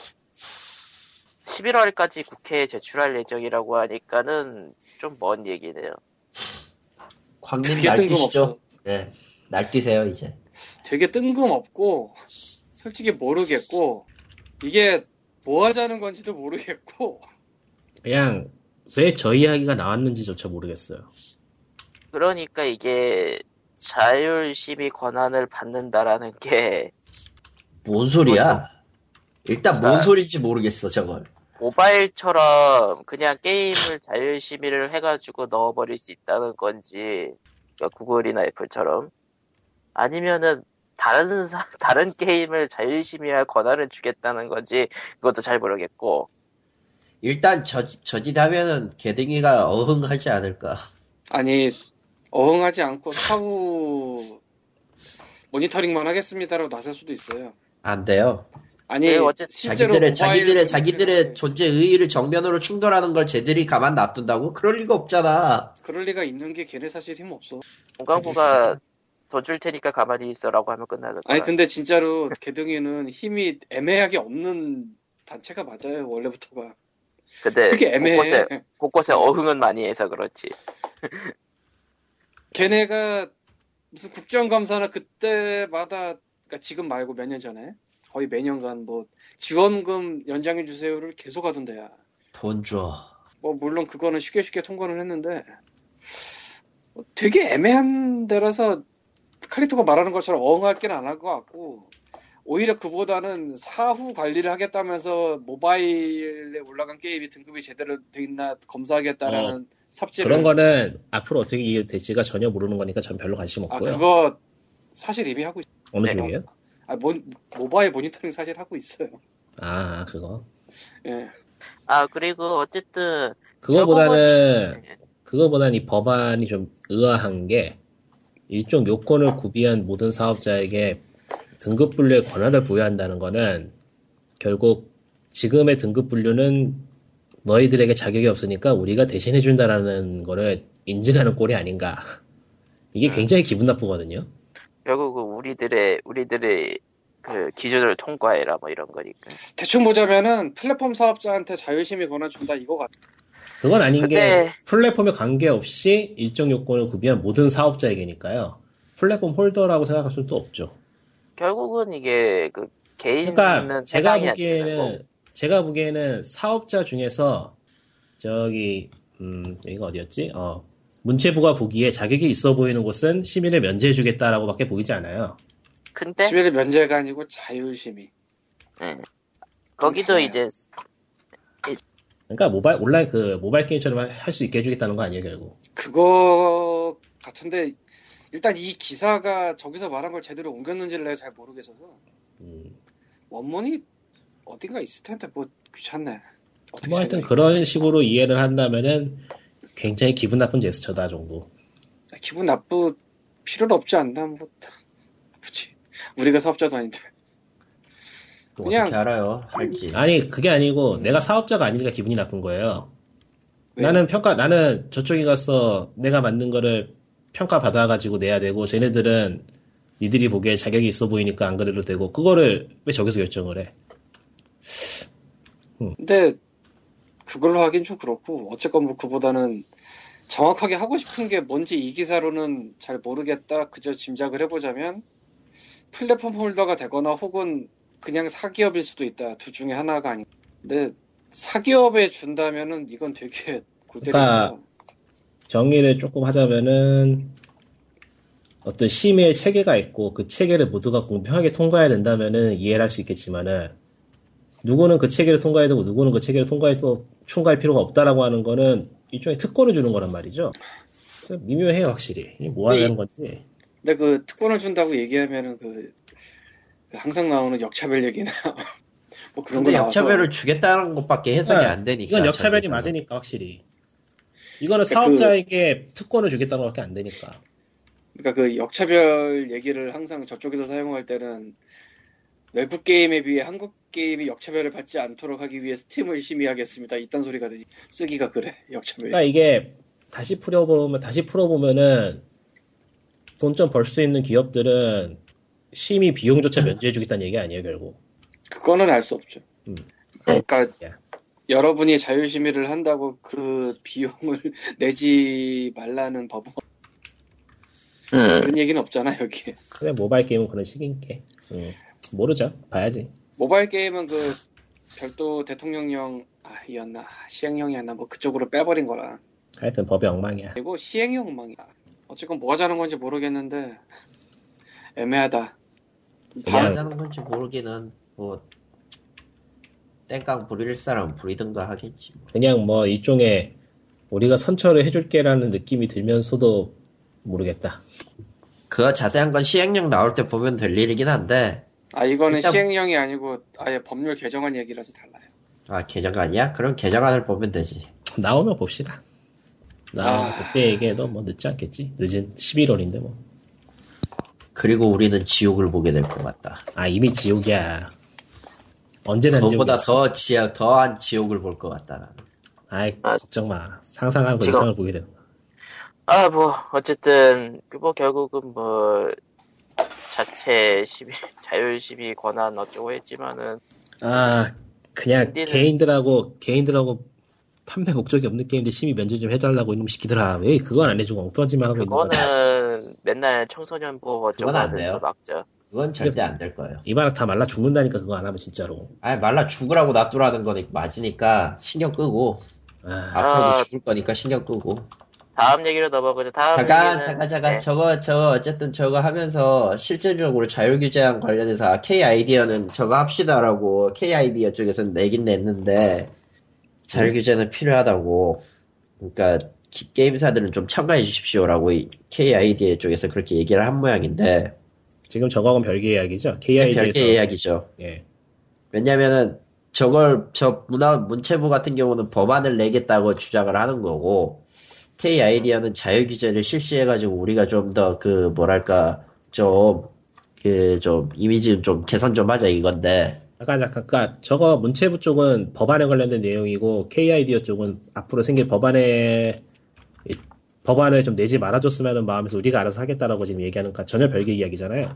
11월까지 국회에 제출할 예정이라고 하니까는 좀 먼 얘기네요. 광님 날뛰시죠? 네. 날뛰세요, 이제. 되게 뜬금없고 솔직히 모르겠고 이게 뭐 하자는 건지도 모르겠고 그냥 왜 저 이야기가 나왔는지조차 모르겠어요. 그러니까 이게 자율 심의 권한을 받는다라는 게 뭔 소리야? 일단 뭔 아. 소리인지 모르겠어, 저건. 모바일처럼 그냥 게임을 자율 심의를 해가지고 넣어버릴 수 있다는 건지 그러니까 구글이나 애플처럼 아니면은 다른 사- 다른 게임을 자율 심의할 권한을 주겠다는 건지 그것도 잘 모르겠고 일단 저, 저짓 하면은 개댕이가 어흥하지 않을까. 아니 어흥하지 않고 사후 모니터링만 하겠습니다라고 나설 수도 있어요. 안 돼요. 아니 네, 자기들의, 자기들의, 자기들의 존재 의의를 정면으로 충돌하는 걸 쟤들이 가만 놔둔다고? 그럴 리가 없잖아. 그럴 리가 있는 게 걔네 사실 힘 없어. 공강부가 더 줄 테니까 가만히 있어라고 하면 끝나는 거야. 아니 근데 진짜로 개등이는 힘이 애매하게 없는 단체가 맞아요 원래부터가 근데 되게 애매해. 곳곳에 곳곳에 어흥은 많이 해서 그렇지. 걔네가 무슨 국정감사나 그때마다 그러니까 지금 말고 몇 년 전에 거의 매년간 뭐 지원금 연장해 주세요를 계속 하던데야. 돈 줘. 뭐 물론 그거는 쉽게 쉽게 통과는 했는데 뭐 되게 애매한 데라서 칼리토가 말하는 것처럼 어흥할 게는 안 할 것 같고 오히려 그보다는 사후 관리를 하겠다면서 모바일에 올라간 게임이 등급이 제대로 돼 있나 검사하겠다라는 삽질을 그런 거는 앞으로 어떻게 이게 될지가 전혀 모르는 거니까 전 별로 관심 아 없고요. 그거 사실 이미 하고 있... 어느 네. 쪽이에요? 아 모, 모바일 모니터링 사실 하고 있어요. 아 그거. 예. 아 그리고 어쨌든 그거보다는 그거보다는 이 법안이 좀 의아한 게 일종 요건을 구비한 모든 사업자에게 등급 분류의 권한을 부여한다는 거는 결국 지금의 등급 분류는 너희들에게 자격이 없으니까 우리가 대신해 준다라는 거를 인증하는 꼴이 아닌가. 이게 음. 굉장히 기분 나쁘거든요. 결국 우리들의 우리들의 그 기준을 통과해라 뭐 이런 거니까. 대충 보자면은 플랫폼 사업자한테 자율심의 권한 준다 이거 같아. 그건 아닌 그때- 게 플랫폼에 관계없이 일정 요건을 구비한 모든 사업자에게니까요. 플랫폼 홀더라고 생각할 수는 또 없죠. 결국은 이게 그 개인은 그러니까 제가 보기에는. 제가 보기에는 사업자 중에서 저기 음 여기가 어디였지? 어 문체부가 보기에 자격이 있어 보이는 곳은 시민을 면제해주겠다라고밖에 보이지 않아요. 근데 시민의 면제가 아니고 자율심의. 거기도 좀 이제 그러니까 모바일 온라인 그 모바일 게임처럼 할 수 있게 해주겠다는 거 아니에요 결국. 그거 같은데 일단 이 기사가 저기서 말한 걸 제대로 옮겼는지를 내가 잘 모르겠어서 음, 원문이 어딘가 있을 텐데 뭐 귀찮네. 뭐 하여튼? 그런 식으로 이해를 한다면은 굉장히 기분 나쁜 제스처다 정도. 기분 나쁘 필요는 없지 않나 뭐 굳이 우리가 사업자도 아닌데 또 그냥- 어떻게 알아요? 할지. 아니 그게 아니고 내가 사업자가 아니니까 기분이 나쁜 거예요. 왜? 나는 평가 나는 저쪽에 가서 내가 만든 거를 평가 받아가지고 내야 되고 쟤네들은 니들이 보기에 자격이 있어 보이니까 안 그래도 되고 그거를 왜 저기서 결정을 해? 근데 그걸로 하긴 좀 그렇고 어쨌건 뭐 그보다는 정확하게 하고 싶은 게 뭔지 이 기사로는 잘 모르겠다 그저 짐작을 해보자면 플랫폼 홀더가 되거나 혹은 그냥 사기업일 수도 있다 둘 중에 하나가 아니 근데 사기업에 준다면은 이건 되게 골 그러니까 정리를 조금 하자면은 어떤 심의의 체계가 있고 그 체계를 모두가 공평하게 통과해야 된다면은 이해를 할 수 있겠지만은 누구는 그 체계를 통과해야 되고 누구는 그 체계를 통과해도 충과할 필요가 없다라고 하는 거는 일종의 특권을 주는 거란 말이죠. 미묘해요 확실히. 이게 뭐 하는 건지. 근데 그 특권을 준다고 얘기하면은 그, 그 항상 나오는 역차별 얘기나 뭐 그런 거 나와서 역차별을 주겠다는 것밖에 해석이 네, 안 되니까. 이건 역차별이 저기서는. 맞으니까 확실히. 이거는 그러니까 사업자에게 특권을 주겠다는 것밖에 안 되니까. 그러니까 그 역차별 얘기를 항상 저쪽에서 사용할 때는 외국 게임에 비해 한국 게임이 역차별을 받지 않도록 하기 위해 스팀을 심의하겠습니다. 이딴 소리가 되니 쓰기가 그래 역차별. 그러니까 이게 다시 풀어보면 다시 풀어보면은 돈 좀 벌 수 있는 기업들은 심의 비용조차 면제해주겠다는 얘기 아니에요 결국. 그거는 알 수 없죠. 음. 그러니까 야. 여러분이 자율심의를 한다고 그 비용을 내지 말라는 법은 음, 그런 얘기는 없잖아 여기에. 그래 모바일 게임은 그런 식인 게. 음, 모르죠. 봐야지. 모바일 게임은 그 별도 대통령령 아이었나 시행령이었나 뭐 그쪽으로 빼버린 거라. 하여튼 법이 엉망이야. 그리고 시행이 엉망이야. 어쨌건 뭐가 자는 건지 모르겠는데 애매하다. 그냥- 하자는 건지 모르기는 뭐 땡깡 부릴 사람 부리든가 하겠지. 뭐. 그냥 뭐 일종의 우리가 선처를 해줄게라는 느낌이 들면서도 모르겠다. 그거 자세한 건 시행령 나올 때 보면 될 일이긴 한데 아 이거는 일단- 시행령이 아니고 아예 법률 개정안 얘기라서 달라요. 아 개정안이야? 그럼 개정안을 보면 되지. 나오면 봅시다. 나오면 아. 그때 얘기해도 뭐 늦지 않겠지. 늦은 11월인데 뭐. 그리고 우리는 지옥을 보게 될 것 같다. 아 이미 지옥이야. 언제나 그거보다 지옥이야. 더 지하 더한 지옥을 볼 것 같다. 아이 아, 걱정 마. 상상하고 지금- 이상을 보게 되는 거야. 아, 뭐, 어쨌든, 뭐, 결국은 뭐, 자체 시비, 자율 시비 권한 어쩌고 했지만은, 아 그냥 근데는- 개인들하고 개인들하고 판매 목적이 없는 게임들 심의 면제 좀 해달라고 이놈 시키더라. 왜 그건 안 해주고 엉뚱한 짓만 하고 있는 거야. 그거는 맨날 청소년부 어쩌고 하면서. 막죠. 그건 절대 안 될 거예요. 이바락 다 말라 죽는다니까 그거 안 하면 진짜로. 아니 말라 죽으라고 놔두라는 거니 맞으니까 신경 끄고 아, 앞으로도 아. 죽을 거니까 신경 끄고 다음 얘기로 넘어가죠. 다음 잠깐 얘기는, 잠깐 잠깐 네. 저거 저거 어쨌든 저거 하면서 실질적으로 자율규제안 관련해서 K 아이디어는 저거 합시다라고 K 아이디어 쪽에서는 내긴 냈는데 자율규제는 필요하다고 그러니까 기- 게임사들은 좀 참가해 주십시오라고 이 K 아이디어 쪽에서 그렇게 얘기를 한 모양인데 지금 저거하고는 별개 이야기죠. KID에서 별개 이야기죠. 예. 왜냐면은 저걸 저 문화 문체부 같은 경우는 법안을 내겠다고 주장을 하는 거고 K 아이디어는 자유 규제를 실시해가지고 우리가 좀 더 그 뭐랄까 좀 그 좀 이미지 좀 개선 좀 하자 이건데 잠깐 잠깐 그러니까 저거 문체부 쪽은 법안에 관련된 내용이고 KID어 쪽은 앞으로 생길 법안에 이- 법안을 좀 내지 말아줬으면 하는 마음에서 우리가 알아서 하겠다라고 지금 얘기하는 거 전혀 별개 이야기잖아요.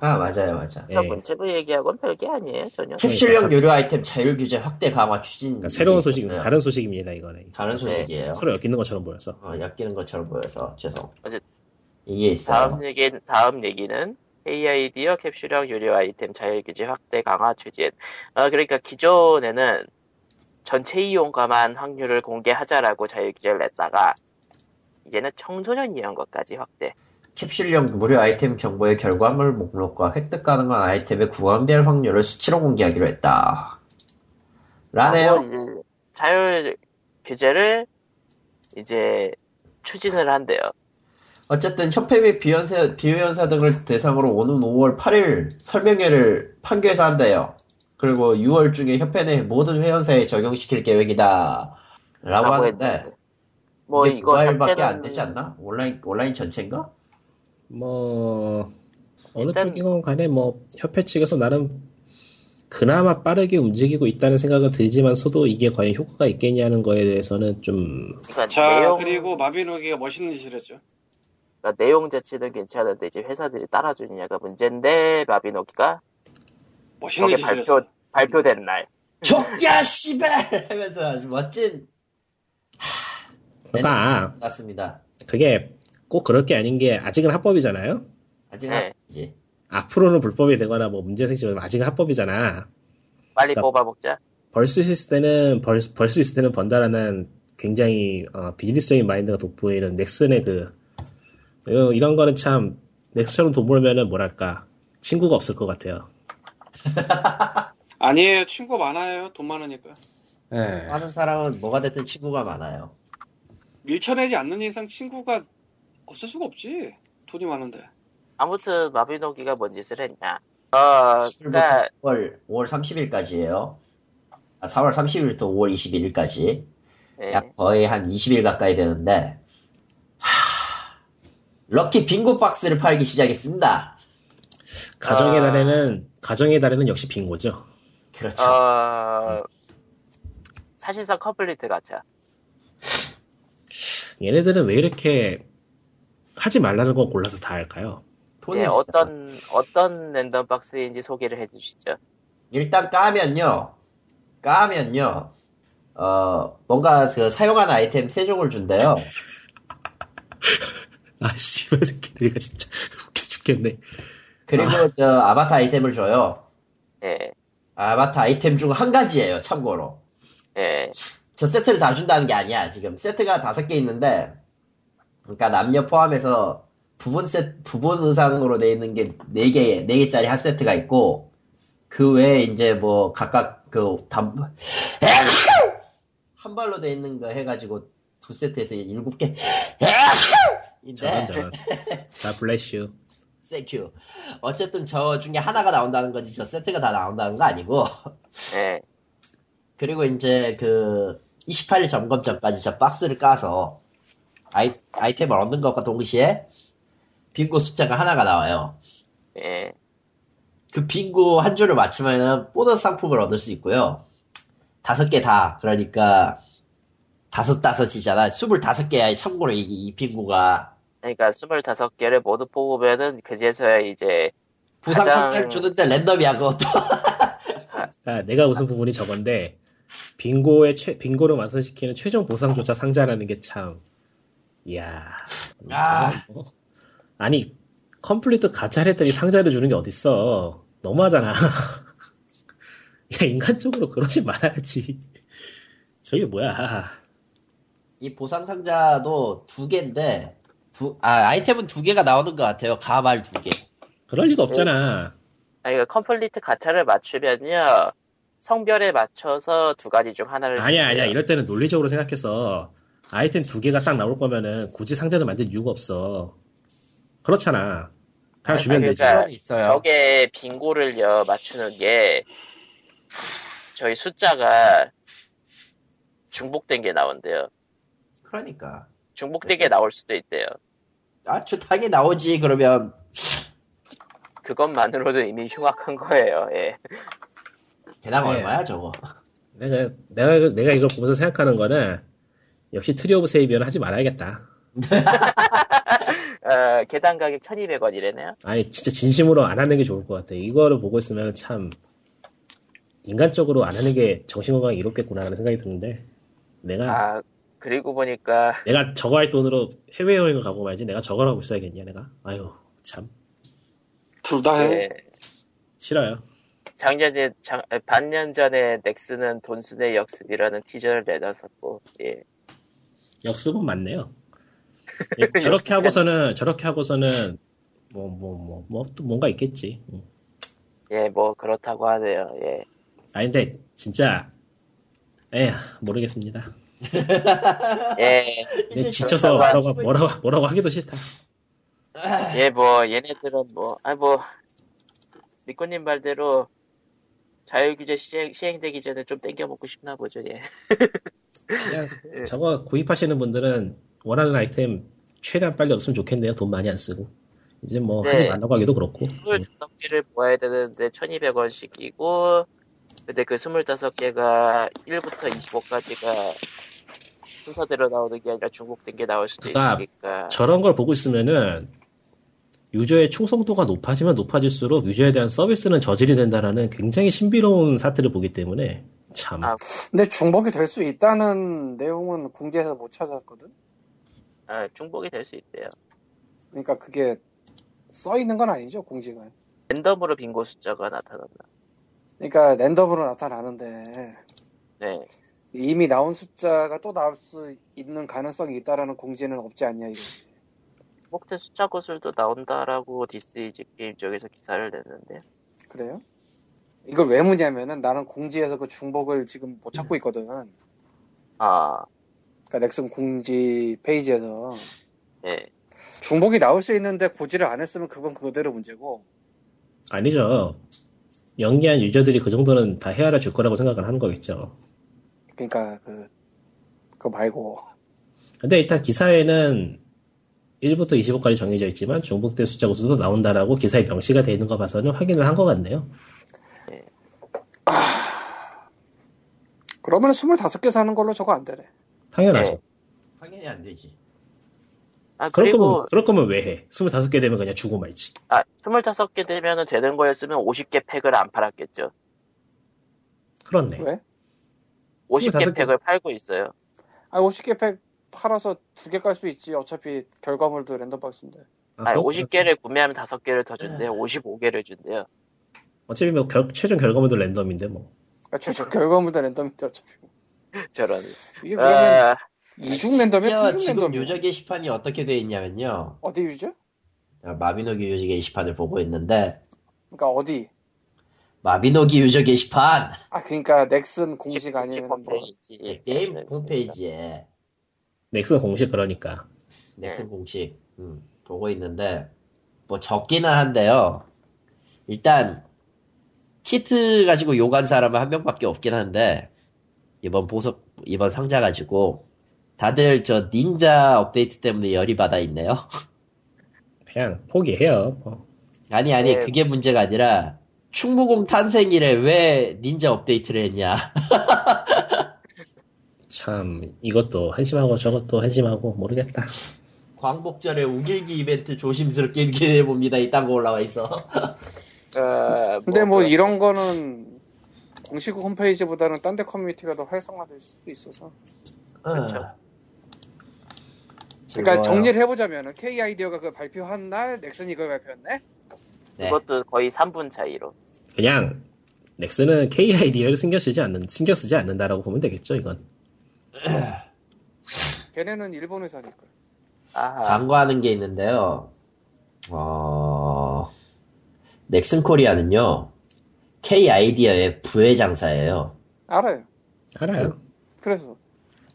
아 맞아요 맞아. 저 예. 문체부 얘기하고는 별게 아니에요 전혀. 캡슐형 유료 아이템 자율 규제 확대 강화 추진. 그러니까 새로운 소식, 있었어요. 다른 소식입니다, 이거는. 다른 소식이에요. 서로 엮이는 것처럼 보였어. 어, 엮이는 것처럼 보여서 죄송. 어제- 이게 있어요. 다음 얘기 다음 얘기는 AID어 캡슐형 유료 아이템 자율 규제 확대 강화 추진. 어, 그러니까 기존에는 전체 이용가만 확률을 공개하자라고 자율 규제를 냈다가 이제는 청소년 이용 것까지 확대. 캡슐형 무료 아이템 정보의 결과물 목록과 획득 가능한 아이템의 구간별 확률을 수치로 공개하기로 했다. 라네요. 하고 이제 자율 규제를 이제 추진을 한대요. 어쨌든 협회 및 비연사, 비연사 등을 대상으로 오는 5월 8일 설명회를 판교에서 한대요. 그리고 6월 중에 협회 내 모든 회원사에 적용시킬 계획이다. 라고 라고 하는데 했는데. 뭐 이거 모바일밖에 자체는 안 되지 않나? 온라인 온라인 전체인가? 뭐, 어느 일단- 쪽이건 간에 뭐, 협회 측에서 나름 그나마 빠르게 움직이고 있다는 생각은 들지만서도 이게 과연 효과가 있겠냐는 거에 대해서는 좀, 그러니까 자 내용 그리고 마비노기가 멋있는 짓을 했죠. 그러니까 내용 자체는 괜찮은데 이제 회사들이 따라주느냐가 문제인데 마비노기가 멋있는 짓을 발표 했어. 발표된 날 족야 씨발 하면서 아주 멋진 그러니까, 같습니다. 그게 꼭 그럴 게 아닌 게, 아직은 합법이잖아요? 아직 네. 아니지. 앞으로는 불법이 되거나 뭐 문제 생기지만 아직은 합법이잖아. 빨리 그러니까- 뽑아먹자. 벌 수 있을 때는, 벌, 벌수 있을 때는 번다라는 굉장히, 어, 비즈니스적인 마인드가 돋보이는 넥슨의 그, 어, 이런 거는 참, 넥슨처럼 돈 벌면은 뭐랄까, 친구가 없을 것 같아요. 아니에요 친구 많아요 돈 많으니까 예. 많은 사람은 뭐가 됐든 친구가 많아요. 밀쳐내지 않는 이상 친구가 없을 수가 없지 돈이 많은데 아무튼 마비노기가 뭔 짓을 했냐. 어, 그러니까 5월 5월 30일까지예요. 아, 4월 30일부터 5월 21일까지 예, 약 거의 한 20일 가까이 되는데 하... 럭키 빙고 박스를 팔기 시작했습니다. 가정의 아. 달에는, 가정의 달에는 역시 빙고죠. 그렇죠. 어, 사실상 complete 가차. 얘네들은 왜 이렇게 하지 말라는 건 골라서 다 할까요? 돈이 예, 있어요. 어떤 어떤 랜덤 박스인지 소개를 해주시죠. 일단 까면요. 까면요. 어 뭔가 그 사용하는 아이템 세 종을 준대요. 아, 씨발 새끼들, 이거 진짜 웃겨 죽겠네. 그리고 저 아바타 아이템을 줘요. 예, 아바타 아이템 중 한 가지예요. 참고로. 예, 저 세트를 다 준다는 게 아니야. 지금 세트가 다섯 개 있는데, 그러니까 남녀 포함해서 부분 세 부분 의상으로 돼 있는 게 네 개, 네 개짜리 한 세트가 있고, 그 외에 이제 뭐 각각 그 담, 한 발로 돼 있는 거 해가지고 두 세트에서 일곱 개. 저런. 자, 블레슈. 세큐. 어쨌든 저 중에 하나가 나온다는 거지, 저 세트가 다 나온다는 거 아니고. 예. 그리고 이제 그 28일 점검 전까지 저 박스를 까서 아이, 아이템을 얻는 것과 동시에 빙고 숫자가 하나가 나와요. 예. 그 빙고 한 줄을 맞추면 보너스 상품을 얻을 수 있고요. 다섯 개 다. 그러니까 다섯 다섯이잖아. 스물다섯 개야. 참고로 이, 이 빙고가 그러니까 25개를 모두 뽑으면은 그제서야 이제 부상 가장- 상자를 주는데 랜덤이야 그것도. 아, 내가 웃은 부분이 저건데, 빙고의 최, 빙고를 완성시키는 최종 보상조차 상자라는 게 참, 이야. 아. 뭐. 아니, complete 가차를 했더니 상자를 주는 게 어딨어. 너무하잖아. 야, 인간적으로 그러지 말아야지. 저게 뭐야. 이 보상 상자도 두 개인데 두, 아, 아이템은 두 개가 나오는 것 같아요. 가말 두 개. 그럴 리가 없잖아. 아 이거 complete 가차를 맞추면요 성별에 맞춰서 두 가지 중 하나를 아니야, 아니야. 이럴 때는 논리적으로 생각해서 아이템 두 개가 딱 나올 거면은 굳이 상자를 만들 이유가 없어. 그렇잖아. 다 아니, 주면 되지. 그러니까 있어요. 저게 빙고를요 맞추는 게 저희 숫자가 중복된 게 나온대요. 그러니까. 중복된 게 나올 수도 있대요. 아, 저 당연히 나오지. 그러면 그것만으로도 이미 흉악한 거예요. 예. 대당 네. 얼마야 저거? 내가, 내가, 이거- 내가 이걸 보면서 생각하는 거는 역시 트리 오브 세이비어는 하지 말아야겠다. 어, 계단 가격 1200원이래네요. 아니 진짜 진심으로 안 하는 게 좋을 것 같아. 이거를 보고 있으면 참 인간적으로 안 하는 게 정신건강이 이롭겠구나라는 생각이 드는데 내가 아, 그리고 보니까 내가 저거 할 돈으로 해외여행을 가고 말지 내가 저걸 하고 있어야겠냐 내가 아유 참 둘 다 해. 예, 싫어요. 작년에 작- 아, 반년 전에 넥슨은 돈순의 역습이라는 티저를 내놨었고 예. 역습은 맞네요. 예, 저렇게 하고서는 저렇게 하고서는 뭐 뭐 뭐 뭐 또 뭔가 있겠지. 음. 예, 뭐 그렇다고 하네요. 예. 아 근데 진짜 에휴 모르겠습니다. 예, 이제 지쳐서 뭐라고 뭐라고 뭐라고 하기도 싫다. 예, 뭐 얘네들은 뭐, 아뭐 리코님 말대로 자율규제 시행, 시행되기 전에 좀 땡겨 먹고 싶나 보죠. 예. 그냥 저거 구입하시는 분들은 원하는 아이템 최대한 빨리 없으면 좋겠네요. 돈 많이 안 쓰고. 이제 뭐 네. 하지 말라고 하기도 그렇고. 25개를 모아야 되는데 1200원씩이고 근데 그 25개가 1부터 25까지가 순서대로 나오는 게 아니라 중복된 게 나올 수도 있으니까 저런 걸 보고 있으면은 유저의 충성도가 높아지면 높아질수록 유저에 대한 서비스는 저질이 된다라는 굉장히 신비로운 사태를 보기 때문에 참 아, 근데 중복이 될 수 있다는 내용은 공지에서 못 찾았거든. 아, 중복이 될 수 있대요. 그러니까 그게 써 있는 건 아니죠 공지가. 랜덤으로 빙고 숫자가 나타난다. 그러니까 랜덤으로 나타나는데 네. 이미 나온 숫자가 또 나올 수 있는 가능성이 있다라는 공지는 없지 않냐 이거. 중복된 숫자 구슬도 나온다라고 디스이즈 게임 쪽에서 기사를 냈는데 그래요? 이걸 왜 묻냐면은 나는 공지에서 그 중복을 지금 못 찾고 있거든. 아, 그러니까 넥슨 공지 페이지에서 예. 중복이 나올 수 있는데 고지를 안 했으면 그건 그대로 문제고. 아니죠. 연기한 유저들이 그 정도는 다 헤아려 줄 거라고 생각을 하는 거겠죠. 그러니까 그 그거 말고 근데 일단 기사에는 1부터 25까지 정해져 있지만 중복된 숫자 구수도 나온다라고 기사에 명시가 되어 있는 거 봐서는 확인을 한 것 같네요. 그러면 25개 사는 걸로 저거 안 되네. 당연하죠. 네. 당연히 안 되지. 아, 그럴 그리고 거면, 그럴 거면 왜 해? 25개 되면 그냥 주고 말지. 아, 25개 되면은 되는 거였으면 50개 팩을 안 팔았겠죠. 그렇네. 왜? 50개 25개. 팩을 팔고 있어요. 아 50개 팩 팔아서 두 개 깔 수 있지. 어차피 결과물도 랜덤 박스인데. 아, 아니, 그렇- 50개를 구매하면 5개를 더 준대요. 55개를 준대요. 어차피 뭐 결- 최종 결과물도 랜덤인데 뭐. 그러니까 최종 결과물도 랜덤인데 어차피. 저런. 이게 그러면 아, 이중 랜덤이야? 심지어 삼중 지금 랜덤이야? 유저 게시판이 어떻게 돼 있냐면요. 어디 유저? 마비노기 유저 게시판을 보고 있는데 그러니까 어디? 마비노기 유저 게시판 아 그러니까 넥슨 공식 아니면 뭐 홈페이지. 네, 게임 홈페이지에 넥슨 공식 그러니까. 넥슨 네. 공식 음, 보고 있는데 뭐 적기는 한데요. 일단 키트 가지고 욕한 사람은 한 명밖에 없긴 한데 이번 보석 이번 상자 가지고 다들 저 닌자 업데이트 때문에 열이 받아 있네요. 그냥 포기해요. 뭐. 아니 아니 네. 그게 문제가 아니라 충무공 탄생일에 왜 닌자 업데이트를 했냐? 참 이것도 한심하고 저것도 한심하고 모르겠다. 광복절에 우길기 이벤트 조심스럽게 기대해 봅니다. 이딴 거 올라와 있어. 어, 근데 뭐 그- 이런 거는 공식 홈페이지보다는 딴 데 커뮤니티가 더 활성화될 수도 있어서. 그렇죠. 아. 그러니까. 정리를 해보자면은 K 아이디어가 그 발표한 날 넥슨이 그걸 발표했네. 네. 그것도 거의 3분 차이로. 그냥 넥슨은 KID를 신경 쓰지 않는 신경 쓰지 않는다라고 보면 되겠죠 이건. 걔네는 일본 회사니까. 아하. 광고하는 게 있는데요. 어, 넥슨 코리아는요, K 아이디어의 부회장사예요. 알아요. 알아요. 그래서.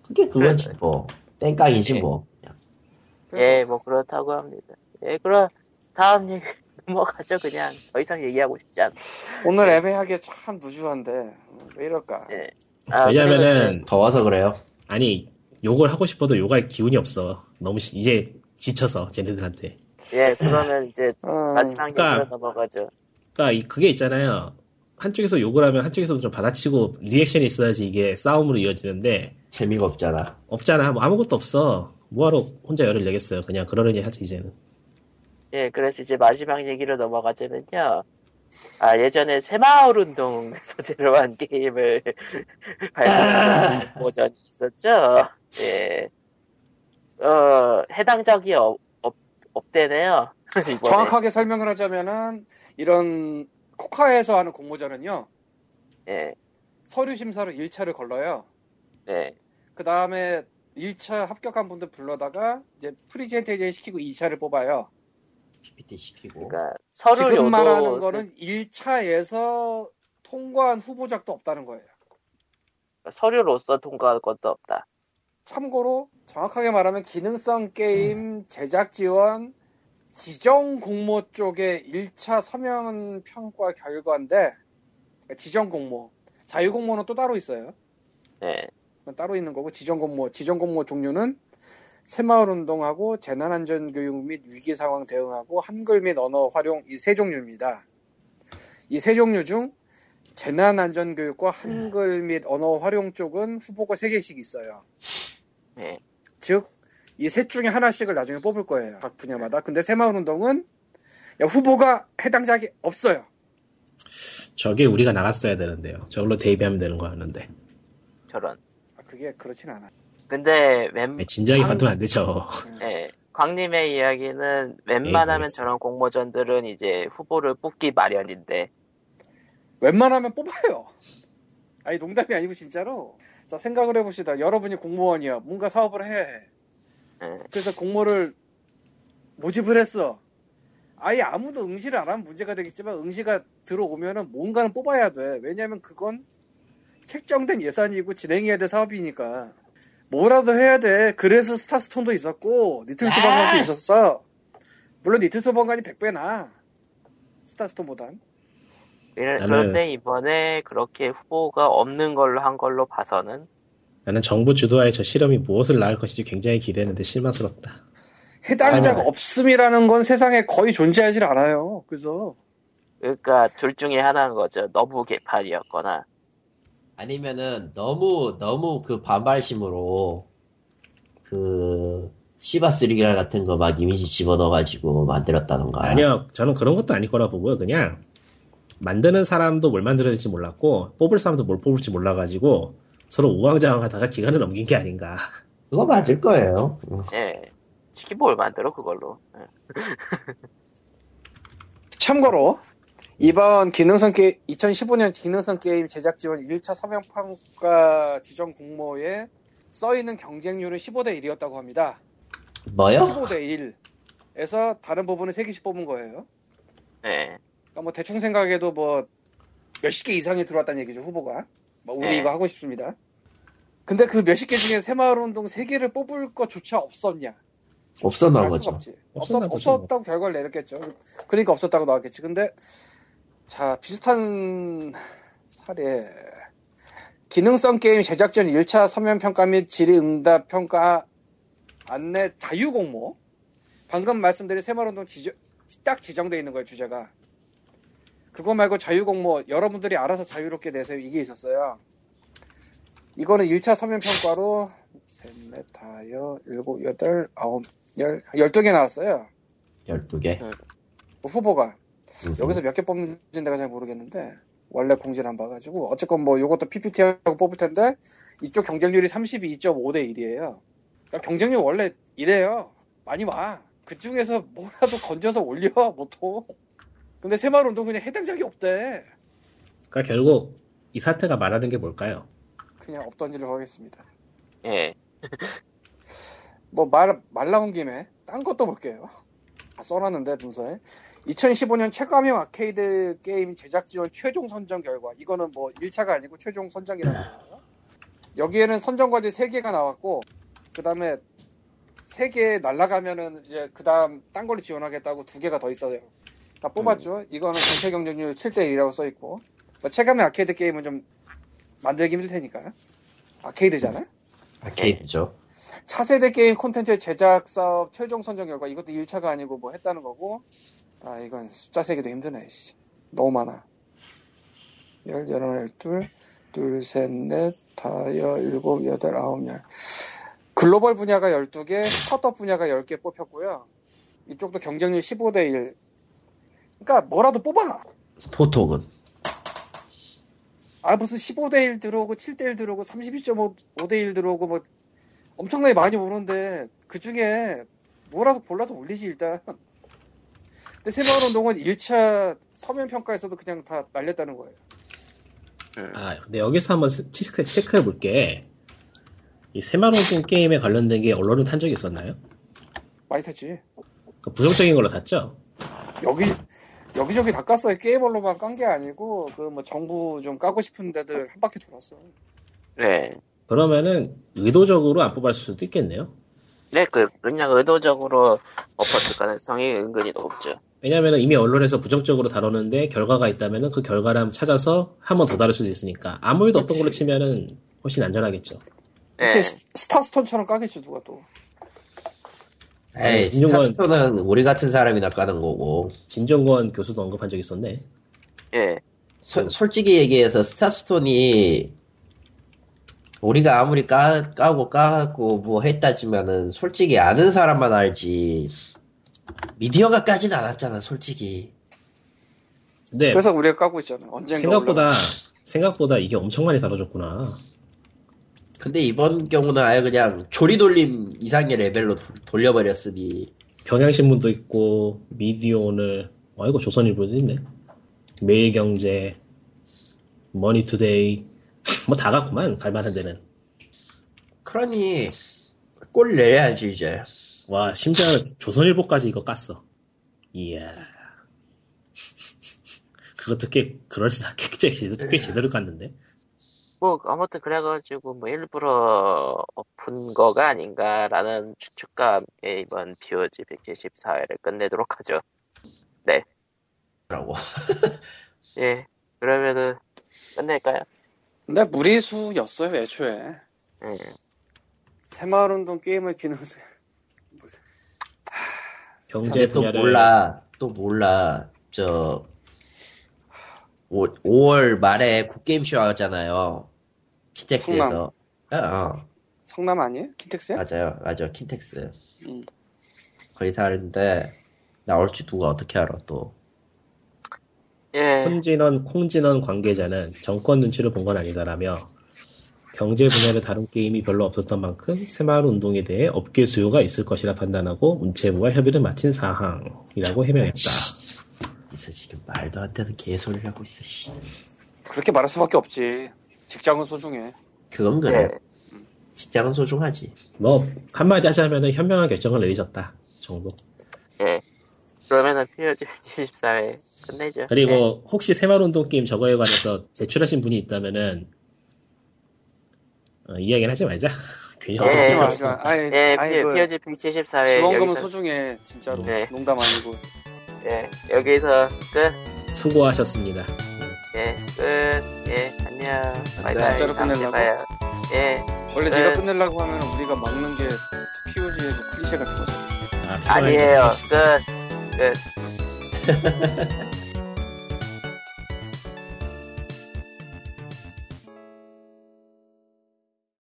그게 그거지, 그래. 뭐. 땡깡이지, 예. 뭐. 그래서 예, 뭐 그렇다고 합니다. 예, 그럼 다음 얘기 넘어가죠. 그냥 더 이상 얘기하고 싶지 않아. 오늘 애매하게 참 누주한데 왜 이럴까? 예. 아, 왜냐면은 더워서 그래요. 아니 욕을 하고 싶어도 욕할 기운이 없어. 너무 시- 이제 지쳐서 쟤네들한테. 예, 그러면 이제 어, 마지막 그러니까- 얘기로 넘어가죠. 그러니까 이- 그게 있잖아요. 한쪽에서 욕을 하면 한쪽에서도 좀 받아치고 리액션이 있어야지 이게 싸움으로 이어지는데 재미가 없잖아. 없잖아. 뭐 아무것도 없어. 뭐하러 혼자 열을 내겠어요. 그냥 그러려니 하지 이제는. 예, 그래서 이제 마지막 얘기로 넘어가자면요. 아, 예전에 새마을 운동을 소재로 한 게임을 발표한 버전이 있었죠. 예. 어, 해당 적이 없, 없, 없대네요. 정확하게 설명을 하자면은 이런 코카에서 하는 공모전은요. 예, 서류 심사로 1차를 걸러요. 예, 그 다음에 1차 합격한 분들 불러다가 이제 프리젠테이션 시키고 2차를 뽑아요. PPT 시키고. 그러니까 서류 지금 말하는 거는 1차에서 통과한 후보작도 없다는 거예요. 서류로서 통과할 것도 없다. 참고로 정확하게 말하면 기능성 게임 제작 지원 지정 공모 쪽의 1차 서면 평가 결과인데 그러니까 지정 공모 자유 공모는 또 따로 있어요. 예, 그건 따로 있는 거고 지정 공모 지정 공모 종류는 새마을 운동하고 재난 안전 교육 및 위기 상황 대응하고 한글 및 언어 활용 이 세 종류입니다. 이 세 종류 중 재난 안전 교육과 한글 및 언어 활용 쪽은 후보가 세 개씩 있어요. 예. 즉, 이 셋 중에 하나씩을 나중에 뽑을 거예요. 각 분야마다. 근데 새마을 운동은 야, 후보가 해당작이 없어요. 저게 우리가 나갔어야 되는데요. 저걸로 데뷔하면 되는 거였는데. 저런. 아, 그게 그렇진 않아. 근데 웬, 네, 진작에 방- 받으면 안 되죠. 예, 광님의 이야기는 웬만하면 모르겠어. 저런 공모전들은 이제 후보를 뽑기 마련인데, 웬만하면 뽑아요. 아니, 농담이 아니고 진짜로. 자, 생각을 해봅시다. 여러분이 공무원이야. 뭔가 사업을 해. 예, 그래서 공모를 모집을 했어. 아예 아무도 응시를 안 하면 문제가 되겠지만 응시가 들어오면은 뭔가는 뽑아야 돼. 왜냐면 그건 책정된 예산이고 진행해야 될 사업이니까. 뭐라도 해야 돼. 그래서 스타스톤도 있었고 니틀 소방관도 있었어. 물론 니틀 소방관이 100배 나. 스타스톤보단. 그런데 이번에 그렇게 후보가 없는 걸로 한 걸로 봐서는, 나는 정부 주도하에 저 실험이 무엇을 낳을 것인지 굉장히 기대했는데 실망스럽다. 해당자가. 없음이라는 건 세상에 거의 존재하지 않아요. 그래서 그러니까 둘 중에 하나인 거죠. 너무 개판이었거나, 아니면은 너무 너무 그 반발심으로 그 시바스리겔 같은 거 막 이미지 집어넣어가지고 만들었다던가. 아니요, 저는 그런 것도 아닐 거라 보고요. 그냥 만드는 사람도 뭘 만들어낼지 몰랐고 뽑을 사람도 뭘 뽑을지 몰라가지고 서로 우왕좌왕하다가 기간을 넘긴 게 아닌가. 그거 맞을 거예요. 음. 예. 치킨볼 만들어, 그걸로. 예. 참고로 이번 기능성 게 2015년 기능성 게임 제작 지원 1차 서명 평가 지정 공모에 써 있는 경쟁률은 15대 1이었다고 합니다. 뭐요? 15대 1에서 다른 부분은 3개씩 뽑은 거예요. 예. 그러니까 뭐 대충 생각해도 뭐 몇십 개 이상이 들어왔다는 얘기죠, 후보가. 뭐 우리 네. 이거 하고 싶습니다. 근데 그 몇십 개 중에 새마을운동 3개를 뽑을 것조차 없었냐? 없었나 보죠. 없었. 없었다고 결과를 내렸겠죠. 그러니까 없었다고 나왔겠지. 근데 자 비슷한 사례 기능성 게임 제작 전 1차 서면 평가 및 질의 응답 평가 안내 자유 공모 방금 말씀드린 새마을운동 지정, 딱 지정돼 있는 거예요 주제가 그거 말고 자유 공모 여러분들이 알아서 자유롭게 내세요 이게 있었어요 이거는 1차 서면 평가로 셋, 넷, 다여, 일곱, 여덟, 아홉, 열, 12개 나왔어요. 12개. 후보가. 음. 여기서 몇 개 뽑는지 내가 잘 모르겠는데, 원래 공지를 안 봐가지고, 어쨌건 뭐, 요것도 PPT하고 뽑을 텐데, 이쪽 경쟁률이 32.5 대 1이에요. 그러니까 경쟁률 원래 이래요. 많이 와. 그 중에서 뭐라도 건져서 올려, 보통. 근데 새마을 운동 그냥 해당작이 없대. 그러니까 결국 이 사태가 말하는 게 뭘까요? 그냥 없던 일을 하겠습니다. 예. 뭐 말 말 나온 김에 딴 것도 볼게요. 다 써놨는데 문서에 2015년 체감형 아케이드 게임 제작 지원 최종 선정 결과 이거는 뭐 1차가 아니고 최종 선정이라는 거예요. 여기에는 선정 과제 3개가 나왔고 그 다음에 3개 날라가면은 이제 그 다음 딴 걸로 지원하겠다고 2개가 더 있어요. 다 뽑았죠. 이거는 전체 경쟁률 7대 1이라고 써있고 뭐 체감형 아케이드 게임은 좀 만들기 힘들 테니까 아케이드잖아. 아케이드죠. 차세대 게임 콘텐츠 제작 사업 최종 선정 결과 이것도 1차가 아니고 뭐 했다는 거고 아 이건 숫자 세기도 힘드네 씨. 너무 많아 열, 열하나, 열둘 둘, 셋, 넷, 다 여, 일곱, 여덟, 아홉, 열 글로벌 분야가 12개 스타트업 분야가 10개 뽑혔고요 이쪽도 경쟁률 15대 1. 그러니까 뭐라도 뽑아. 보통은. 아 무슨 15대 1 들어오고 7대 1 들어오고 32.5대 1 들어오고 뭐 엄청나게 많이 오는데 그 중에 뭐라도 골라서 올리지 일단. 근데 새마을 운동은 1차 서면 평가에서도 그냥 다 날렸다는 거예요. 아, 근데 여기서 한번 스- 체크, 체크해 볼게. 이 새마운동 게임에 관련된 게 언론에 탄 적이 있었나요? 많이 탔지. 그 부정적인 걸로 탔죠? 여기 여기저기 다 깠어요. 게임얼로만 깐 게 아니고 그 뭐 정부 좀 까고 싶은 데들 한 바퀴 돌았어. 네. 그러면은 의도적으로 안 뽑았을 수도 있겠네요. 네, 그, 그냥 의도적으로 엎었을 가능성이 은근히 높죠. 왜냐면은 이미 언론에서 부정적으로 다루는데 결과가 있다면은 그 결과를 한번 찾아서 한 번 더 다룰 수도 있으니까 아무 일도 없던. 걸로 치면은 훨씬 안전하겠죠. 네. 이제 스- 스타스톤처럼 까겠지 누가 또. 에이, 진중권- 스타스톤은 우리 같은 사람이나 까는 거고. 진중권 교수도 언급한 적 있었네. 예. 소- 솔직히 얘기해서 스타스톤이 우리가 아무리 까, 까고 까고 뭐 했다지만은 솔직히 아는 사람만 알지 미디어가 까진 않았잖아 솔직히 근데 그래서 우리가 까고 있잖아. 언젠가 네. 생각보다 올라가. 생각보다 이게 엄청 많이 다뤄졌구나. 근데 이번 경우는 아예 그냥 조리돌림 이상의 레벨로 도- 돌려버렸으니 경향신문도 있고 미디어 오늘 아이고 조선일보도 있네. 매일경제, 머니투데이 뭐 다 갔구만 갈만한 데는. 그러니 꼴 내야지 이제 와 심지어 조선일보까지 이거 깠어. 이야. 그것도 꽤 그럴싸하게 꽤 제대로, 꽤 제대로 깠는데. 뭐, 아무튼 그래가지고, 뭐, 일부러 엎은 거가 아닌가라는 추측과 함께 이번 POG 174회를 끝내도록 하죠. 라고 예. 그러면은, 끝낼까요? 근데 무리수였어요 애초에. 예. 새마을운동 게임의 기능은 경제 또 분야를 몰라 또 몰라 저 5, 월 말에 굿게임쇼 하잖아요 킨텍스에서 어, 어. 성남 아니에요? 킨텍스야? 맞아요 맞아 킨텍스 음. 거기서 하는데 나올지 누가 어떻게 알아 또 예. 콩진원, 콩진원 관계자는 정권 눈치를 본 건 아니다라며 경제 분야를 다룬 게임이 별로 없었던 만큼 새마을 운동에 대해 업계 수요가 있을 것이라 판단하고 문체부와 협의를 마친 사항이라고 해명했다. 있어 지금 말도 안 되는 개소리를 하고 있어 씨. 그렇게 말할 수밖에 없지. 직장은 소중해. 그건 그래 예. 직장은 소중하지 뭐 한마디 하자면은 현명한 결정을 내리셨다 정도. 예. 그러면은 POG 174회 끝내죠. 그리고 혹시 새마을 운동 게임 저거에 관해서 제출하신 분이 있다면은 어, 이야기는 하지 말자. 괜히 예. 하지 마, 것 마. 아니, 예, 아니 피- 그 POG 174회 지원금은 여기서, 소중해 진짜로. 네. 농담 아니고. 예, 여기서 끝. 수고하셨습니다. 예, 끝. 예, 안녕. 바이바이. 진짜로 끝내려고? 예, 원래 네. 네가 끝내려고 하면 우리가 막는 게 POG의 그 클리셰 같은 거잖아. 아, 아니에요. 끝. 끝.